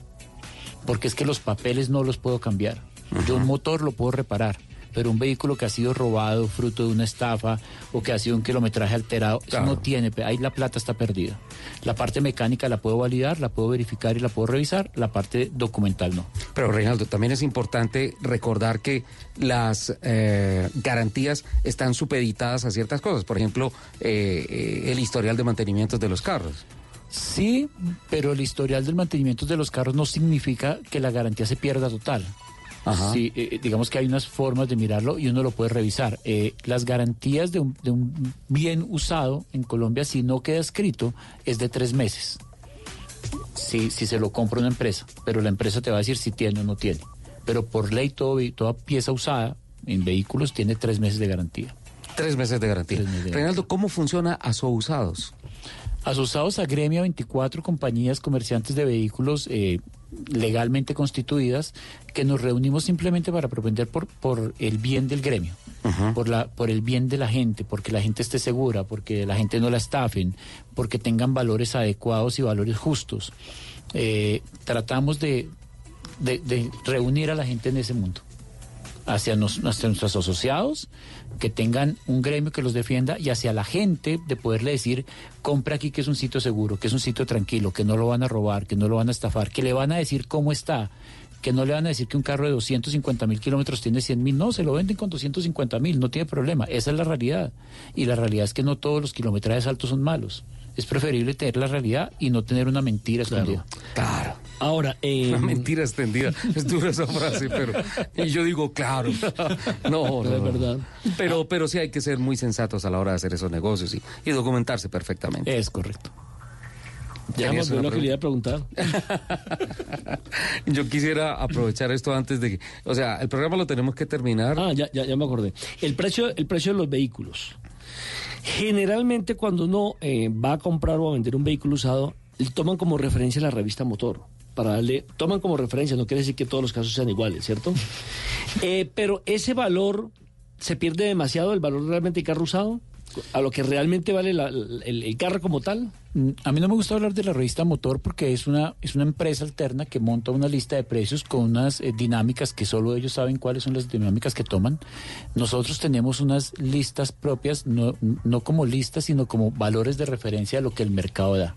Porque es que los papeles no los puedo cambiar. Yo un motor lo puedo reparar, pero un vehículo que ha sido robado fruto de una estafa o que ha sido un kilometraje alterado, eso no tiene, ahí la plata está perdida. La parte mecánica la puedo validar, la puedo verificar y la puedo revisar, la parte documental no. Pero Reinaldo, también es importante recordar que las eh, garantías están supeditadas a ciertas cosas, por ejemplo, eh, eh, el historial de mantenimiento de los carros. Sí, pero el historial del mantenimiento de los carros no significa que la garantía se pierda total. Sí, eh, digamos que hay unas formas de mirarlo y uno lo puede revisar. Eh, las garantías de un, de un bien usado en Colombia, si no queda escrito, es de tres meses. Si, si se lo compra una empresa, pero la empresa te va a decir si tiene o no tiene. Pero por ley, todo, toda pieza usada en vehículos tiene tres meses de garantía. Tres meses de garantía. Reinaldo, ¿cómo funciona Asousados? Asociados a Gremio 24 compañías comerciantes de vehículos eh, legalmente constituidas que nos reunimos simplemente para propender por, por el bien del gremio, por, la, por el bien de la gente, porque la gente esté segura, porque la gente no la estafen, porque tengan valores adecuados y valores justos. Eh, tratamos de, de- de reunir a la gente en ese mundo hacia, nuestros asociados, que tengan un gremio que los defienda y hacia la gente de poderle decir, compra aquí que es un sitio seguro, que es un sitio tranquilo, que no lo van a robar, que no lo van a estafar, que le van a decir cómo está, que no le van a decir que un carro de 250 mil kilómetros tiene 100 mil, no, se lo venden con 250 mil, no tiene problema, esa es la realidad. Y la realidad es que no todos los kilometrajes altos son malos. Es preferible tener la realidad y no tener una mentira escondida. Claro. Ahora, eh, Una mentira extendida. Es dura esa frase, pero. Y yo digo, claro. No, no, Es verdad. Pero, pero sí hay que ser muy sensatos a la hora de hacer esos negocios y, y documentarse perfectamente. Es correcto. Ya ¿Tenías me lo que le iba a preguntar. Yo quisiera aprovechar esto antes de que. O sea, el programa lo tenemos que terminar. Ah, ya, ya, ya me acordé. El precio, el precio de los vehículos. Generalmente cuando uno eh, va a comprar o a vender un vehículo usado, toman como referencia la revista Motor. Para darle, toman como referencia, no quiere decir que todos los casos sean iguales, ¿cierto? Eh, pero ese valor se pierde demasiado, el valor realmente del carro usado, a lo que realmente vale la- el, carro como tal. Mm, A mí no me gusta hablar de la revista Motor porque es una, es una empresa alterna que monta una lista de precios con unas eh, dinámicas que solo ellos saben cuáles son las dinámicas que toman. Nosotros tenemos unas listas propias, no, no como listas, sino como valores de referencia a lo que el mercado da.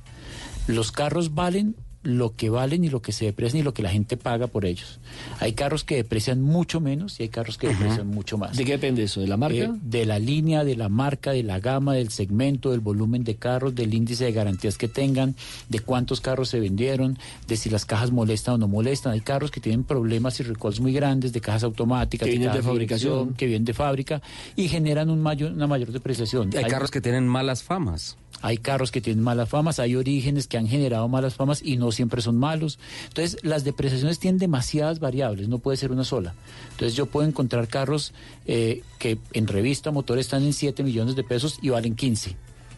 Los carros valen lo que valen y lo que se deprecian y lo que la gente paga por ellos. Hay carros que deprecian mucho menos y hay carros que deprecian mucho más. ¿De qué depende eso? ¿De la marca? Eh, de la línea, de la marca, de la gama, del segmento, del volumen de carros, del índice de garantías que tengan, de cuántos carros se vendieron, de si las cajas molestan o no molestan. Hay carros que tienen problemas y recalls muy grandes de cajas automáticas, Que vienen de fabricación. que vienen de fábrica y generan un mayor, una mayor depreciación. Hay carros que tienen malas famas. Hay carros que tienen malas famas, hay orígenes que han generado malas famas y no siempre son malos. Entonces, las depreciaciones tienen demasiadas variables, no puede ser una sola. Entonces, yo puedo encontrar carros eh, que en revista motor están en 7 millones de pesos y valen 15,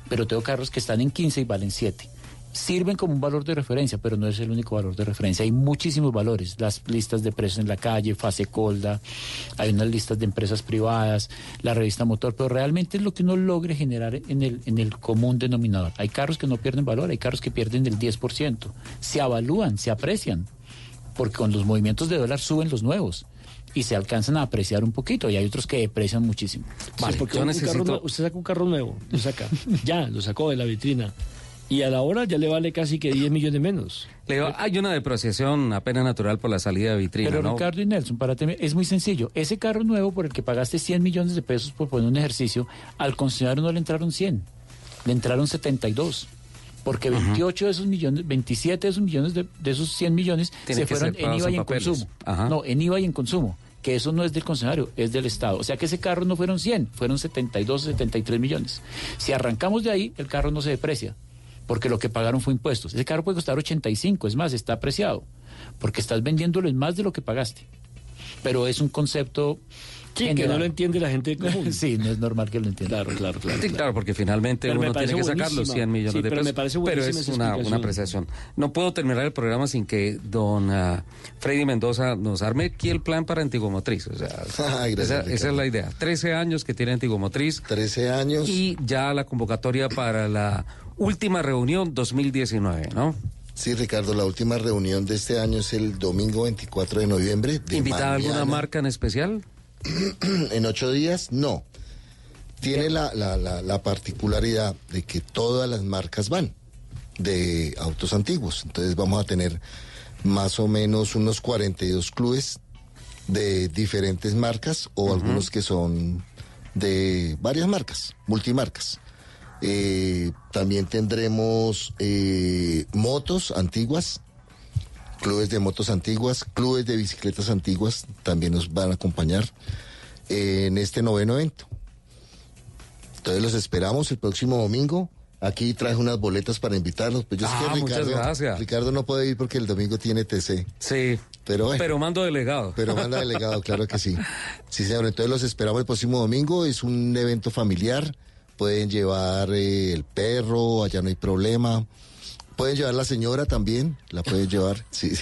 pero tengo carros que están en 15 y valen 7. Sirven como un valor de referencia, pero no es el único valor de referencia. Hay muchísimos valores, las listas de precios en la calle, Fase Colda, hay unas listas de empresas privadas, la revista Motor, pero realmente es lo que uno logre generar en el, en el común denominador. Hay carros que no pierden valor, hay carros que pierden el 10%. Se avalúan, se aprecian, porque con los movimientos de dólar suben los nuevos y se alcanzan a apreciar un poquito y hay otros que deprecian muchísimo. Sí, porque un carro nuevo- usted saca un carro nuevo, lo saca, ya, lo sacó de la vitrina. Y a la hora ya le vale casi que 10 millones menos. Le digo, hay una depreciación apenas natural por la salida de vitrina, Pero ¿no? Ricardo y Nelson, para es muy sencillo. Ese carro nuevo por el que pagaste 100 millones de pesos por poner un ejercicio, al concesionario no le entraron 100, le entraron 72. Porque 28 de esos millones, 27 de esos millones, de, de esos 100 millones, Tienen se fueron en IVA y en papeles. consumo. Ajá. No, en IVA y en consumo. Que eso no es del concesionario, es del Estado. O sea que ese carro no fueron 100, fueron 72 o 73 millones. Si arrancamos de ahí, el carro no se deprecia, porque lo que pagaron fue impuestos. Ese carro puede costar 85, es más, está apreciado, porque estás vendiéndolo en más de lo que pagaste. Pero es un concepto Sí, que no lo entiende la gente común. sí, no es normal que lo entienda. Claro, claro, claro. Sí, claro, porque finalmente Pero me uno tiene parece que sacar los buenísima. 100 millones Sí, de pero pesos. me parece pero es una, apreciación. No puedo terminar el programa sin que don ah, Freddy Mendoza nos arme aquí el plan para Antiguo Motriz. O sea, Ay, gracias, esa, esa es la idea. 13 años que tiene Antiguo Motriz. 13 años. Y ya la convocatoria para la última reunión 2019, ¿no? Sí, Ricardo, la última reunión de este año es el domingo 24 de noviembre. De ¿Invitada alguna marca en especial? en ocho días, no. Tiene la, la- la- la particularidad de que todas las marcas van de autos antiguos. Entonces vamos a tener más o menos unos 42 clubes de diferentes marcas o algunos que son de varias marcas, multimarcas. Eh, también tendremos eh, motos antiguas, clubes de motos antiguas, clubes de bicicletas antiguas también nos van a acompañar eh, en este noveno evento. Entonces los esperamos el próximo domingo. Aquí traje unas boletas para invitarlos. Pues yo sé Ah, que muchas Ricardo, gracias. Ricardo no puede ir porque el domingo tiene TC. Sí. Pero bueno. Pero mando delegado. Pero manda delegado, claro que sí. Sí, señor. Entonces los esperamos el próximo domingo. Es un evento familiar. Pueden llevar eh, el perro, allá no hay problema. Pueden llevar la señora también, la pueden llevar, sí.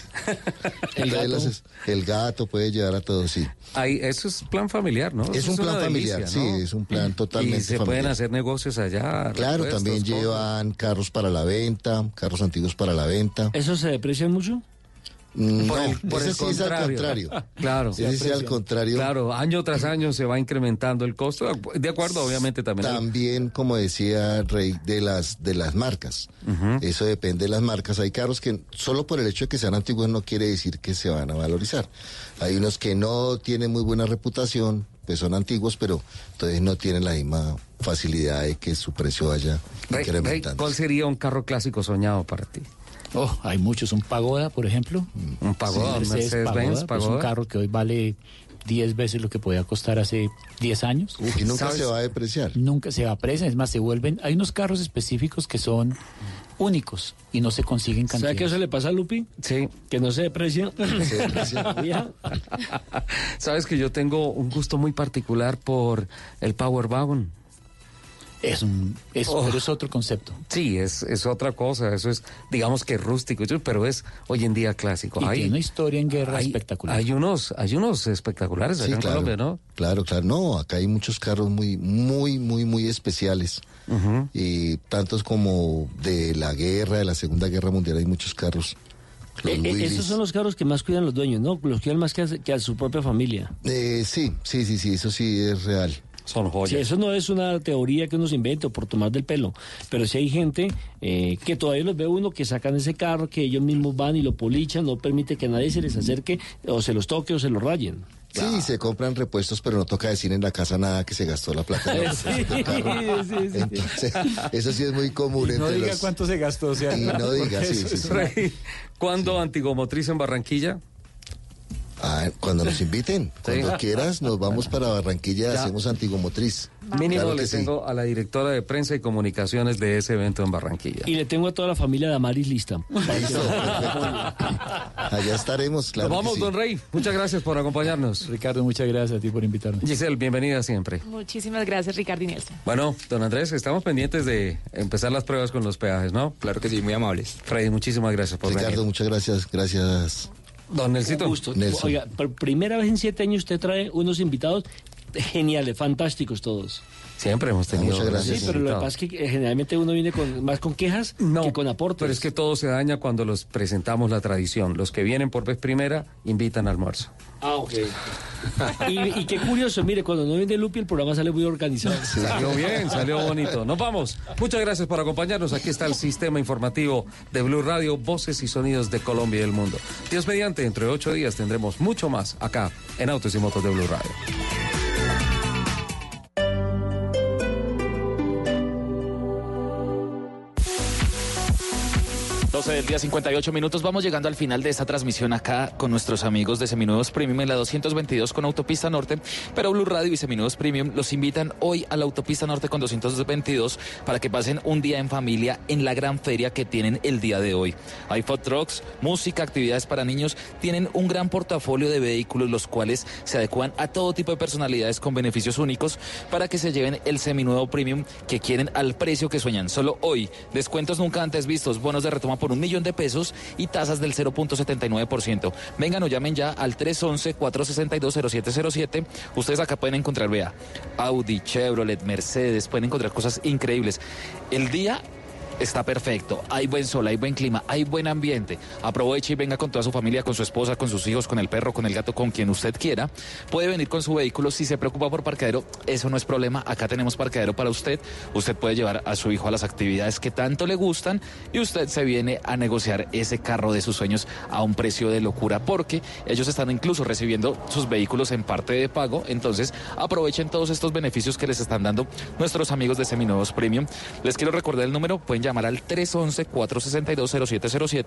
El gato. los- el gato puede llevar a todos, sí. Ahí, eso es plan familiar, ¿no? Es Eso un plan familiar, delicia, sí, es un plan totalmente Y se familiar. pueden hacer negocios allá. Claro, también cosas. llevan carros para la venta, carros antiguos para la venta. ¿Eso se deprecia mucho? No, Por el- por ese el sí es al contrario. Claro. Ese sí al contrario. Claro, año tras año se va incrementando el costo, de acuerdo, obviamente también. También, como decía Rey, de las de las marcas. Eso depende de las marcas. Hay carros que solo por el hecho de que sean antiguos no quiere decir que se van a valorizar. Hay unos que no tienen muy buena reputación, pues son antiguos, pero entonces no tienen la misma facilidad de que su precio vaya Rey, Rey, incrementando. ¿Cuál sería un carro clásico soñado para ti? Oh, hay muchos. Un Pagoda, por ejemplo. Un Pagoda, Sí, Mercedes-Benz, pues Pagoda. un carro que hoy vale 10 veces lo que podía costar hace 10 años. y nunca se va a depreciar. Nunca se va a apreciar. Es más, se vuelven... Hay unos carros específicos que son únicos y no se consiguen ¿Sabe cantidades. que eso le pasa a Lupi? Sí. Que no se deprecia. Se deprecia. Sabes que yo tengo un gusto muy particular por el Power Wagon. Es un, es, Oh. pero es otro concepto. Sí, es, es otra cosa, eso es, digamos que rústico, pero es hoy en día clásico. Y Hay- tiene una historia en guerra hay- espectacular. Hay unos, hay unos espectaculares acá Sí, en claro. Colombia, ¿no? Claro, claro. No, acá hay muchos carros muy, muy, muy, muy especiales. Y tantos como de la guerra, de la Segunda Guerra Mundial, hay muchos carros. Eh, eh, esos son los carros que más cuidan los dueños, ¿no? Los cuidan más que a, que a su propia familia. Eh, sí, sí, sí, sí, eso sí es real. Son Sí, eso no es una teoría que uno se invente o por tomar del pelo, pero sí hay gente eh, que todavía los ve uno que sacan ese carro, que ellos mismos van y lo polichan, no permite que nadie se les acerque o se los toque o se los rayen. Sí, se compran repuestos, pero no toca decir en la casa nada que se gastó la plata. Sí, sí, sí. Entonces, eso sí es muy común no entre diga los- cuánto se gastó. O sea, Y no diga, sí, sí, sí. ¿Cuándo Antigomotriz en Barranquilla? Ah, cuando nos inviten, cuando quieras, nos vamos para Barranquilla, Ya. hacemos Antigomotriz. Mínimo Claro le sí. tengo a la directora de prensa y comunicaciones de ese evento en Barranquilla. Y le tengo a toda la familia de Amaris lista. Listo, Allá estaremos, claro. Nos vamos, sí. don Rey. Muchas gracias por acompañarnos. Ricardo, muchas gracias a ti por invitarme. Giselle, bienvenida siempre. Muchísimas gracias, Ricardo y Nelson. Bueno, don Andrés, estamos pendientes de empezar las pruebas con los peajes, ¿no? Claro que sí, muy amables. Freddy, muchísimas gracias por Ricardo, venir. muchas gracias, gracias. Don Nelsito. Un gusto. Nelson. Oiga, por primera vez en siete años usted trae unos invitados geniales, fantásticos todos. Siempre hemos tenido. Muchas gracias. Sí, pero lo que pasa es que eh, generalmente uno viene con más con quejas que con aportes. Pero es que todo se daña cuando los presentamos la tradición. Los que vienen por vez primera invitan a almuerzo. Ah, ok. y, y qué curioso, mire, cuando no viene Lupi el programa sale muy organizado. Salió bien, salió bonito. Nos vamos. Muchas gracias por acompañarnos. Aquí está el sistema informativo de Blue Radio, voces y sonidos de Colombia y del mundo. Dios mediante, dentro de ocho días tendremos mucho más acá en Autos y Motos de Blue Radio. 12 del día, 58 minutos. Vamos llegando al final de esta transmisión acá con nuestros amigos de Seminuevos Premium en la 222 con Autopista Norte. Pero Blue Radio y Seminuevos Premium los invitan hoy a la Autopista Norte con 222 para que pasen un día en familia en la gran feria que tienen el día de hoy. Hay food trucks, música, actividades para niños. Tienen un gran portafolio de vehículos los cuales se adecuan a todo tipo de personalidades con beneficios únicos para que se lleven el Seminuevo Premium que quieren al precio que sueñan. Solo hoy, descuentos nunca antes vistos, bonos de retoma por un millón de pesos y tasas del 0.79%. Vengan o llamen ya al 311-462-0707. Ustedes acá pueden encontrar, vea, Audi, Chevrolet, Mercedes, pueden encontrar cosas increíbles. El día está perfecto, hay buen sol, hay buen clima, hay buen ambiente. Aproveche y venga con toda su familia, con su esposa, con sus hijos, con el perro, con el gato, con quien usted quiera. Puede venir con su vehículo. Si se preocupa por parqueadero, eso no es problema. Acá tenemos parqueadero para usted. Usted puede llevar a su hijo a las actividades que tanto le gustan y usted se viene a negociar ese carro de sus sueños a un precio de locura porque ellos están incluso recibiendo sus vehículos en parte de pago. Entonces aprovechen todos estos beneficios que les están dando nuestros amigos de Seminuevos Premium. Les quiero recordar el número, pueden llamar al 311-462-0707